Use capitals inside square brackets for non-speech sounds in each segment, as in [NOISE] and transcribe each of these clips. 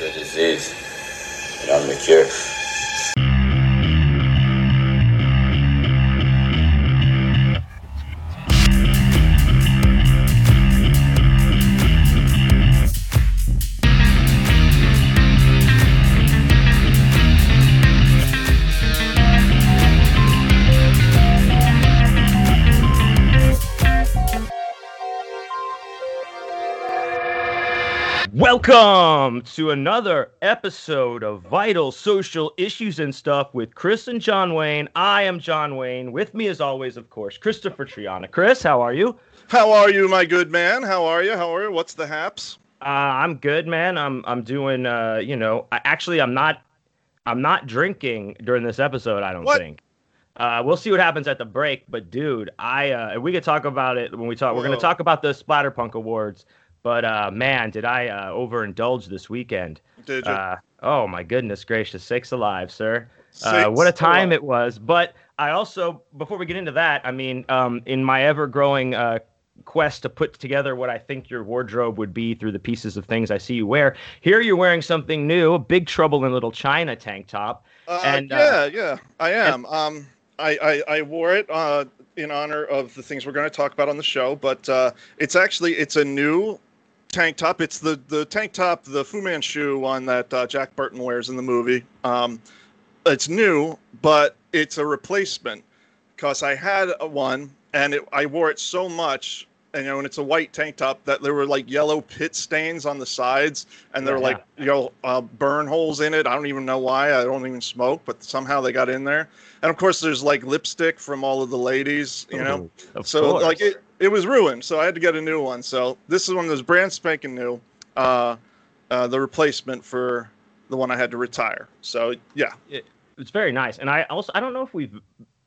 to a disease, and I'm the cure. Welcome to another episode of Vital Social Issues and Stuff with Chris and John Wayne. I am John Wayne. With me, as always, of course, Christopher Triana. Chris, how are you? How are you, my good man? How are you? How are you? What's the haps? Uh, I'm good, man. I'm I'm doing. Uh, you know, I, actually, I'm not. I'm not drinking during this episode. I don't What? think. Uh, we'll see what happens at the break. But dude, I uh, we could talk about it when we talk. We're gonna talk about the Splatterpunk Awards. But uh, man, did I uh, overindulge this weekend? Did you? Uh, oh my goodness gracious, sakes alive, sir! Uh, what a time alive. it was. But I also, before we get into that, I mean, um, in my ever-growing uh, quest to put together what I think your wardrobe would be through the pieces of things I see you wear, here you're wearing something new, a Big Trouble in Little China tank top. Uh, and, yeah, uh, yeah, I am. um, I, I I wore it uh, in honor of the things we're going to talk about on the show, but uh, it's actually it's a new tank top. It's the the tank top, the Fu Manchu one that uh, Jack Burton wears in the movie. Um, it's new, but it's a replacement because I had a one and it, I wore it so much. And, you know, and it's a white tank top that there were like yellow pit stains on the sides, and there were Yeah. like you know uh, burn holes in it. I don't even know why. I don't even smoke, but somehow they got in there. And of course, there's like lipstick from all of the ladies, you know. Ooh, of so course. like it, it was ruined. So I had to get a new one. So this is one that's brand spanking new. Uh, uh, the replacement for the one I had to retire. So yeah, it's very nice. And I also I don't know if we've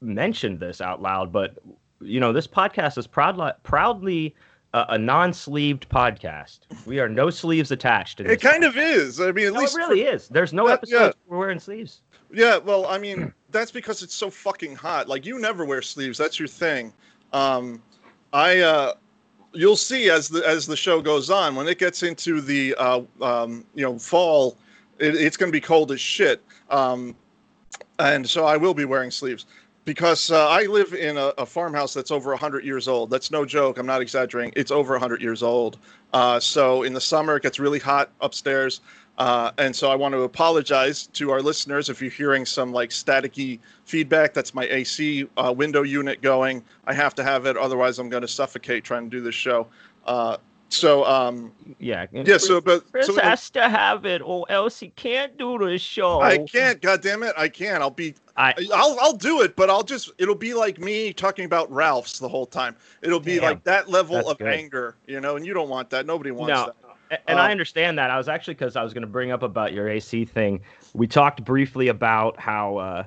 mentioned this out loud, but you know, this podcast is proudly proudly a, a non-sleeved podcast. We are no sleeves attached. It kind of is. I mean, at No, least it really is. There's no That- episodes yeah. we're wearing sleeves. Yeah, well, I mean, [CLEARS THROAT] that's because it's so fucking hot. Like you never wear sleeves. That's your thing. Um, I uh, you'll see as the as the show goes on when it gets into the uh, um, you know fall, it, it's going to be cold as shit. Um, and so I will be wearing sleeves because uh, I live in a, a farmhouse that's over 100 years old. That's no joke. I'm not exaggerating. It's over 100 years old. Uh, so in the summer, it gets really hot upstairs. Uh, and so I want to apologize to our listeners if you're hearing some like staticky feedback. That's my AC uh, window unit going. I have to have it, otherwise I'm going to suffocate trying to do this show. Uh, so um, Yeah. yeah, so but Chris so, has to have it, or else he can't do the show. I can't. God damn it, I can't. I'll be. I- I'll I'll do it, but I'll just. It'll be like me talking about Ralph's the whole time. It'll be Damn, like that level of good. anger, you know. And you don't want that. Nobody wants No. that. And Uh, I understand that. I was actually because I was going to bring up about your AC thing. We talked briefly about how, uh,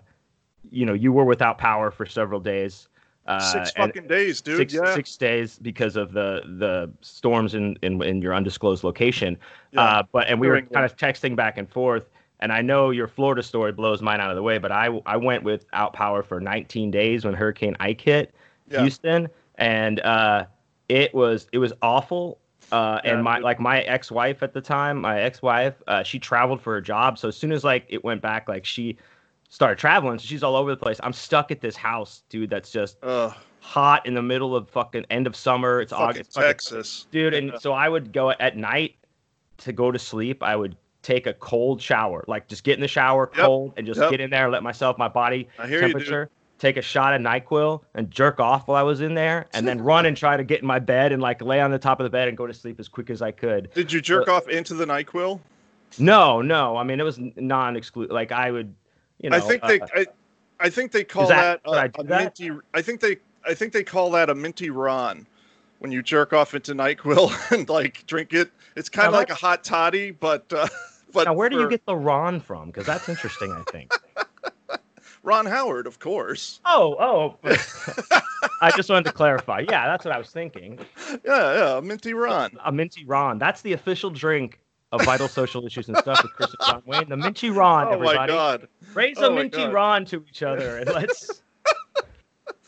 you know, you were without power for several days. Uh, Six fucking days, dude. six, yeah. six days because of the the storms in in, in your undisclosed location. Yeah. Uh, but and we were kind of texting back and forth. And I know your Florida story blows mine out of the way, but I I went without power for 19 days when Hurricane Ike hit Yeah. Houston, and uh, it was it was awful. Uh, and my like my ex-wife at the time, my ex-wife, uh, she traveled for her job. So as soon as like it went back, like she started traveling, so she's all over the place. I'm stuck at this house, dude. That's just Ugh, hot in the middle of fucking end of summer. It's fucking August, fucking- Texas. dude. And so I would go at night to go to sleep. I would take a cold shower, like just get in the shower Yep, cold and just yep. get in there and let myself, my body I hear you, temperature, take a shot of Nyquil and jerk off while I was in there, and then run and try to get in my bed and like lay on the top of the bed and go to sleep as quick as I could. Did you jerk off into the Nyquil? No, no. I mean, it was non-exclusive. Like I would, you know. I think uh, they. I, I think they call that- that, a, that? minty. I think they. I think they call that a minty Ron. When you jerk off into Nyquil [LAUGHS] and like drink it, it's kind of like a hot toddy, but uh, [LAUGHS] but now, where do you get the Ron from? Because that's interesting. I think. Ron Howard, of course. Oh, oh. [LAUGHS] I just wanted to clarify. Yeah, that's what I was thinking. Yeah, yeah, minty Ron. A minty Ron. That's the official drink of Vital Social Issues and Stuff with Chris and John Wayne. The minty Ron, Oh everybody. my God. Raise Oh a minty God. Ron to each other and [LAUGHS] let's.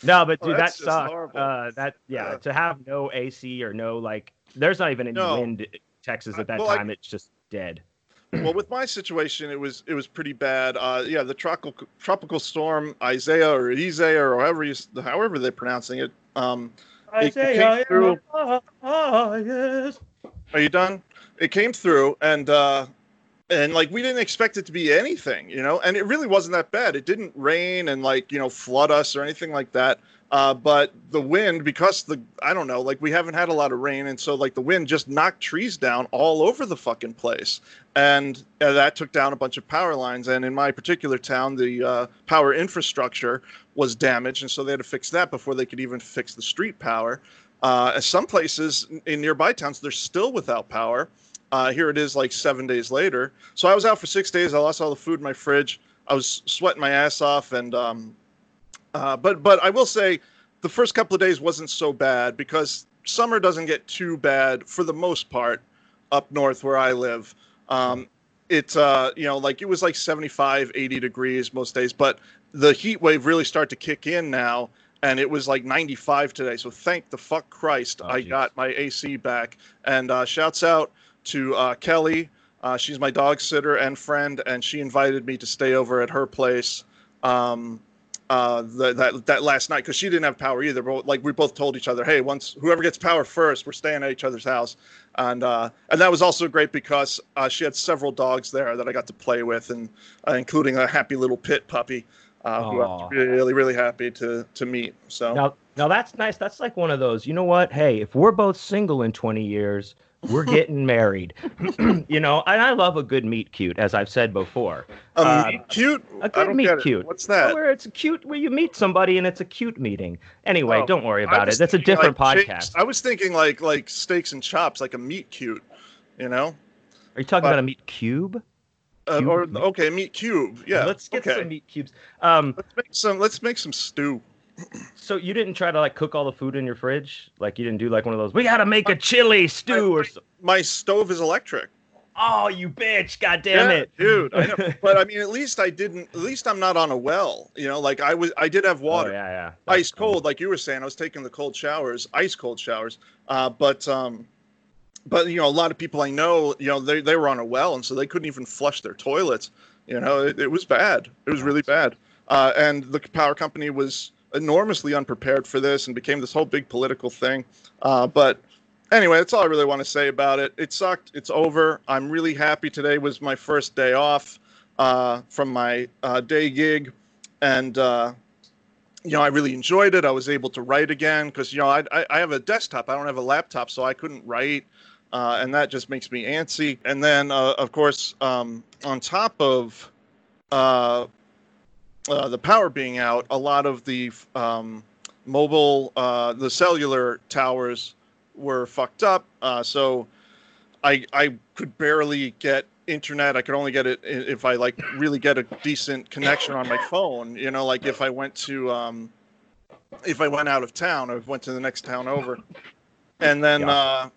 no, but Oh, dude, that that's just sucked. Uh, that yeah, Yeah. to have no AC or no like, there's not even any No. wind in Texas at that Well, I- time. It's just dead. Well, with my situation, it was it was pretty bad. Uh, yeah, the tropical tropical storm Isaiah or Isaiah or however you however they're pronouncing it. Um, it came through- yes. Are you done? It came through and uh and like we didn't expect it to be anything, you know, and it really wasn't that bad. It didn't rain and like, you know, flood us or anything like that. Uh, but the wind, because the I don't know, like we haven't had a lot of rain, and so like the wind just knocked trees down all over the fucking place, and uh, that took down a bunch of power lines. And in my particular town, the uh, power infrastructure was damaged, and so they had to fix that before they could even fix the street power. Uh, some places in nearby towns, they're still without power. Uh, here it is, like seven days later. So I was out for six days. I lost all the food in my fridge. I was sweating my ass off, and um, uh, but but I will say, the first couple of days wasn't so bad because summer doesn't get too bad for the most part up north where I live. Um, it's uh, you know like it was like 75, 80 degrees most days, but the heat wave really started to kick in now, and it was like 95 today. So thank the fuck Christ Oh, I jeez. got my AC back. And uh, shouts out to uh, Kelly. Uh, she's my dog sitter and friend, and she invited me to stay over at her place. Um, uh, the, that that last night because she didn't have power either. But like we both told each other, hey, once whoever gets power first, we're staying at each other's house, and uh, and that was also great because uh, she had several dogs there that I got to play with, and uh, including a happy little pit puppy, uh, who I was really really happy to to meet. So Now, now that's nice. That's like one of those. You know what? Hey, if we're both single in 20 years, we're [LAUGHS] getting married. [CLEARS THROAT] you know, and I love a good meet cute, as I've said before. a uh, meet cute. A I good don't meet cute. What's that? Where it's a cute, where you meet somebody and it's a cute meeting. Anyway, Oh, don't worry about it. That's a different like, podcast. steaks- I was thinking like like steaks and chops, like a meat cute, you know, Are you talking but- about a meat cube? uh, Cube or meat? okay, meat cube. Yeah, Let's get okay. some meat cubes. Um, Let's make some. Let's make some stew. So you didn't try to like cook all the food in your fridge? Like you didn't do like one of those. We gotta make a chili stew or. My stove is electric. Oh, you bitch! God damn yeah, it, dude. I know. [LAUGHS] but I mean, at least I didn't. At least I'm not on a well. You know, like I was. I did have water. Oh, yeah, yeah. That's ice cold, like you were saying. I was taking the cold showers, ice cold showers. Uh, but um, but you know, a lot of people I know, you know, they they were on a well, and so they couldn't even flush their toilets. You know, it, it was bad. It was really bad. Uh, and the power company was enormously unprepared for this, and became this whole big political thing. Uh, but anyway, that's all I really want to say about it. It sucked. It's over. I'm really happy. Today was my first day off uh, from my uh, day gig, and uh, you know, I really enjoyed it. I was able to write again because you know I, I have a desktop. I don't have a laptop, so I couldn't write, uh, and that just makes me antsy. And then, uh, of course, um, on top of uh, uh, the power being out, a lot of the um, mobile, uh, the cellular towers were fucked up. Uh, so I I could barely get internet. I could only get it if I like really get a decent connection on my phone. You know, like if I went to um, if I went out of town or went to the next town over, and then Yeah.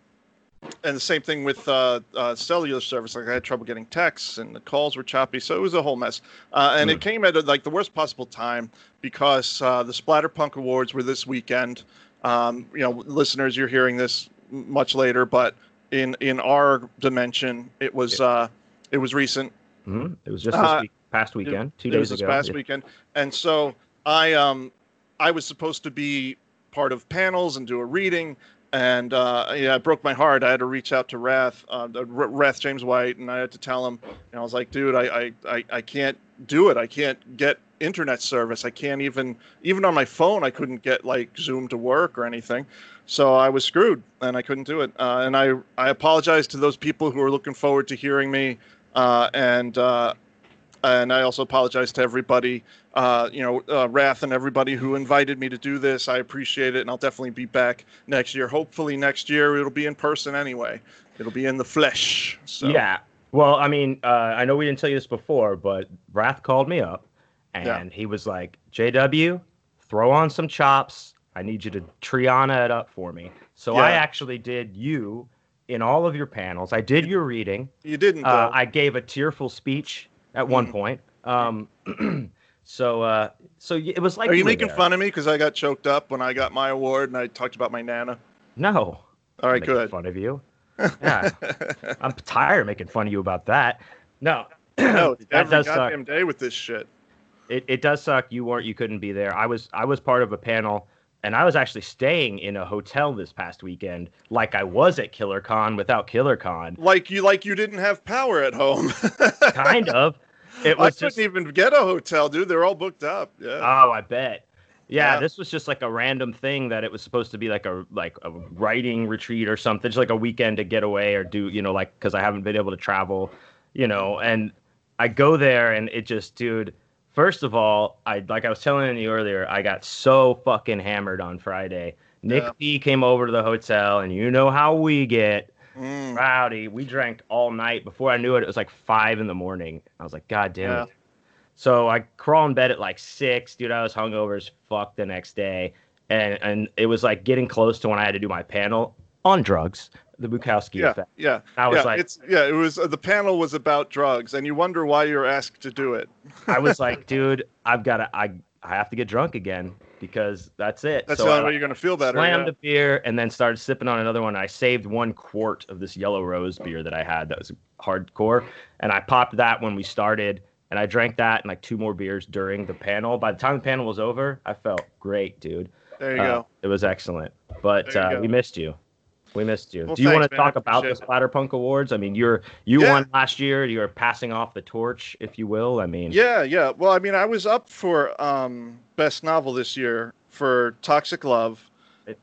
And the same thing with uh, uh, cellular service. Like I had trouble getting texts and the calls were choppy, so it was a whole mess. Uh, and it came at like the worst possible time because uh, the Splatterpunk Awards were this weekend. Um, you know, listeners, you're hearing this much later, but in in our dimension, it was uh, it was recent. Mhm. It was just Uh, this week, past weekend, two it was days this ago. past Yeah. weekend, and so I um I was supposed to be part of panels and do a reading, and uh, yeah, it broke my heart. I had to reach out to Wrath, uh, Wrath James White, and I had to tell him, and I was like, dude, I, I I I can't do it. I can't get internet service. I can't even even on my phone. I couldn't get like Zoom to work or anything. So I was screwed, and I couldn't do it. Uh, and I I apologize to those people who are looking forward to hearing me, uh, and uh, and I also apologize to everybody, uh, you know, uh, Wrath and everybody who invited me to do this. I appreciate it, and I'll definitely be back next year. Hopefully, next year it'll be in person anyway. It'll be in the flesh. So. Yeah. Well, I mean, uh, I know we didn't tell you this before, but Wrath called me up and Yeah. he was like, JW, throw on some chops. I need you to Triana it up for me. So I actually did you in all of your panels. I did your reading. You didn't. Uh. I gave a tearful speech at one Mhm. point. Um, [CLEARS THROAT] so, uh, so it was like Are you making there. fun of me because I got choked up when I got my award and I talked about my nana? No. All right, good. Fun of you. [LAUGHS] Yeah. I'm tired of making fun of you about that. No, [CLEARS THROAT] no, that every does suck. goddamn day with this shit. It, it does suck. You weren't. You couldn't be there. I was. I was part of a panel, and I was actually staying in a hotel this past weekend, like I was at Killer Con without Killer Con. Like you, like you didn't have power at home. [LAUGHS] Kind of. It I was couldn't just. even get a hotel, dude. They're all booked up. Yeah. Oh, I bet. Yeah, Yeah. this was just like a random thing that it was supposed to be like a like a writing retreat or something, just like a weekend to get away or do you know like because I haven't been able to travel, you know. And I go there and it just, dude. First of all, I like I was telling you earlier, I got so fucking hammered on Friday. Nick Yeah. B came over to the hotel, and you know how we get Mm, rowdy. We drank all night. Before I knew it, it was like five in the morning. I was like, God damn Yeah. it. So I crawl in bed at like six, dude. I was hungover as fuck the next day, and and it was like getting close to when I had to do my panel on drugs, the Bukowski yeah, effect. yeah. I was yeah, like, it's yeah. It was uh, the panel was about drugs, and you wonder why you're asked to do it. I was [LAUGHS] like, dude, I've got to, I, I have to get drunk again because that's it. That's so the I, way you're gonna feel better. slammed yeah. a beer and then started sipping on another one. I saved one quart of this yellow rose beer that I had that was hardcore, and I popped that when we started, and I drank that and like two more beers during the panel. By the time the panel was over, I felt great, dude. There you Uh, go. It was excellent, but uh, we missed you. We missed you. Well, Do you want to man. Talk about the. Splatterpunk Awards? I mean, you're you Yeah. won last year. You're passing off the torch, if you will. I mean, Yeah, yeah. Well, I mean, I was up for um, best novel this year for Toxic Love,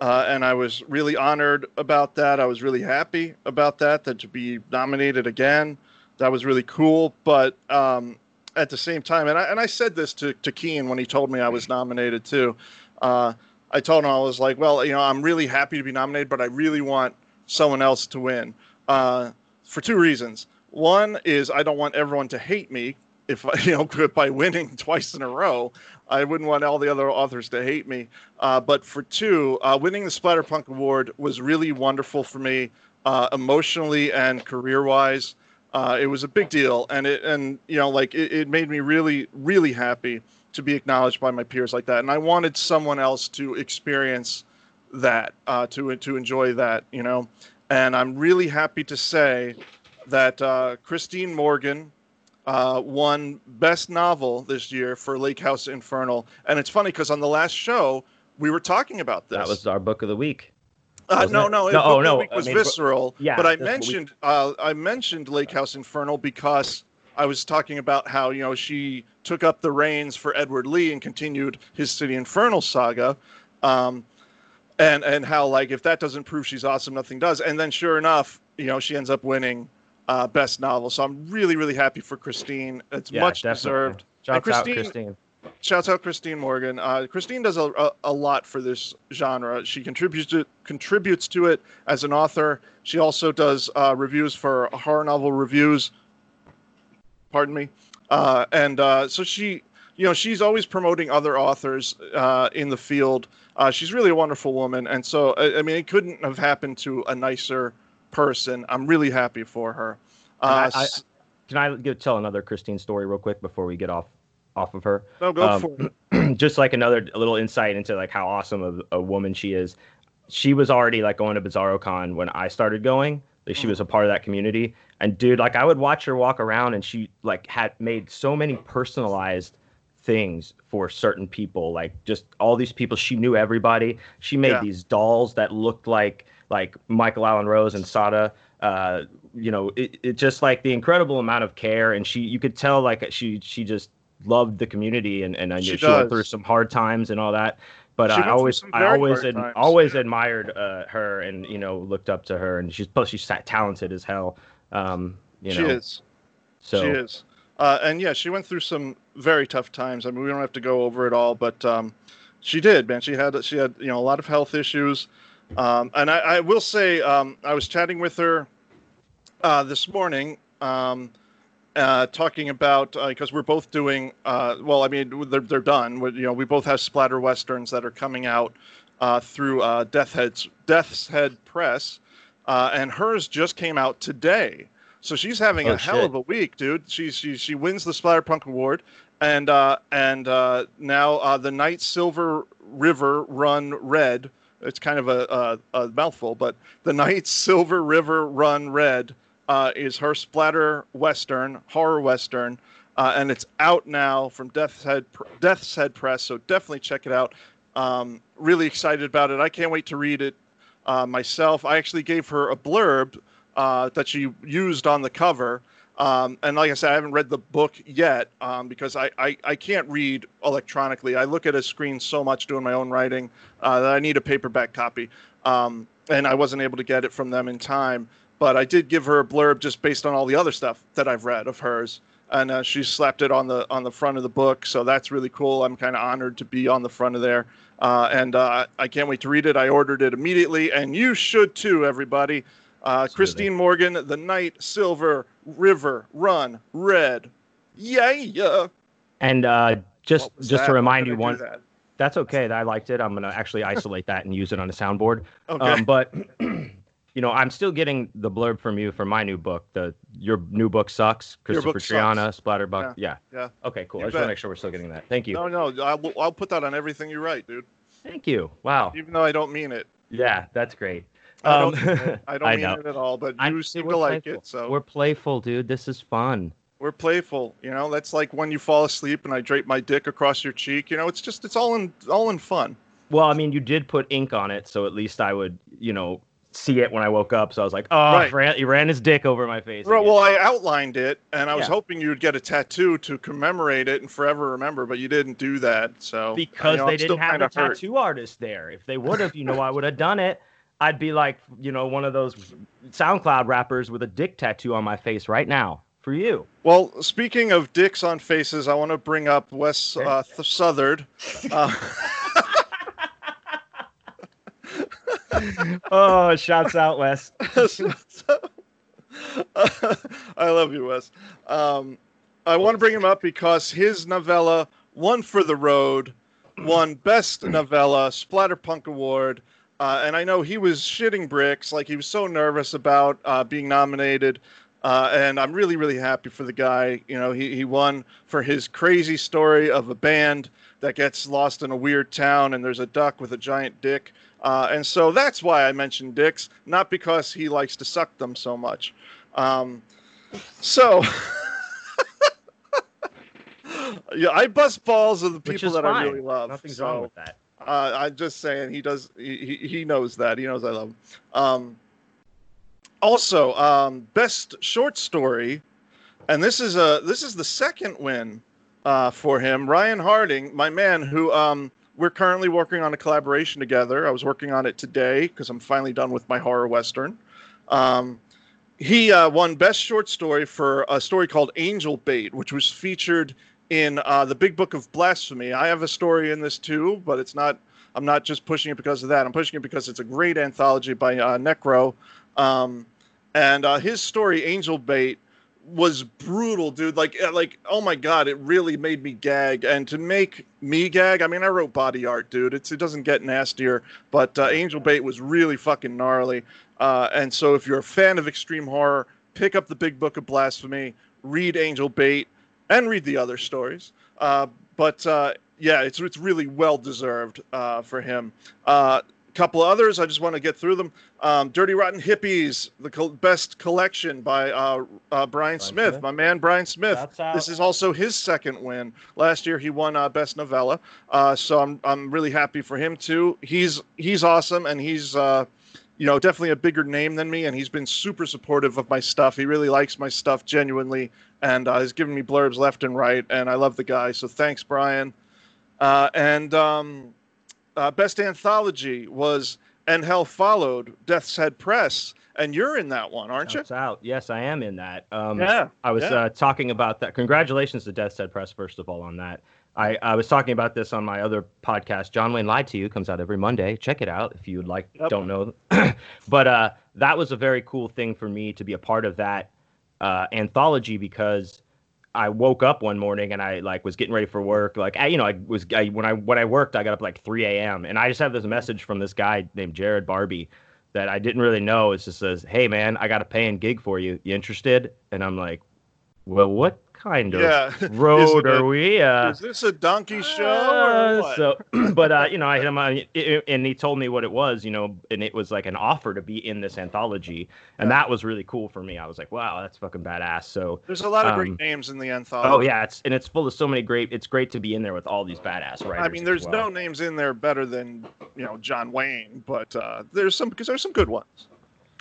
uh, and I was really honored about that. I was really happy about that. That to be nominated again, that was really cool. But um, at the same time, and I and I said this to to Keene when he told me I was nominated too. Uh, I told him I was like, well, you know, I'm really happy to be nominated, but I really want someone else to win uh, for two reasons. One is I don't want everyone to hate me if [LAUGHS] you know [LAUGHS] by winning twice in a row. I wouldn't want all the other authors to hate me. Uh, but for two, uh, winning the Splatterpunk Award was really wonderful for me, uh, emotionally and career-wise. Uh, it was a big deal, and it and you know like it, it made me really really happy to be acknowledged by my peers like that. And I wanted someone else to experience that, uh, to to enjoy that, you know. And I'm really happy to say that uh, Christine Morgan uh, won Best Novel this year for Lake House Infernal. And it's funny because on the last show we were talking about this. that was our book of the week. Uh, no, no, No, it- oh, Book of the no, Week I was mean, visceral. yeah, but I what we- mentioned uh, I mentioned Lake House Infernal because I was talking about how you know she took up the reins for Edward Lee and continued his City Infernal saga, um, and and how like if that doesn't prove she's awesome, nothing does. And then sure enough, you know she ends up winning uh, best novel. So I'm really really happy for Christine. It's Yeah, much definitely. deserved. Shouts And out, Christine- Christine. Shouts out Christine Morgan. Uh, Christine does a, a, a lot for this genre. She contributes to contributes to it as an author. She also does uh, reviews for horror novel reviews. Pardon me. Uh, and uh, so she, you know, she's always promoting other authors uh, in the field. Uh, she's really a wonderful woman, and so I, I mean, it couldn't have happened to a nicer person. I'm really happy for her. Uh, I- I- Can I give, tell another Christine story real quick before we get off off of her? no, go um, for it. [CLEARS THROAT] just like another little insight into like how awesome of a woman she is. She was already like going to BizarroCon when I started going. Like she Mhm. was a part of that community. And dude, like I would watch her walk around and she like had made so many personalized things for certain people. Like just all these people, she knew everybody. She made Yeah. these dolls that looked like like Michael Allen Rose and Sada. Uh, you know, it, it just like the incredible amount of care and she you could tell like she she just loved the community and and I She knew she, went through some hard times and all that. But She I always I always ad- times, always admired uh, her and you know looked up to her and she's plus she's talented as hell. Um, you she know, is. so She is. Uh, and yeah, she went through some very tough times. I mean, we don't have to go over it all, but um, she did, man. She had she had you know a lot of health issues, um, and I, I will say um, I was chatting with her uh, this morning, um, uh, talking about because we're both doing uh, well. I mean, they're they're done. We, you know, we both have splatter westerns that are coming out uh, through uh, Death Head's Death's Head Press, uh, and hers just came out today. So she's having Oh, a hell shit. of a week, dude. She she she wins the Splatterpunk Award, and uh, and uh, now uh, the Night Silver River Run Red it's kind of a, a, a mouthful, but The Night Silver River Run Red uh, is her splatter western, horror western, uh, and it's out now from Death's Head, Death's Head Press. So definitely check it out. Um, really excited about it. I can't wait to read it uh, myself. I actually gave her a blurb uh, that she used on the cover. Um, and like I said, I haven't read the book yet um, because I, I, I, can't read electronically. I look at a screen so much doing my own writing uh, that I need a paperback copy. Um, and I wasn't able to get it from them in time. But I did give her a blurb just based on all the other stuff that I've read of hers. And uh, she slapped it on the on the front of the book, so that's really cool. I'm kind of honored to be on the front of there, uh, and uh, I can't wait to read it. I ordered it immediately, and you should too, everybody. Uh, Christine Morgan, The Night, Silver, River, Run, Red. Yeah, yeah. And uh, just just that? to remind you one. That? That's okay. That I liked it. I'm gonna actually isolate that and use it on a soundboard. [LAUGHS] Okay. Um, but [CLEARS THROAT] you know, I'm still getting the blurb from you for my new book. The your new book sucks. Christopher book Triana, sucks. Splatterbuck. Yeah. yeah. yeah. Okay, cool. You I just want to make sure we're still getting that. Thank you. No, no, I'll, I'll put that on everything you write, dude. Thank you. Wow. Even though I don't mean it. Yeah, that's great. I don't, um, [LAUGHS] I don't mean it at all, but you seem to like it. So we're playful, dude. This is fun. We're playful, you know. That's like when you fall asleep and I drape my dick across your cheek. You know, it's just it's all in all in fun. Well, I mean, you did put ink on it, so at least I would, you know, see it when I woke up. So I was like, oh, right. ran, he ran his dick over my face. Right, well, I outlined it, and I was yeah. hoping you'd get a tattoo to commemorate it and forever remember, but you didn't do that. So because you know, they I'm didn't have a tattoo artist there. If they would have, you know, I would have done it. I'd be like, you know, one of those SoundCloud rappers with a dick tattoo on my face right now for you. Well, speaking of dicks on faces, I want to bring up Wes uh, Southard. [LAUGHS] Uh, [LAUGHS] oh, shouts out, Wes. [LAUGHS] I love you, Wes. Um, I want to bring him up because his novella, One for the Road, won Best Novella Splatterpunk Award uh, and I know he was shitting bricks, like he was so nervous about uh, being nominated. Uh, and I'm really, really happy for the guy. You know, he, he won for his crazy story of a band that gets lost in a weird town and there's a duck with a giant dick. Uh, and so that's why I mentioned dicks, not because he likes to suck them so much. Um, so. [LAUGHS] yeah, I bust balls of the people that fine. I really love. Nothing's so. wrong with that. Uh, I'm just saying he does. He, he knows that. He knows I love him. Um, also, um, best short story, and this is a this is the second win uh, for him. Ryan Harding, my man, who um, we're currently working on a collaboration together. I was working on it today because I'm finally done with my horror western. Um, he uh, won best short story for a story called Angel Bait, which was featured in uh, the Big Book of Blasphemy. I have a story in this too, but it's not. I'm not just pushing it because of that. I'm pushing it because it's a great anthology by uh, Necro, um, and uh, his story, Angel Bait, was brutal, dude. Like, uh, like, oh my god, it really made me gag. And to make me gag, I mean, I wrote body art, dude. It's it doesn't get nastier, but uh, Angel Bait was really fucking gnarly. Uh, and so, if you're a fan of extreme horror, pick up the Big Book of Blasphemy, read Angel Bait and read the other stories. Uh, but uh, yeah, it's it's really well deserved uh, for him. Uh, couple others, I just want to get through them. Um, Dirty Rotten Hippies, the co- best collection by uh, uh, Bryan, Bryan Smith, Smith, my man Bryan Smith. This is also his second win. Last year he won best novella, so I'm I'm really happy for him too. He's he's awesome and he's you know, definitely a bigger name than me, and he's been super supportive of my stuff. He really likes my stuff genuinely, and uh, he's giving me blurbs left and right, and I love the guy. So thanks, Bryan. Uh, and um, uh, best anthology was And Hell Followed, Death's Head Press, and you're in that one, aren't Shouts you? Out. Yes, I am in that. Um, yeah. I was yeah. Uh, talking about that. Congratulations to Death's Head Press, first of all, on that. I, I was talking about this on my other podcast. John Wayne Lied to You comes out every Monday. Check it out if you would like. Yep. Don't know, [CLEARS THROAT] but uh, that was a very cool thing for me to be a part of that uh, anthology because I woke up one morning and I like was getting ready for work. Like I, you know, I was I, when I when I worked, I got up like 3 a.m. and I just have this mm-hmm. message from this guy named Jarod Barbee that I didn't really know. It just says, "Hey man, I got a paying gig for you. You interested?" And I'm like, well, what kind of Yeah. [LAUGHS] road are we? Uh, Is this a donkey show uh? So, [CLEARS THROAT] but uh, you know, I hit him on, and he told me what it was, you know, and it was like an offer to be in this anthology, and that was really cool for me. I was like, wow, that's fucking badass. So, There's a lot of um, great names in the anthology. oh yeah, it's and it's full of so many great. It's great to be in there with all these badass writers. I mean, there's well. no names in there better than you know John Wayne, but uh, there's some because there's some good ones.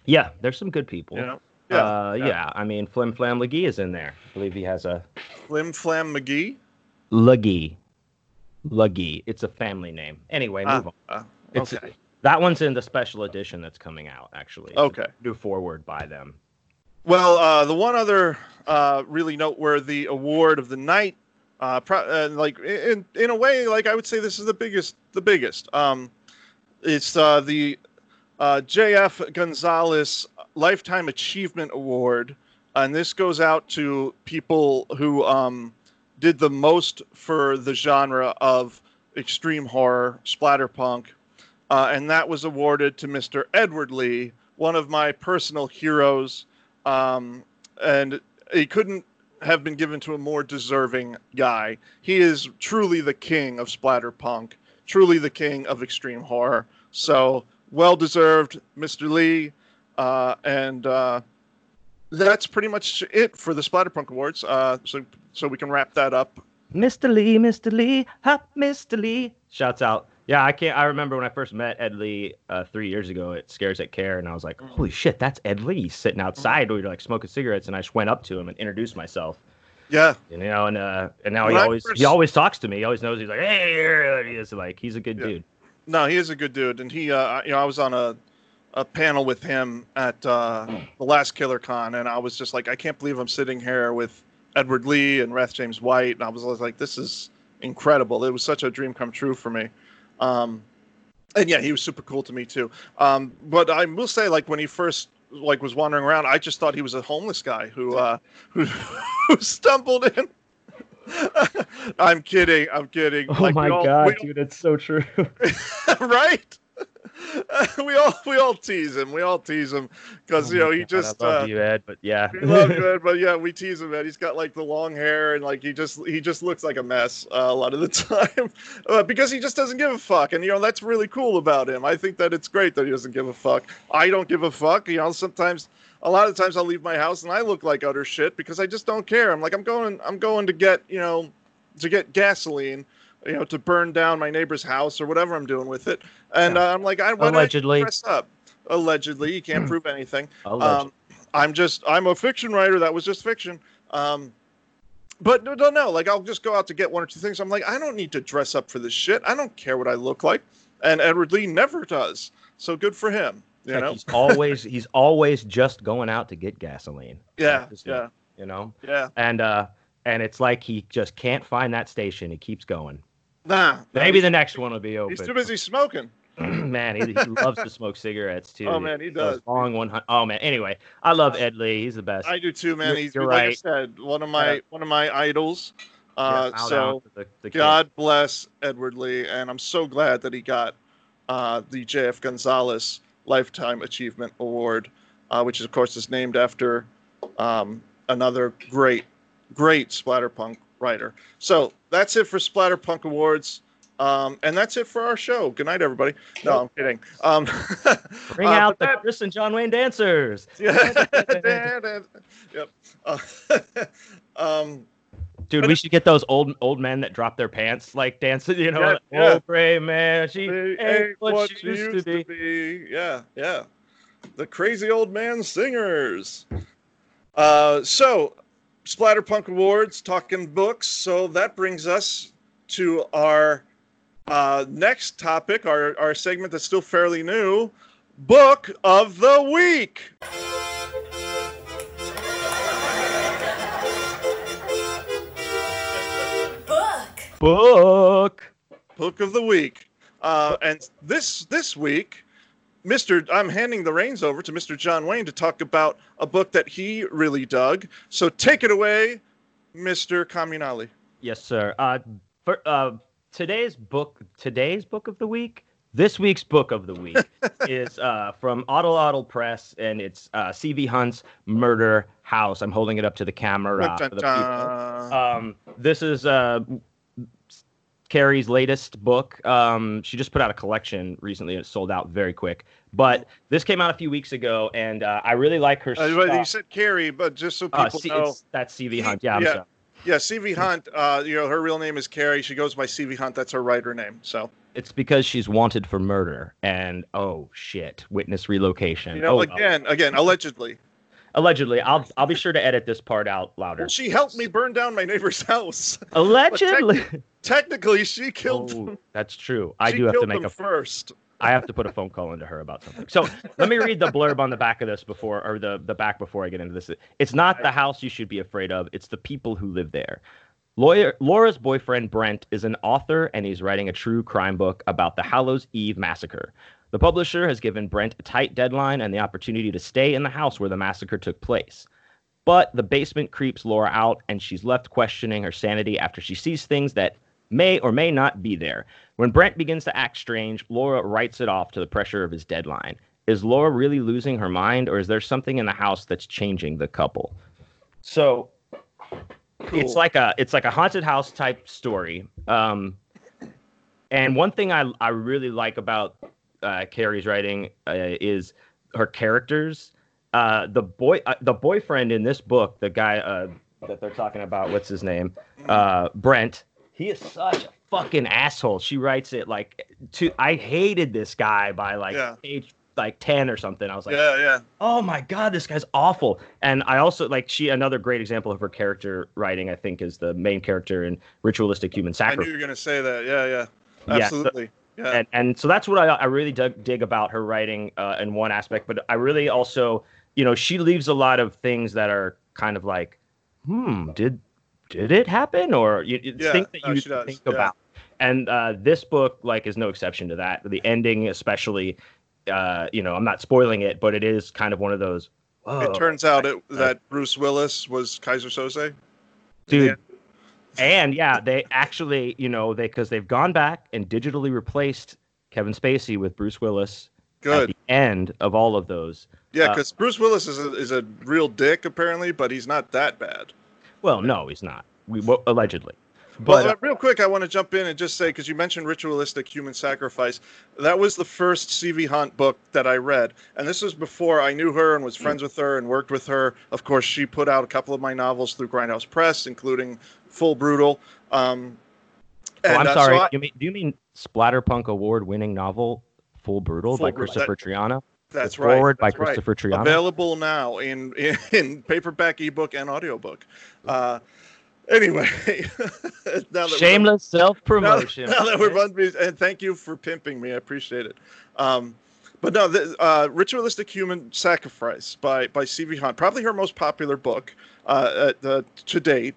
Yeah, there's some good people. You know, uh, yeah. I mean, Flim Flam Legee is in there. I believe he has a Flim Flam McGee. Legee. Legee. It's a family name. Anyway, Ah, move on. uh, okay. That one's in the special edition that's coming out, actually. Okay. New forward by them. Well, uh, the one other uh, really noteworthy award of the night, uh, pro- uh, like in in a way, like I would say this is the biggest, the biggest. Um, it's uh, the uh, J.F. Gonzalez Lifetime Achievement Award, and this goes out to people who um, did the most for the genre of extreme horror, splatterpunk, uh, and that was awarded to Mr. Edward Lee, one of my personal heroes um, and he couldn't have been given to a more deserving guy. He is truly the king of splatterpunk, truly the king of extreme horror. So well deserved, Mr. Lee, uh, and uh, that's pretty much it for the Splatterpunk Awards. Uh, so so we can wrap that up. Mr. Lee, Mr. Lee, hop, Mr. Lee. Shouts out. Yeah, I can't. I remember when I first met Ed Lee uh, three years ago at Scares That Care, and I was like, "Holy shit, that's Ed Lee sitting outside. We were like smoking cigarettes, and I just went up to him and introduced myself. Yeah, You know, and uh, and now he I always first- he always talks to me. He always knows he's like, "Hey, here he is." Like he's a good Yeah. dude. no, he is a good dude, and he, uh, you know, I was on a a panel with him at uh, the last Killer Con, and I was just like, I can't believe I'm sitting here with Edward Lee and Wrath James White, and I was like, this is incredible. It was such a dream come true for me. Um, and yeah, he was super cool to me too. Um, but I will say, like when he first like was wandering around, I just thought he was a homeless guy who uh, [LAUGHS] who, who stumbled in. [LAUGHS] I'm kidding. I'm kidding. Oh Like, my all- god, dude, it's so true. [LAUGHS] right? [LAUGHS] we all we all tease him. We all tease him because Oh you know he God, just I love uh, you, Ed, but yeah. we love him, [LAUGHS] but yeah, we tease him. Man, he's got like the long hair and like he just he just looks like a mess uh, a lot of the [LAUGHS] time uh, because he just doesn't give a fuck. And you know that's really cool about him. I think that it's great that he doesn't give a fuck. I don't give a fuck. You know sometimes. A lot of times I'll leave my house and I look like utter shit because I just don't care. I'm like I'm going I'm going to get, you know, to get gasoline, you know, to burn down my neighbor's house or whatever I'm doing with it. And Yeah. uh, I'm like, I why Allegedly. dress up. Allegedly, you can't prove anything. Um, I'm just I'm a fiction writer. That was just fiction. Um, but no, no, no. Like I'll just go out to get one or two things. I'm like, I don't need to dress up for this shit. I don't care what I look like. And Edward Lee never does. So good for him. You Like, know? he's always he's always just going out to get gasoline. [LAUGHS] Yeah, Just, yeah, You know, yeah. and uh, and it's like he just can't find that station. He keeps going. Nah. Maybe the next one will be open. he's too busy smoking. [CLEARS THROAT] man, he, he loves to smoke cigarettes too. Oh, man, he does. Long one. Oh man. Anyway, I love Ed Lee. He's the best. I do too, man. You're- He's you're like I right. said, one of my Yeah. one of my idols. Uh, shout so the, the. God bless Edward Lee, and I'm so glad that he got uh, the J.F. Gonzalez Lifetime Achievement Award, uh, which, of course, is named after um, another great, great splatterpunk writer. So that's it for Splatterpunk Awards. Um, and that's it for our show. Good night, everybody. No, I'm kidding. Um, [LAUGHS] Bring uh, out the that- Chris and John Wayne dancers. [LAUGHS] Yeah. yep. Uh, [LAUGHS] um, Dude, we should get those old old men that drop their pants like dancing. You know, Yeah, like, yeah. oh gray man, she They ain't what, she used, to be. Yeah, yeah. The crazy old man singers. Uh, so, Splatterpunk Awards, talking books. So that brings us to our uh, next topic, our, our segment that's still fairly new Book of the Week. Book. Book. Book of the Week. Uh, and this this week, Mr. I'm handing the reins over to Mr. John Wayne to talk about a book that he really dug. So take it away, Mr. Comunale. Yes, sir. Uh, for uh, today's book, today's book of the week, This week's book of the week [LAUGHS] is uh, from Audle Press, and it's uh, C.V. Hunt's Murder House. I'm holding it up to the camera Dun, for dun, the dun. people. Um, this is uh, Carrie's latest book. Um, she just put out a collection recently. and It sold out very quick. But this came out a few weeks ago, and uh, I really like her Uh, but you said Carrie, but just so Uh, people C- know, that's C.V. Hunt. Yeah, I'm Yeah. yeah, CV Hunt. Uh, you know, her real name is Carrie. She goes by CV Hunt. That's her writer name. So It's because she's wanted for murder, and oh shit, witness relocation. you know, oh, again, again, allegedly, allegedly, I'll I'll be sure to edit this part out louder. she helped me burn down my neighbor's house. [LAUGHS] Allegedly. Technically, she killed. Oh, that's true. I she do have to make a first. I have to put a phone call into her about something. So let me read the blurb on the back of this before, or the the back before I get into this. It's not the house you should be afraid of. It's the people who live there. Lawyer Laura's boyfriend Brent is an author, and he's writing a true crime book about the Hallows Eve massacre. The publisher has given Brent a tight deadline and the opportunity to stay in the house where the massacre took place. But the basement creeps Laura out, and she's left questioning her sanity after she sees things that may or may not be there. When Brent begins to act strange, Laura writes it off to the pressure of his deadline. Is Laura really losing her mind, or is there something in the house that's changing the couple? So it's like a it's like a haunted house type story. Um, and one thing I I really like about uh, Carrie's writing uh, is her characters. Uh, the boy uh, the boyfriend in this book, the guy uh, that they're talking about, what's his name? Uh, Brent. He is such a fucking asshole. She writes it like to I hated this guy by like Yeah. page like 10 or something. I was like, yeah, yeah. oh my god this guy's awful and i also like she another great example of her character writing i think is the main character in ritualistic human Sacrifice. I knew you were gonna say that. Yeah, yeah. Yeah, so- Absolutely. Yeah. and, and so that's what i, I really dug, dig about her writing uh, in one aspect but i really also you know she leaves a lot of things that are kind of like hmm did did it happen or you, you Yeah, think that you think yeah. about and uh, this book like is no exception to that the ending especially uh, you know i'm not spoiling it but it is kind of one of those Whoa. it turns out it, that Bruce Willis was Keyser Söze. dude. And yeah they actually you know they because they've gone back and digitally replaced kevin spacey with bruce willis at Good. the end of all of those Yeah, uh, because Bruce Willis is a, is a real dick apparently, but he's not that bad. well no he's not we well, allegedly But but uh, real quick, I want to jump in and just say because you mentioned ritualistic human sacrifice, that was the first C.V. Hunt book that I read, and this was before I knew her and was friends with her and worked with her. Of course, she put out a couple of my novels through Grindhouse Press, including Full Brutal. Um, oh, i'm uh, so sorry I- you mean do you mean splatterpunk award winning novel full brutal Full by Brutal, christopher triana that's The right. forward by right. christopher triana Available now in, in in paperback, ebook, and audiobook. Uh, anyway, now that shameless self-promotion now that we're and thank you for pimping me. I appreciate it. Um, but no, the, uh, ritualistic human sacrifice by by C.V. Hunt, probably her most popular book uh, uh, to date.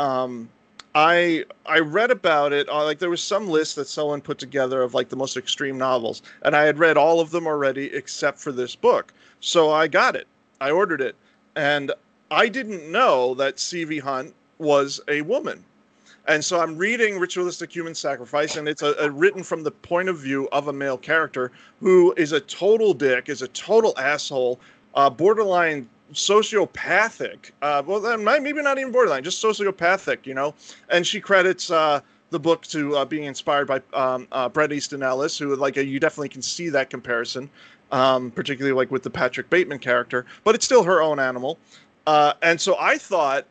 Um, I I read about it. Uh, like there was some list that someone put together of like the most extreme novels, and I had read all of them already except for this book. So I got it. I ordered it, and I didn't know that C.V. Hunt was a woman. And so I'm reading Ritualistic Human Sacrifice, and it's a, a written from the point of view of a male character who is a total dick, is a total asshole, uh, borderline sociopathic. Uh, well, maybe not even borderline, just sociopathic, you know. And she credits uh, the book to uh, being inspired by um, uh, Bret Easton Ellis, who like you definitely can see that comparison, um, particularly like with the Patrick Bateman character. But it's still her own animal. Uh, and so I thought,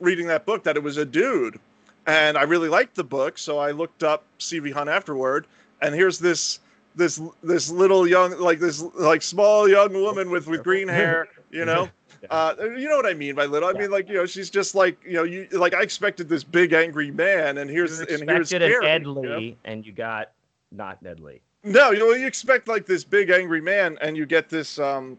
reading that book, that it was a dude and I really liked the book, so I looked up CV Hunt afterward, and here's this this this little young like this like small young woman with with green hair, you know. [LAUGHS] Uh, you know what I mean by little? I mean like you know she's just like you know you like I expected this big angry man, and here's you and here's an Carrie, Ed you know? And you got not Ned Lee. No, you know you expect like this big angry man, and you get this um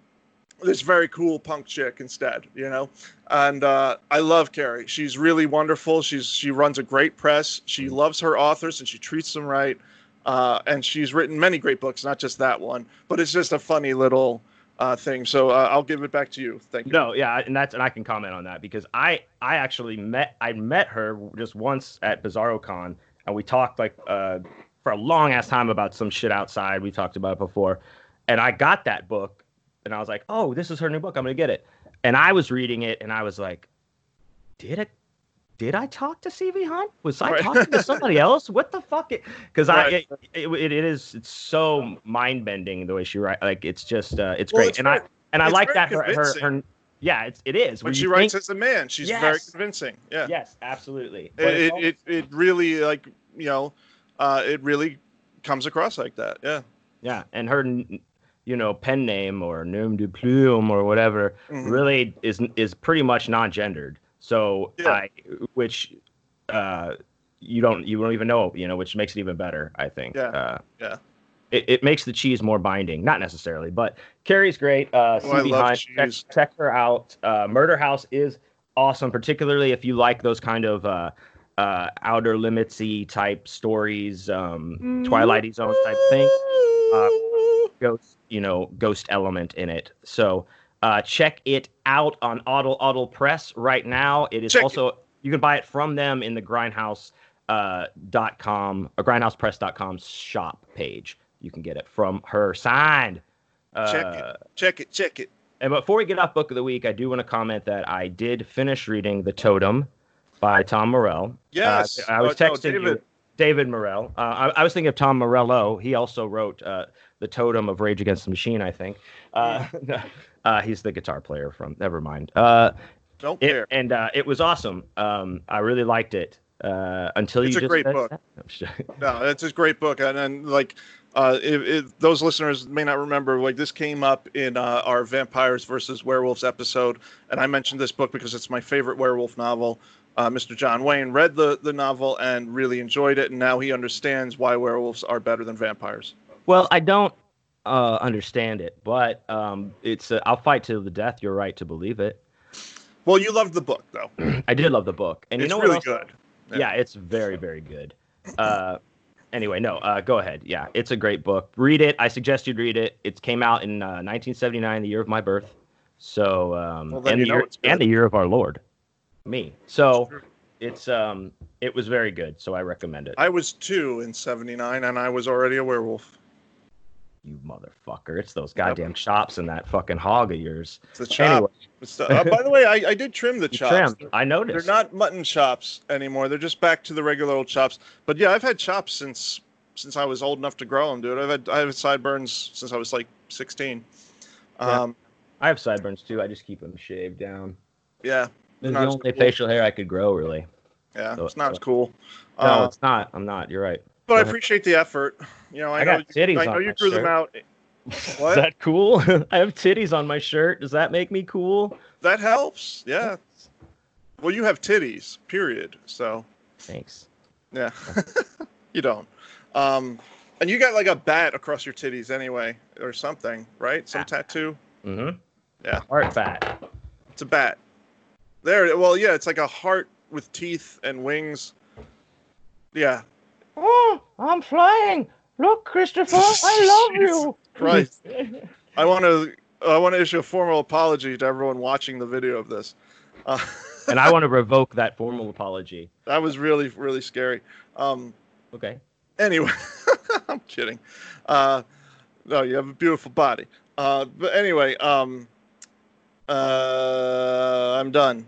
this very cool punk chick instead, you know. And uh, I love Carrie. She's really wonderful. She's she runs a great press. She loves her authors and she treats them right. Uh, and she's written many great books, not just that one. But it's just a funny little uh, thing. So uh, I'll give it back to you. Thank you. No, yeah, and that's and I can comment on that because I I actually met I met her just once at BizarroCon and we talked like uh for a long ass time about some shit outside. We talked about it before, and I got that book, and I was like, "Oh, this is her new book. I'm gonna get it." And I was reading it, and I was like, "Did it? Did I talk to CV Hunt? Was I Right. talking to somebody [LAUGHS] else? What the fuck?" Because I Right. it, it, it is it's so mind bending the way she writes. Like it's just uh, it's Well, great, it's and I and I like that her, her her yeah it's it is when she writes think- as a man, she's very convincing. Yeah. yes absolutely It, it, it it really like you know, uh, it really comes across like that. Yeah. Yeah, and her, you know, pen name or nom de plume or whatever Mhm. really is is pretty much non-gendered. So Yeah. I, which, uh, you don't you don't even know, you know, which makes it even better. I think. Yeah, Uh, yeah. It, it makes the cheese more binding, not necessarily, but Carrie's great. Uh, Oh, I CB love check, check her out. Uh, Murder House is awesome, particularly if you like those kind of uh, uh, outer limitsy type stories, um, Twilighty Zone type thing uh, ghost, you know, ghost element in it. So uh, check it out on Audle Audle Press right now. It is Check it. also you can buy it from them in the Grindhouse uh, dot com or grindhousepress.com shop page. You can get it from her signed. Uh, Check it. Check it. Check it. And before we get off book of the week, I do want to comment that I did finish reading The Totem by Tom Morrell. Yes. Uh, I was Oh, no, texting you, David. David Morrell. Uh, I, I was thinking of Tom Morello. He also wrote uh, The Totem of Rage Against the Machine, I think. Uh, [LAUGHS] [LAUGHS] uh, he's the guitar player from, never mind. Uh, Don't it, care. and uh, it was awesome. Um, I really liked it uh, until It's you a great book. [LAUGHS] sure- No, it's a great book, and, and like, uh, if, if those listeners may not remember, like this came up in uh, our vampires versus werewolves episode, and I mentioned this book because it's my favorite werewolf novel. Uh, Mr. John Wayne read the the novel and really enjoyed it, and now he understands why werewolves are better than vampires. Well, I don't uh, understand it, but um, it's uh, I'll fight to the death. You're right to believe it. Well, you loved the book though; [CLEARS THROAT] I did love the book, and you it's know really what good. Yeah. it's very very good. Uh, anyway, no, uh, go ahead. Yeah, it's a great book. Read it. I suggest you read it. It came out in uh, 1979, the year of my birth. So um, Well, and the year and the year of our Lord, me. So it's um it was very good. So I recommend it. I was two in '79, and I was already a werewolf. You motherfucker! It's those goddamn chops and that fucking hog of yours. It's the chop. Anyway, It's the- uh, by the way, I, I did trim the you chops. trimmed. I noticed. They're not mutton chops anymore. They're just back to the regular old chops. But yeah, I've had chops since since I was old enough to grow them, dude. I've had I have had sideburns since I was like 16. Yeah. Um, I have sideburns too. I just keep them shaved down. yeah, It's the only cool. facial hair I could grow, really. yeah, So- it's not so- as cool. No, Uh, it's not. I'm not. You're right. But I appreciate the effort. You know, I, I know got titties you, I on know you my grew them out. [LAUGHS] Is that cool? [LAUGHS] I have titties on my shirt. Does that make me cool? That helps. Yeah. Well, you have titties. Period. So Thanks. yeah, [LAUGHS] you don't. Um, and you got like a bat across your titties anyway, or something, right? Some Ah. tattoo. Mm-hmm. Yeah. Heart bat. It's a bat. There. Well, yeah, it's like a heart with teeth and wings. Yeah. Oh, I'm flying. Look, Christopher, I [LAUGHS] love you. Christ. [LAUGHS] I want to. I want to issue a formal apology to everyone watching the video of this. Uh, [LAUGHS] and I want to revoke that formal apology. that was really, really scary. Um, Okay. anyway, I'm kidding. Uh, no, you have a beautiful body. Uh, but anyway, um, uh, I'm done.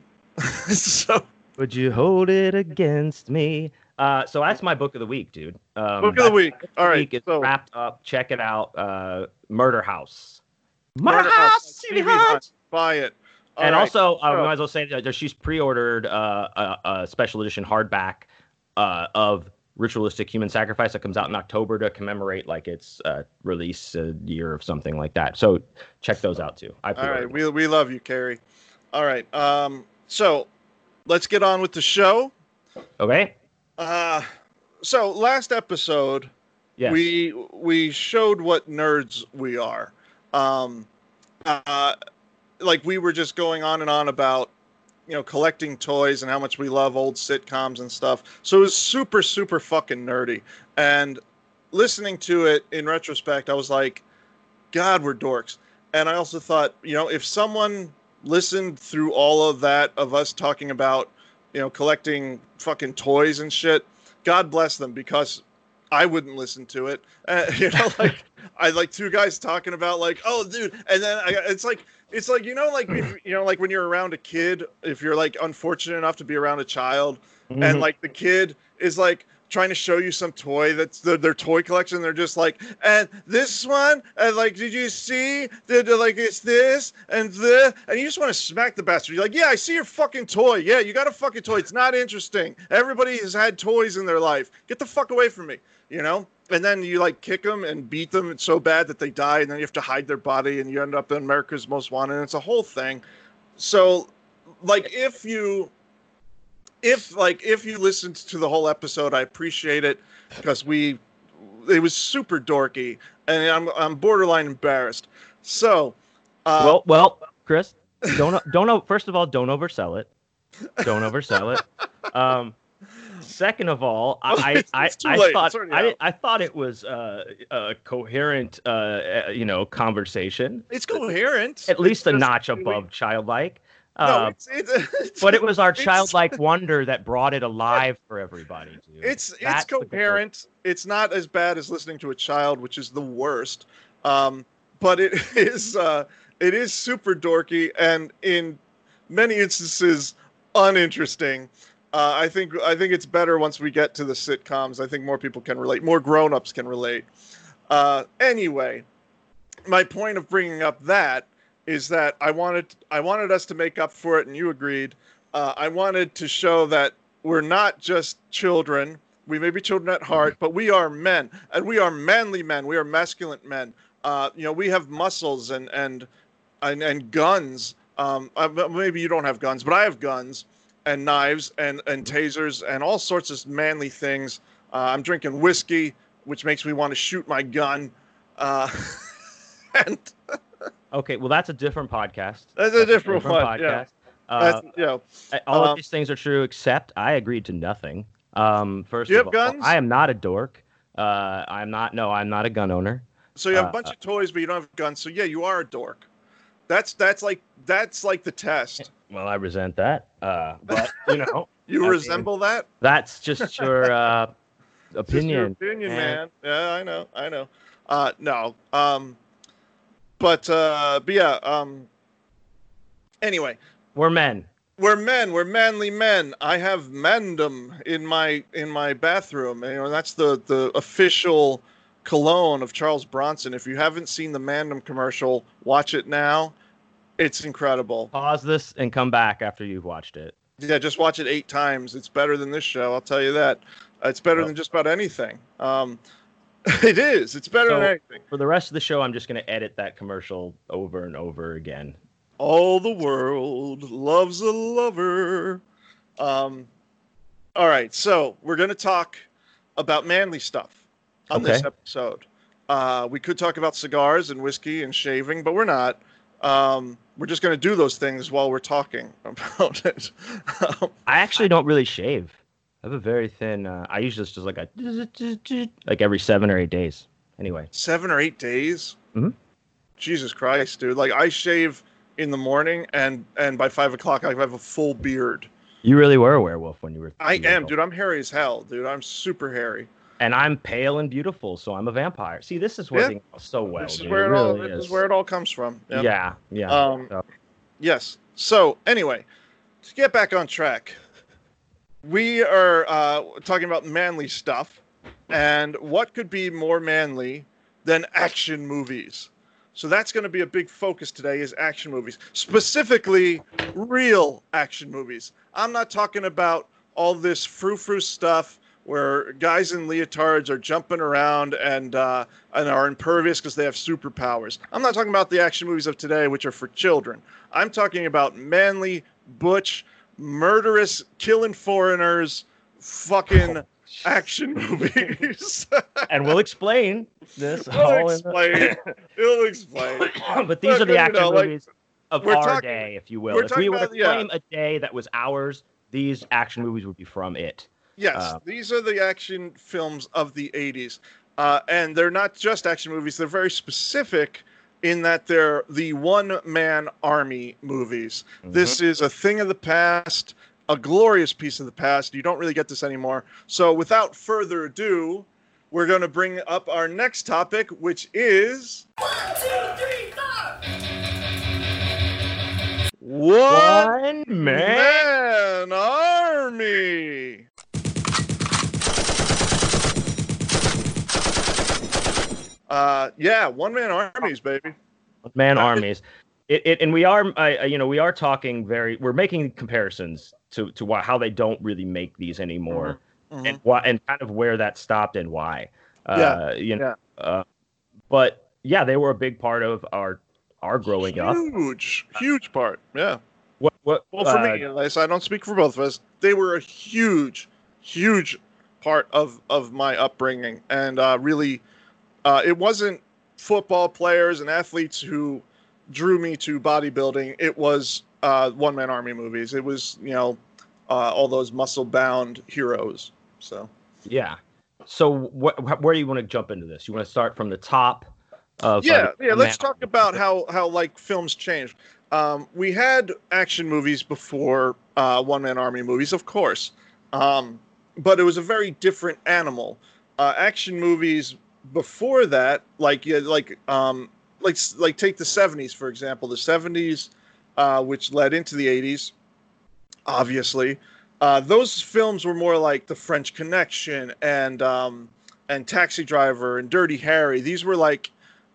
so, Would you hold it against me? Uh, so that's my book of the week, dude. Um, book of the week. All the right. week is So, wrapped up. Check it out. Uh, Murder House. Murder House, C.V. C.V. Hunt. Buy it. All and right, also, uh, so- we might as well say that she's pre-ordered uh, a, a special edition hardback uh, of Ritualistic Human Sacrifice that comes out in October to commemorate like its uh, release uh, year of something like that. So check those out too. I All right, we we love you, Carrie. All right, um, so let's get on with the show. okay. Uh, so last episode, Yes. we we showed what nerds we are. Um, uh, like we were just going on and on about you know collecting toys and how much we love old sitcoms and stuff. So it was super super fucking nerdy. And listening to it in retrospect, I was like, God, we're dorks. And I also thought, you know, if someone listened through all of that of us talking about, you know, collecting fucking toys and shit, God bless them because I wouldn't listen to it. Uh, [LAUGHS] you know, like [LAUGHS] I like two guys talking about like, oh, dude, and then I, it's like it's like you know, like if, you know, like when you're around a kid, if you're like unfortunate enough to be around a child, Mhm. and like the kid is like trying to show you some toy that's their, their toy collection. They're just like and this one? And like did you see? Did like it's this and the and you just want to smack the bastard. You're like yeah i see your fucking toy. Yeah you got a fucking toy. It's not interesting. Everybody has had toys in their life. Get the fuck away from me you know? And then you like kick them and beat them it's so bad that they die and then you have to hide their body and you end up in america's most wanted. And it's a whole thing. So like if you if like if you listened to the whole episode i appreciate it because we it was super dorky and i'm i'm borderline embarrassed so uh well, well, Chris, don't [LAUGHS] don't first of all, don't oversell it. Don't oversell it. Um, second of all, I [LAUGHS] I, I, I thought I. I thought it was uh, a coherent uh, uh, you know conversation, it's coherent at least a notch above childlike. No, Uh, it's, it's, [LAUGHS] it's, but it was our childlike [LAUGHS] wonder that brought it alive for everybody. Dude. it's it's That's coherent it's not as bad as listening to a child which is the worst um but it [LAUGHS] is uh it is super dorky and in many instances uninteresting uh, I think I think it's better once we get to the sitcoms. I think more people can relate, more grown-ups can relate. Uh, anyway, my point of bringing up that is that I wanted I wanted us to make up for it, and you agreed. Uh, I wanted to show that we're not just children. We may be children at heart, but we are men, and we are manly men. We are masculine men. Uh, you know, we have muscles and and and, and guns. Um, uh, maybe you don't have guns, but I have guns and knives and and tasers and all sorts of manly things. Uh, I'm drinking whiskey, which makes me want to shoot my gun. Uh, [LAUGHS] and okay. Well, that's a different podcast. That's a different yeah. podcast. Uh, you know, all um, of these things are true, except I agreed to nothing. Um, first you of have all, guns? I am not a dork. Uh, I'm not. No, I'm not a gun owner. so you have uh, a bunch of toys, but you don't have guns. So yeah, you are a dork. That's that's like that's like the test. Well, I resent that. Uh, but you know, [LAUGHS] You I mean, resemble that. that's just your uh, It's [LAUGHS] just your opinion. opinion, man. man. Yeah, I know, I know. Uh, no, um, but uh, but yeah. Um, anyway, We're men. we're men. We're manly men. I have Mandom in my in my bathroom. You know, that's the the official cologne of Charles Bronson. If you haven't seen the Mandom commercial, watch it now. It's incredible. Pause this and come back after you've watched it. Yeah, just watch it eight times. It's better than this show. I'll tell you that. It's better Well- than just about anything. Um, [LAUGHS] it is. It's better than anything. For the rest of the show, I'm just going to edit that commercial over and over again. All the world loves a lover. Um, all right, so we're going to talk about manly stuff on this episode. Uh, we could talk about cigars and whiskey and shaving, but we're not. Um, we're just going to do those things while we're talking [LAUGHS] about it. Um, I actually don't really shave. I have a very thin. Uh, I usually just like a like every seven or eight days. Anyway, seven or eight days. Mhm. Jesus Christ, dude! Like I shave in the morning, and and by five o'clock I have a full beard. you really were a werewolf when you were. I am, dude. I'm hairy as hell, dude. I'm super hairy. And I'm pale and beautiful, so I'm a vampire. See, this is working out so well. this is dude. where it, it all. really This is where it all comes from. Yeah. Yeah, yeah. Um, So- Yes. So anyway, to get back on track, we are uh, talking about manly stuff, and what could be more manly than action movies? So that's going to be a big focus today is action movies, specifically real action movies. I'm not talking about all this frou-frou stuff where guys in leotards are jumping around and uh, and are impervious because they have superpowers. I'm not talking about the action movies of today, which are for children. I'm talking about manly, butch, murderous, killing foreigners, fucking action movies. [LAUGHS] and we'll explain this. He'll all in the- explain. [LAUGHS] He'll explain. [COUGHS] but these are the action know, like, movies of we're our talking- day, if you will. If we were to about- yeah. claim a day that was ours, these action movies would be from it. Yes, Uh, these are the action films of the 80s. Uh, and they're not just action movies, they're very specific in that they're the one man army movies. Mm-hmm. This is a thing of the past, a glorious piece of the past. You don't really get this anymore. So, without further ado, we're going to bring up our next topic, which is One, two, three, four. One One man. Man Army. Uh, yeah, one man armies, baby. man Uh, armies. It, it and we are, uh, you know, we are talking very. We're making comparisons to to why, how they don't really make these anymore, Mhm. and why and kind of where that stopped and why. Uh, you know, uh, but yeah, they were a big part of our our growing up. Huge, huge part. Yeah. What what? Well, for uh, me, at least, I don't speak for both of us. They were a huge, huge part of of my upbringing, and uh, really, uh, it wasn't football players and athletes who drew me to bodybuilding. It was uh, one man army movies. It was you know uh, all those muscle bound heroes. So Yeah. So wh- wh- where do you want to jump into this? You want to start from the top of yeah, uh, yeah. Let's talk about how how like films changed. Um, we had action movies before uh, one man army movies, of course, um, but it was a very different animal. Uh, action movies before that, like yeah, like um, like like take the '70s for example. The '70s, uh, which led into the '80s, obviously. Uh, those films were more like The French Connection and um, and Taxi Driver and Dirty Harry. These were like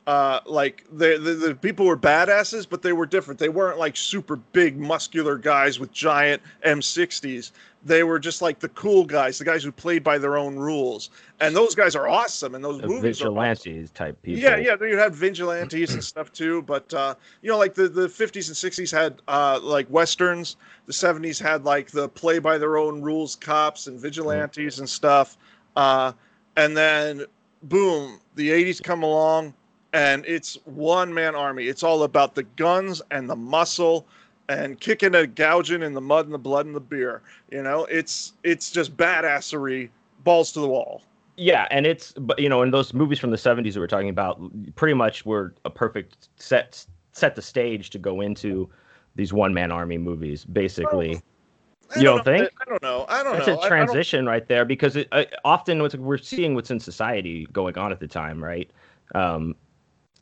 uh, like the, the the people were badasses, but they were different. They weren't like super big, muscular guys with giant M60s. They were just like the cool guys, the guys who played by their own rules. And those guys are awesome. And those The movies are awesome. vigilantes type people. Yeah, yeah, you had vigilantes and stuff too, but uh, you know, like the the fifties and sixties had uh, like westerns. The seventies had like the play by their own rules cops and vigilantes and stuff. Uh, and then boom, the eighties come along, and it's one man army. It's all about the guns and the muscle and kicking and gouging in the mud and the blood and the beer. You know, it's it's just badassery, balls to the wall. Yeah, and it's but you know, in those movies from the '70s that we're talking about, pretty much were a perfect set set the stage to go into these one man army movies. Basically, I You don't know. think? I don't know. I don't that's know. a I- I don't- transition right there because it, uh, often we're seeing what's in society going on at the time, right? Um,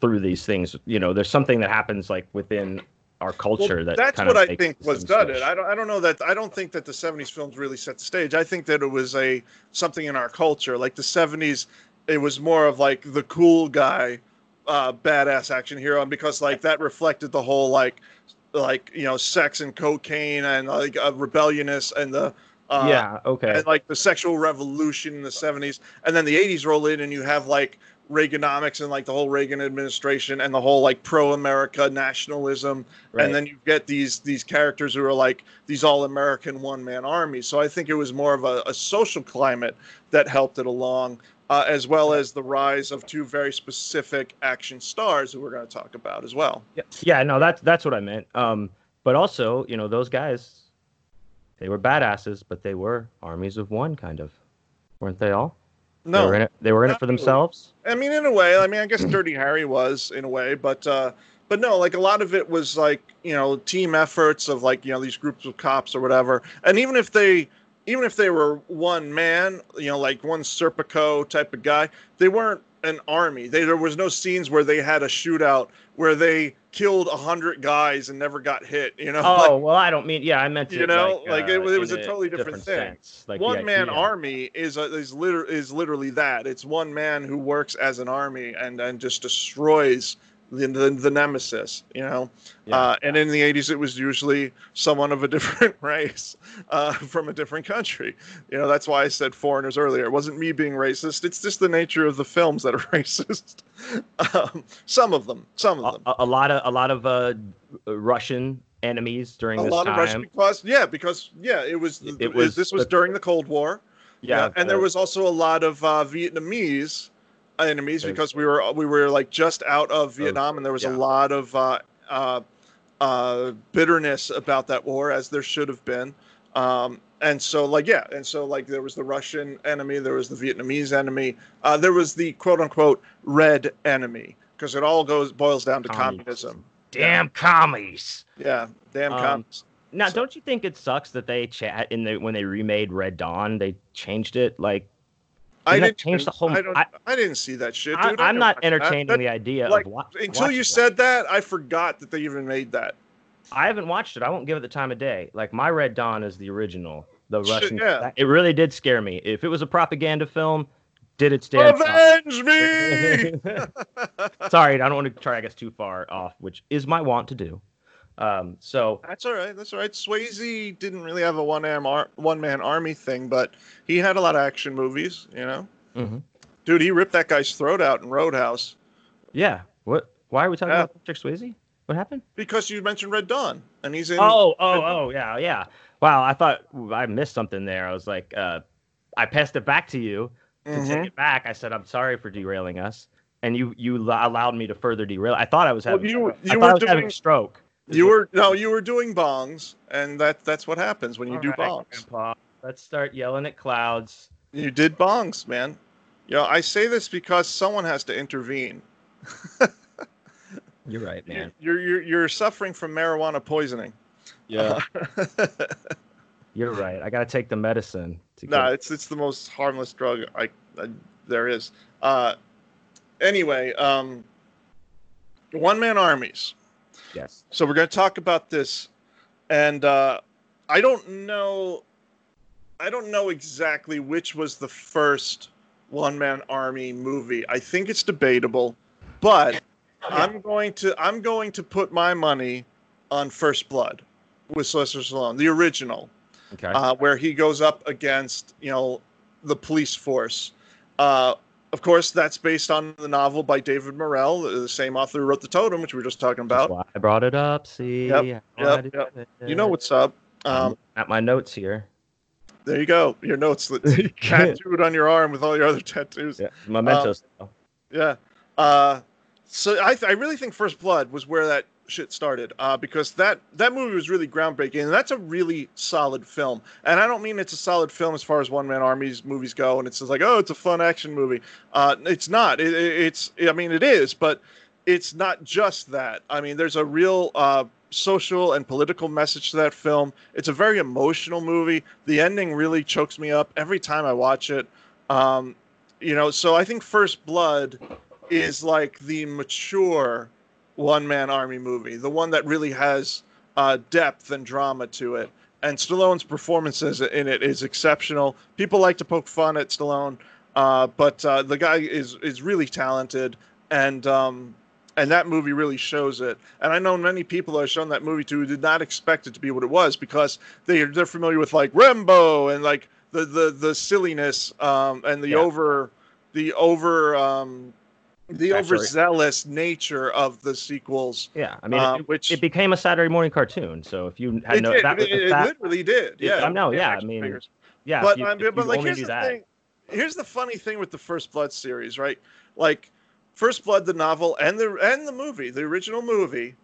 through these things, you know, there's something that happens like within our culture Well, that that's what I think was done. switch. It. I don't. I don't know that. I don't think that the '70s films really set the stage. I think that it was a something in our culture. Like the '70s, it was more of like the cool guy, uh, badass action hero, and because like that reflected the whole like, like you know, sex and cocaine and like uh, rebelliousness and the. Uh, yeah. Okay. and like the sexual revolution in the 70s and then the 80s roll in and you have like reaganomics and like the whole reagan administration and the whole like pro-america nationalism right. and then you get these these characters who are like these all-american one-man armies so i think it was more of a, a social climate that helped it along uh, as well as the rise of two very specific action stars who we're going to talk about as well Yeah, yeah, no, that's that's what I meant. Um, but also, you know, those guys, they were badasses, but they were armies of one, kind of, weren't they all? They no were in it. They were in it for really. themselves. I mean, in a way, I mean, I guess Dirty Harry was in a way, but uh, but no, like a lot of it was like you know team efforts of like you know these groups of cops or whatever, and even if they even if they were one man, you know, like one Serpico type of guy, they weren't an army. They, there was no scenes where they had a shootout where they killed a hundred guys and never got hit. You know, [LAUGHS] Oh well, I don't mean. Yeah, I meant You it know, like, like, it uh, was- it was a totally different thing. sense. Like one man idea. army is a, is liter- is literally that. It's one man who works as an army and and just destroys the the, the nemesis. You know, Yeah. uh, and in the '80s it was usually someone of a [LAUGHS] different race uh, from a different country. You know, that's why I said foreigners earlier. It wasn't me being racist. It's just the nature of the films that are [LAUGHS] racist. um, some of them, some of them. a, a lot of a lot of uh, Russian enemies during A lot time. of Russian because yeah, because yeah, it was It it was this was the- during the Cold War. yeah, and there was also a lot of uh, Vietnamese enemies because we were we were like just out of Vietnam, and there was yeah. a lot of uh, uh, uh, bitterness about that war, as there should have been. Um, and so, like, yeah, and so like there was the Russian enemy, there was the Vietnamese enemy, uh, there was the quote unquote red enemy, because it all goes boils down to Communism. communism. damn commies. Yeah, damn Um, commies. Now, So- don't you think it sucks that they chat in the when they remade Red Dawn, they changed it like I Didn't change the whole- I, don't, I- I, didn't see that shit, dude. I I'm not that. entertaining That- the idea like, of wa- until you said that, I forgot that they even made that. I haven't watched it. I won't give it the time of day. Like my Red Dawn is the original, the Shit, Russian. yeah. It really did scare me. If it was a propaganda film, did it stand? Avenge me! [LAUGHS] [LAUGHS] Sorry, I don't want to try. I guess too far off, which is my want to do. Um, so That's all right. That's all right. Swayze didn't really have a one man ar- one man army thing, but he had a lot of action movies. You know, mhm. dude, he ripped that guy's throat out in Roadhouse yeah. What? Why are we talking Yeah. about Patrick Swayze? What happened? because you mentioned Red Dawn, and he's in. Oh, oh, oh, yeah, yeah. Wow, I thought I missed something there. I was like, uh, I passed it back to you to Mhm. take it back. I said, I'm sorry for derailing us, and you you allowed me to further derail. I thought I was Well, having. you- I you thought were I was having doing- a stroke. You were no, you were doing bongs, and that that's what happens when you All do right, bongs. Grandpa, let's start yelling at clouds. You did bongs, man. You know, I say this because someone has to intervene. [LAUGHS] You're right, man. You're you're you're suffering from marijuana poisoning. Yeah, [LAUGHS] you're right. I gotta take the medicine. To no, get- it's it's the most harmless drug I, I there is. Uh, anyway, um, one man armies. Yes. So we're going to talk about this, and uh, I don't know. I don't know exactly which was the first one man army movie. I think it's debatable, but I'm going to I'm going to put my money on First Blood with Sylvester Stallone, the original Okay. uh, where he goes up against you know the police force. Uh, of course, that's based on the novel by David Morrell, the same author who wrote The Totem, which we were just talking about. I brought it up. See, Yep, yep, yep. You know what's up. Um, at my notes here. there you go. Your notes that [LAUGHS] [LAUGHS] tattooed on your arm with all your other tattoos. Yeah, memento. style. Yeah. Uh, so I, th- I really think First Blood was where that shit started uh, because that that movie was really groundbreaking and that's a really solid film. And I don't mean it's a solid film as far as one man armies movies go and it's just like oh it's a fun action movie. Uh, it's not. It, it- it's I mean it is, but it's not just that. I mean there's a real uh, social and political message to that film. It's a very emotional movie. The ending really chokes me up every time I watch it. Um, you know, so I think First Blood is like the mature one man army movie, the one that really has uh, depth and drama to it. And Stallone's performances in it is exceptional. People like to poke fun at Stallone, uh, but uh, the guy is is really talented, and um, and that movie really shows it. And I know many people I've shown that movie to who did not expect it to be what it was because they they're familiar with like Rambo and like the the the silliness um, and the Yeah. over the over um, the Actually- overzealous nature of the sequels. Yeah, I mean, Uh, it, which- it became a Saturday morning cartoon. So if you had It no, did. that it, it that, literally did. Yeah, Yeah, I know, yeah, I mean, figures. yeah. but you, um, if but like here's the that. thing. Here's the funny thing with the First Blood series, right? Like First Blood, the novel, and the and the movie, the original movie,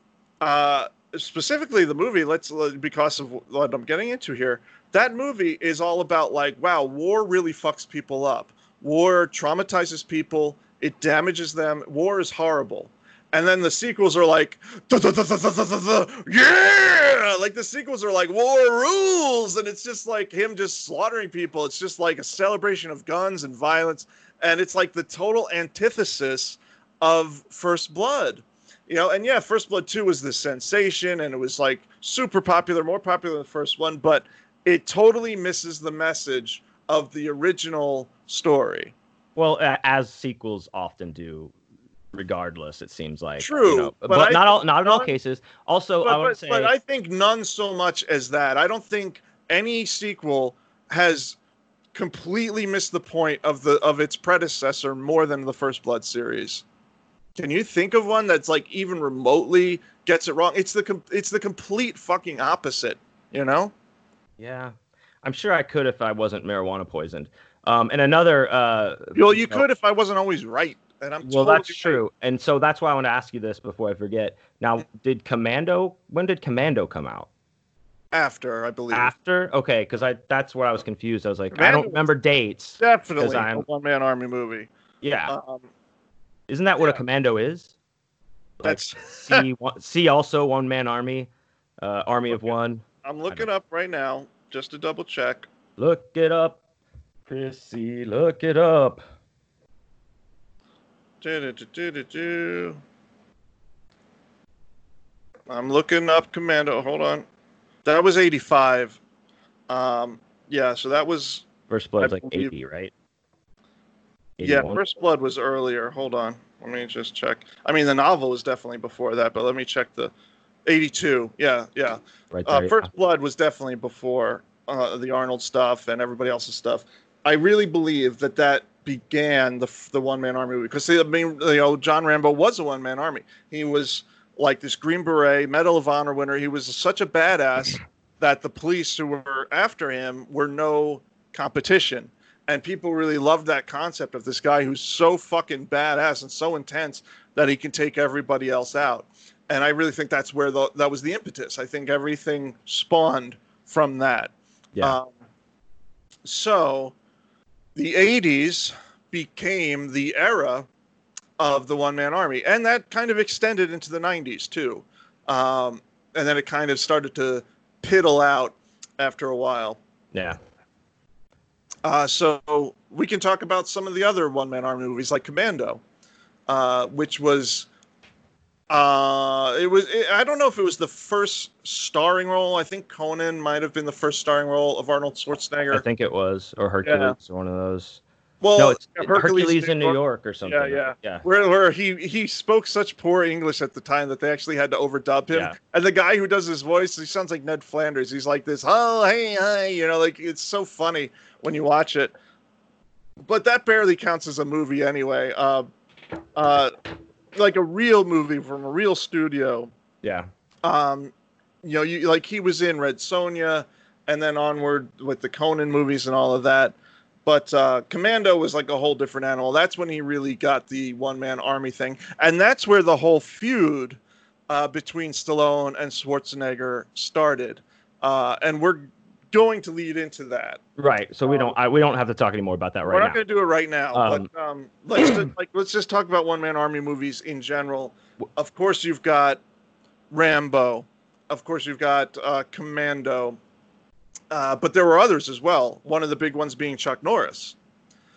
uh, specifically the movie. Let's uh, because of what I'm getting into here. That movie is all about like, wow, war really fucks people up. War traumatizes people. It damages them. War is horrible. And then the sequels are like, "Duh, duh, duh, duh, duh, duh, duh, duh, yeah! Like the sequels are like war rules, and it's just like him just slaughtering people. It's just like a celebration of guns and violence, and it's like the total antithesis of First Blood. You know, and yeah, First Blood 2 was the sensation, and it was like super popular, more popular than the first one, but it totally misses the message of the original story. Well, as sequels often do, regardless, it seems like. True, you know, but but, not all, not in all cases. Also, but, I would but, say, but I think none so much as that. I don't think any sequel has completely missed the point of the of its predecessor more than the First Blood series. Can you think of one that's like even remotely gets it wrong? It's the com- it's the complete fucking opposite. You know? yeah, I'm sure I could if I wasn't marijuana poisoned. Um, and another. Uh, Well, you know, could if I wasn't always right. And I'm Well, totally that's true, and so that's why I want to ask you this before I forget. Now, did Commando? When did Commando come out? after I believe After? Okay, because I that's where I was confused. I was like, I don't remember dates. definitely a I'm- one man army movie. Yeah, Um, isn't that what a commando is? Like that's [LAUGHS] C, one, C also one man army, uh, army of one. I'm looking up right now just to double check. Look it up. Chrissy, look it up. I'm looking up Commando. Hold on. That was 85. Um, yeah, so that was First Blood's I like believe- 80, right? yeah. First Blood was earlier. Hold on. Let me just check. I mean, the novel was definitely before that, but let me check the 82. Yeah, yeah. right Uh, there. First Blood was definitely before uh, the Arnold stuff and everybody else's stuff. I really believe that that began the the one man army because I mean, you know, John Rambo was a one man army. He was like this Green Beret, Medal of Honor winner. He was such a badass that the police who were after him were no competition. And people really loved that concept of this guy who's so fucking badass and so intense that he can take everybody else out. And I really think that's where the, that was the impetus. I think everything spawned from that. yeah. Um, so the 80s became the era of the one man army. And that kind of extended into the 90s too. Um, and then it kind of started to piddle out after a while. yeah. Uh, so we can talk about some of the other one man army movies like Commando, uh, which was. Uh, it was. It, I don't know if it was the first starring role. I think Conan might have been the first starring role of Arnold Schwarzenegger. I think it was. Or Hercules, one of those. well, no, it's yeah, Hercules, in New York or something. Yeah, yeah. Yeah. Where, where he he spoke such poor English at the time that they actually had to overdub him. Yeah. And the guy who does his voice, he sounds like Ned Flanders. He's like this, oh hey hey, you know, like it's so funny when you watch it. But that barely counts as a movie anyway. Uh, uh, like a real movie from a real studio. Yeah. Um, you know, you like he was in Red Sonja, and then onward with the Conan movies and all of that. But uh, Commando was like a whole different animal. That's when he really got the one man army thing, and that's where the whole feud uh, between Stallone and Schwarzenegger started. Uh, and we're going to lead into that. Right. So we don't I, we don't have to talk anymore about that right We're not going to do it right now, Um, but um, let's just, [CLEARS THROAT] like let's just talk about one man army movies in general. Of course, you've got Rambo. Of course, you've got uh, Commando. Uh, but there were others as well. One of the big ones being Chuck Norris,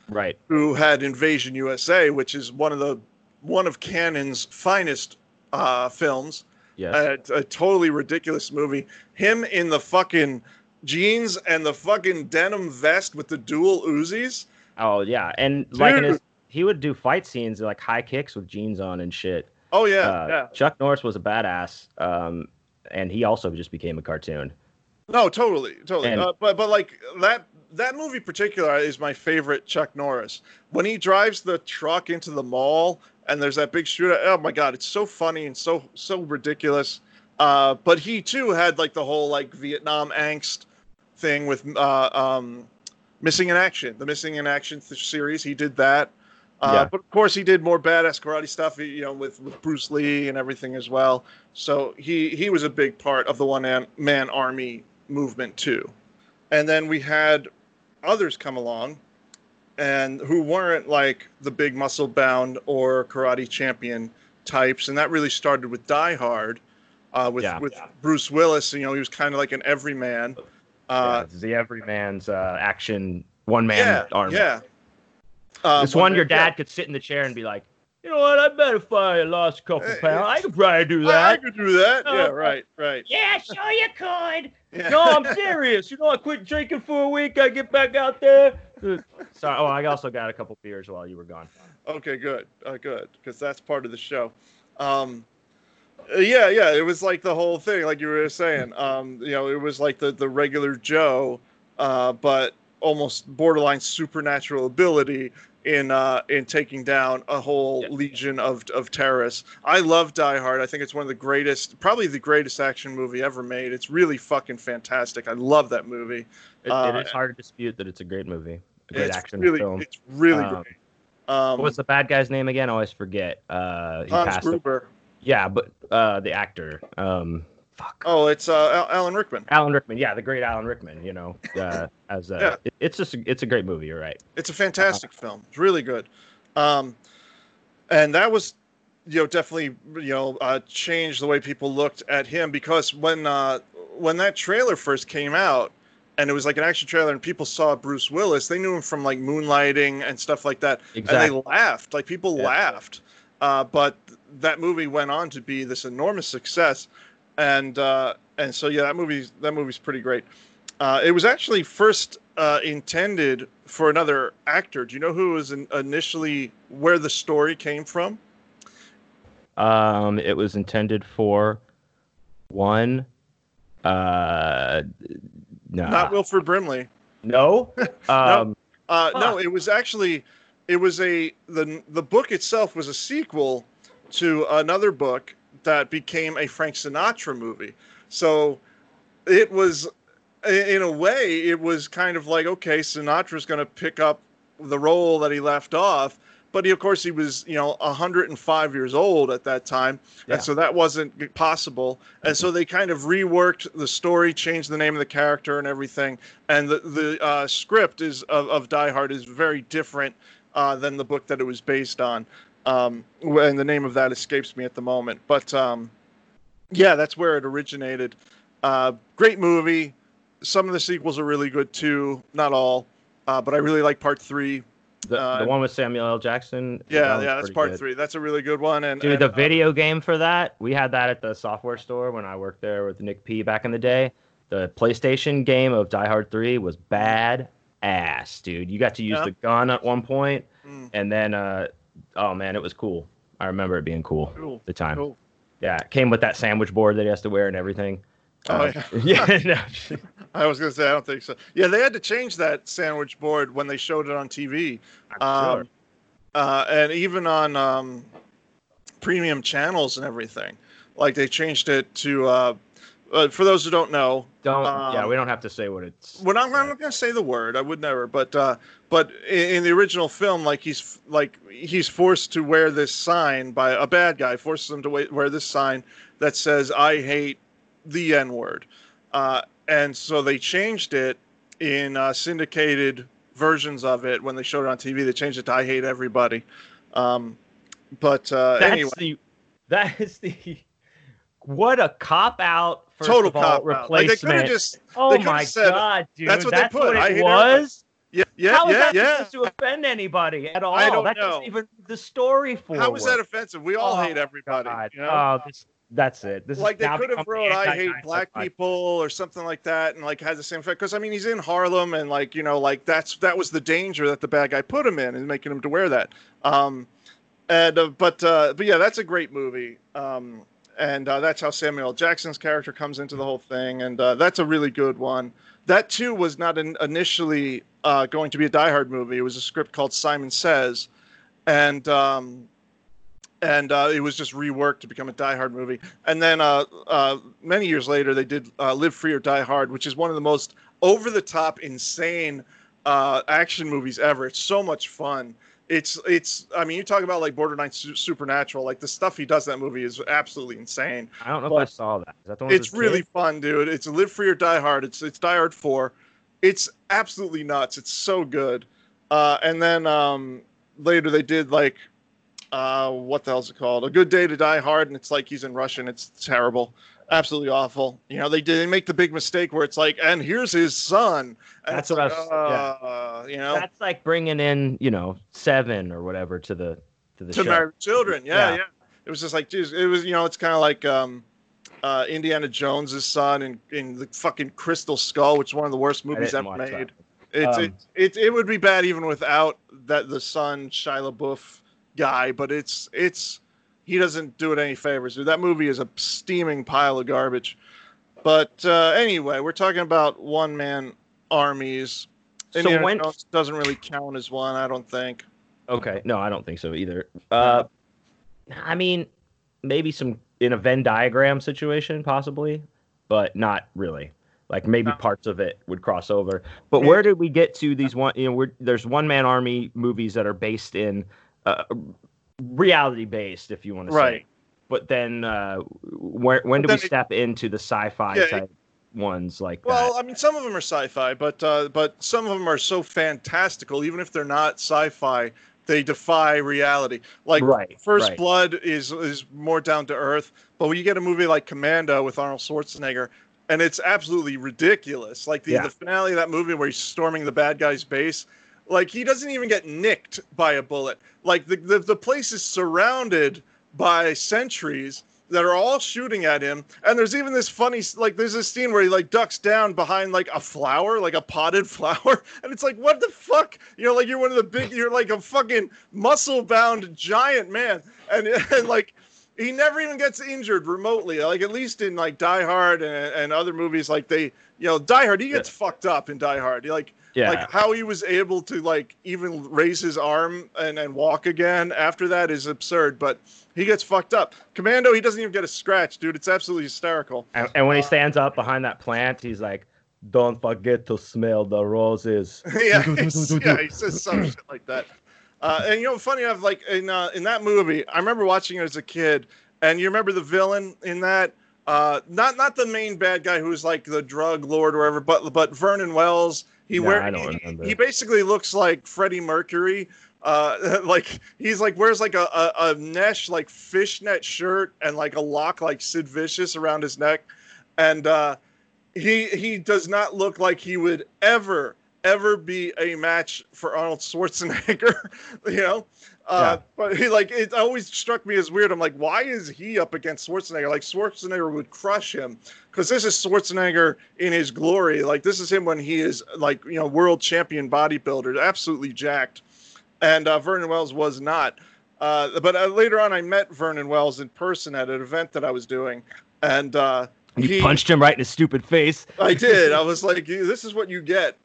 Right. who had Invasion USA, which is one of the one of Cannon's finest uh, films. Yes. A, a totally ridiculous movie. Him in the fucking jeans and the fucking denim vest with the dual Uzis. oh yeah. And like in his he would do fight scenes like high kicks with jeans on and shit. Oh yeah, Uh, yeah. Chuck Norris was a badass. Um and he also just became a cartoon. No, totally, totally. And- uh, but but like that that movie particular is my favorite Chuck Norris. When he drives the truck into the mall and there's that big shootout. Oh my god, it's so funny and so so ridiculous. Uh, but he too had like the whole like Vietnam angst thing with uh, um, Missing in Action, the Missing in Action th- series. He did that. Uh, Yeah. But of course, he did more badass karate stuff, you know, with, with Bruce Lee and everything as well. So he he was a big part of the one man, army movement too. And then we had others come along, and who weren't like the big muscle bound or karate champion types, and that really started with Die Hard, uh, with Yeah. with Bruce Willis. You know, he was kind of like an everyman. Uh, yeah, it's the everyman's uh, action one man yeah, army. yeah. Uh, This one, your yeah. dad could sit in the chair and be like, you know what? I bet if I lost a couple pounds, I could probably do that. I could do that. Yeah, Uh, right, right. Yeah, sure you could. Yeah. no, I'm [LAUGHS] serious. You know, I quit drinking for a week. I get back out there. [LAUGHS] Sorry. Oh, I also got a couple beers while you were gone. Okay, good, uh, good, because that's part of the show. Um, yeah, yeah, it was like the whole thing, like you were saying. Um, you know, it was like the the regular Joe, uh, but almost borderline supernatural ability in uh, in taking down a whole Yeah. legion of of terrorists. I love Die Hard. I think it's one of the greatest, probably the greatest action movie ever made. It's really fucking fantastic. I love that movie. It, Uh, it is hard to dispute that it's a great movie, a great it's action really, film. It's really Um, great. Um, What's the bad guy's name again? I always forget. Uh, he Hans Gruber. Yeah, but uh, the actor. Um, fuck. Oh, it's uh, Alan Rickman. Alan Rickman. Yeah, the great Alan Rickman. You know, uh, [LAUGHS] as uh, Yeah. it- it's just a, it's a great movie. You're right. It's a fantastic film. It's really good. Um, and that was, you know, definitely, you know, uh, changed the way people looked at him because when uh, when that trailer first came out, and it was like an action trailer, and people saw Bruce Willis. They knew him from like Moonlighting and stuff like that, and they laughed. Like people Yeah. laughed. Uh, but that movie went on to be this enormous success, and uh, and so yeah, that movie that movie's pretty great. Uh, it was actually first uh, intended for another actor. Do you know who was in, initially where the story came from? Um, it was intended for one. Uh, no, Not Wilford Brimley. no. [LAUGHS] Um, Uh, Huh. No, it was actually it was a the the book itself was a sequel to another book that became a Frank Sinatra movie. So it was in a way it was kind of like okay, Sinatra's going to pick up the role that he left off, but he of course he was, you know, 105 years old at that time, Yeah. and so that wasn't possible. And so they kind of reworked the story, changed the name of the character and everything, and the the uh, script is of, of Die Hard is very different uh, than the book that it was based on. Um, and the name of that escapes me at the moment, but um, yeah, that's where it originated. Uh, great movie. Some of the sequels are really good too. Not all, uh, but I really like part three. the, uh, the one with Samuel L. Jackson. Yeah, was yeah, that's part good. three. That's a really good one. And Dude, and, the uh, video game for that, we had that at the software store when I worked there with Nick P back in the day. The PlayStation game of Die Hard 3 was bad ass, dude. You got to use Yeah. the gun at one point, Mm. and then, uh, oh man, it was cool. I remember it being cool Cool. at the time. Cool. Yeah, it came with that sandwich board that he has to wear and everything. Oh, Uh, yeah. [LAUGHS] yeah, no, [LAUGHS] I was gonna say I don't think so. Yeah, they had to change that sandwich board when they showed it on TV. Um, sure. uh, and even on um, premium channels and everything. Like they changed it to. Uh, for those who don't know, Don't, um, yeah, we don't have to say what it's. well, I'm, I'm not going to say the word. I would never. But uh, but in, in the original film, like he's like he's forced to wear this sign by a bad guy forces him to wear this sign that says "I hate the N word," uh, and so they changed it in uh, syndicated versions of it when they showed it on TV. They changed it to "I hate everybody." Um, but uh, That's anyway, the. That is the. What a cop out. Total cop out. Like they could replacement. have just oh they my said- god, dude! that's what they that's put. what I it everybody. was. yeah yeah How is yeah that yeah. supposed to offend anybody at all? I don't that know. even the story forward. How is that offensive? We all Oh, hate everybody. God. You know? Oh, this, that's it. This like they could have wrote "I hate black people" or something like that, and like had the same effect. Because I mean, he's in Harlem, and like you know, like that's that was the danger that the bad guy put him in, and making him to wear that. Um, and uh, but uh, but yeah, that's a great movie. Um, and uh, that's how Samuel Jackson's character comes into the whole thing, and uh, that's a really good one. That too was not in, initially uh, going to be a Die Hard movie. It was a script called Simon Says, and um, and uh, it was just reworked to become a Die Hard movie. And then uh, uh, many years later, they did Live Free or Die Hard, which is one of the most over the top, insane uh, action movies ever. It's so much fun. It's it's. I mean, you talk about like borderline su- supernatural. Like the stuff he does in that movie is absolutely insane. I don't know if I saw that. Is that the one? It's really kid? fun, dude. It's Live Free or Die Hard. It's it's Die Hard Four. It's absolutely nuts. It's so good. Uh, and then um, later they did like uh, what the hell's it called? A Good Day to Die Hard, and it's like he's in Russian. It's terrible, absolutely awful. You know, they did they make the big mistake where it's like, and here's his son. And That's what I like, was- uh, You know, That's like bringing in, you know, seven or whatever to the to the to show. marry children. Yeah, Yeah. yeah, It was just like, geez, it was, you know, it's kind of like um, uh, Indiana Jones's son in, in the fucking Crystal Skull, which is one of the worst movies ever made. It's Um, it, it it would be bad even without that the son Shia LaBeouf guy, but it's it's he doesn't do it any favors. Dude, that movie is a steaming pile of garbage. But uh, anyway, we're talking about one man armies. So Indiana when- Jones doesn't really count as one, I don't think. Okay, no, I don't think so either. Uh, I mean, maybe some in a Venn diagram situation, possibly, but not really. Like maybe parts of it would cross over. But where did we get to these one? You know, we're, there's one man army movies that are based in uh, reality based, if you want to say. Right. But then, uh, where when do But we it- step into the sci-fi Yeah, it- type ones like Well, that? I mean, some of them are sci-fi, but uh, but some of them are so fantastical. Even if they're not sci-fi, they defy reality. Like Right, First right. Blood is is more down to earth, but when you get a movie like Commando with Arnold Schwarzenegger, and it's absolutely ridiculous. Like the, Yeah. the finale of that movie where he's storming the bad guy's base, like he doesn't even get nicked by a bullet. Like the the, the place is surrounded by sentries that are all shooting at him. And there's even this funny like there's this scene where he like ducks down behind like a flower like a potted [LAUGHS] flower. And it's like what the fuck? You know like you're one of the big you're like a fucking muscle bound giant man. And, [LAUGHS] and like he never even gets injured remotely. Like at least in like die hard and, and other movies like they you know die hard he gets fucked up in die hard. He, like Yeah. like how he was able to like even raise his arm and, and walk again after that is absurd but he gets fucked up commando he doesn't even get a scratch dude it's absolutely hysterical and, and when he stands up behind that plant, he's like, "Don't forget to smell the roses." [LAUGHS] yeah, [LAUGHS] yeah, he says some shit like that. Uh, and you know, funny enough, like in uh, in that movie, I remember watching it as a kid, and you remember the villain in that. Uh, not not the main bad guy who's like the drug lord or whatever, but but Vernon Wells. He No, wear he- he basically looks like Freddie Mercury. Uh, [LAUGHS] like he's like wears like a, a, a mesh like fishnet shirt and like a lock like Sid Vicious around his neck, and uh, he he does not look like he would ever ever be a match for Arnold Schwarzenegger, [LAUGHS] you know. Uh, Yeah. But he like it always struck me as weird. I'm like, why is he up against Schwarzenegger? Like Schwarzenegger would crush him because this is Schwarzenegger in his glory. Like this is him when he is like you know world champion bodybuilder, absolutely jacked. And uh, Vernon Wells was not. Uh, but uh, later on, I met Vernon Wells in person at an event that I was doing, and uh, you he- punched him right in his stupid face. [LAUGHS] I did. I [LAUGHS] was like, this is what you get.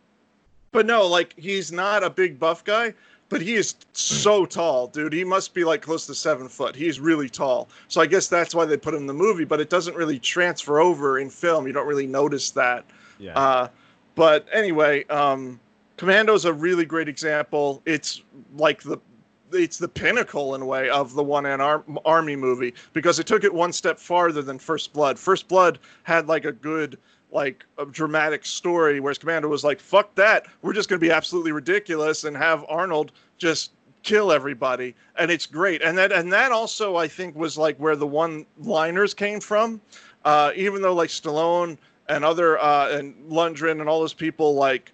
But no, like he's not a big buff guy, but he is so tall, dude. He must be like close to seven foot. He's really tall. So I guess that's why they put him in the movie, but it doesn't really transfer over in film. You don't really notice that. Yeah. Uh, but anyway, um, Commando is a really great example. It's like the it's the pinnacle in a way of the one man ar- army movie because it took it one step farther than First Blood. First Blood had like a good like a dramatic story, whereas Commando was like, "Fuck that! We're just going to be absolutely ridiculous and have Arnold just kill everybody," and it's great. And that and that also I think was like where the one liners came from. Uh, even though like Stallone and other uh, and Lundgren and all those people like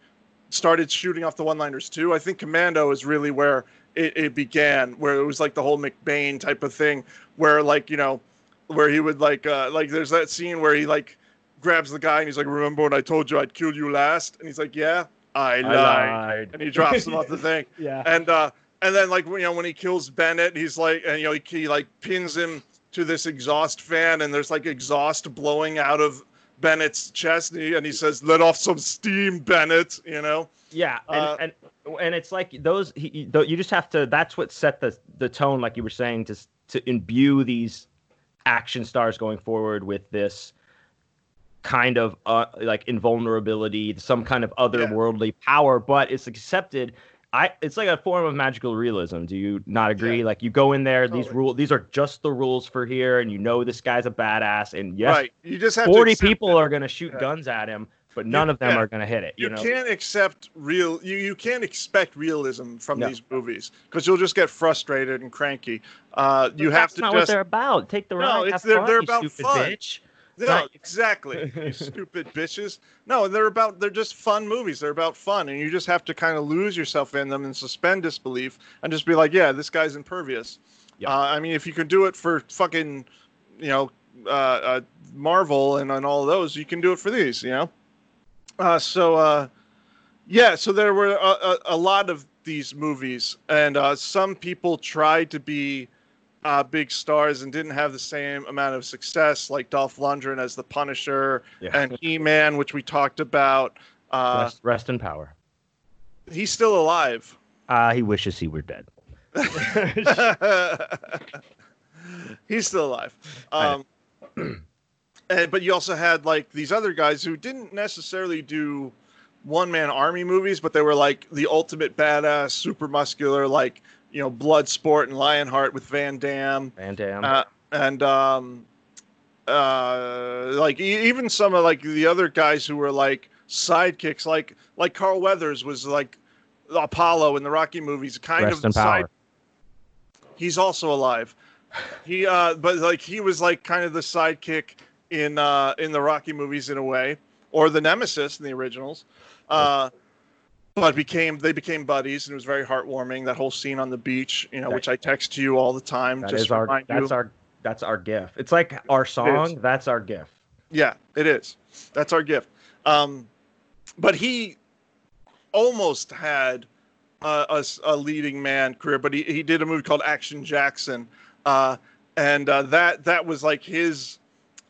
started shooting off the one-liners too. I think Commando is really where it, it began, where it was like the whole McBain type of thing, where like you know, where he would like uh, like there's that scene where he like grabs the guy and he's like, "Remember when I told you I'd kill you last?" And he's like, "Yeah, I I lied,", lied. and he drops him off the [LAUGHS] thing, Yeah. and uh, and then like you know when he kills Bennett, he's like, and you know he, he like pins him to this exhaust fan, and there's like exhaust blowing out of Bennett's chest, and he, and he says, "Let off some steam, Bennett," you know. Yeah, and, Uh, and and it's like those. He, he- you just have to. That's what set the the tone, like you were saying, to to imbue these action stars going forward with this kind of uh, like invulnerability, some kind of otherworldly power. But it's accepted. I. It's like a form of magical realism. Do you not agree? Yeah. Like you go in there, these Totally. rule. These are just the rules for here, and you know this guy's a badass. And yes, Right. You just have forty people it. are gonna shoot Yeah. guns at him, but none of them yeah. are gonna hit it. You, You, know. can't accept real. You, you can't expect realism from No. these movies because you'll just get frustrated and cranky. Uh, you have that's to not what they're about. Take the No, ride. it's- they're- fun, they're about fun. bitch. No exactly. [LAUGHS] you stupid bitches. No, they're about. They're just fun movies. They're about fun, and you just have to kind of lose yourself in them and suspend disbelief and just be like, yeah, this guy's impervious. Yeah. Uh, I mean, if you can do it for fucking, you know, uh, uh, Marvel and, and all of those, you can do it for these. You know. Uh, so uh, yeah, so there were a, a, a lot of these movies, and uh, some people tried to be uh, big stars and didn't have the same amount of success, like Dolph Lundgren as the Punisher Yeah. and He-Man, which we talked about. Uh, rest, rest in power. he's still alive. Uh, he wishes he were dead. [LAUGHS] he's still alive. Um, [CLEARS THROAT] and, but you also had like these other guys who didn't necessarily do one man army movies, but they were like the ultimate badass, super muscular, like you know, Bloodsport and Lionheart with Van Damme. Van Damme. Uh, and um, uh, like e- even some of like the other guys who were like sidekicks, like like Carl Weathers was like Apollo in the Rocky movies, kind rest of side he's also alive. He uh but like he was like kind of the sidekick in uh, in the Rocky movies in a way, or the Nemesis in the originals. Uh, but became they became buddies, and it was very heartwarming. That whole scene on the beach, you know, That- which I text to you all the time. That is our that's you. our that's our gift. It's like our song. That's our gift. Yeah, it is. That's our gift. Um, but he almost had a a leading man career, but he, he did a movie called Action Jackson, uh, and uh, that that was like his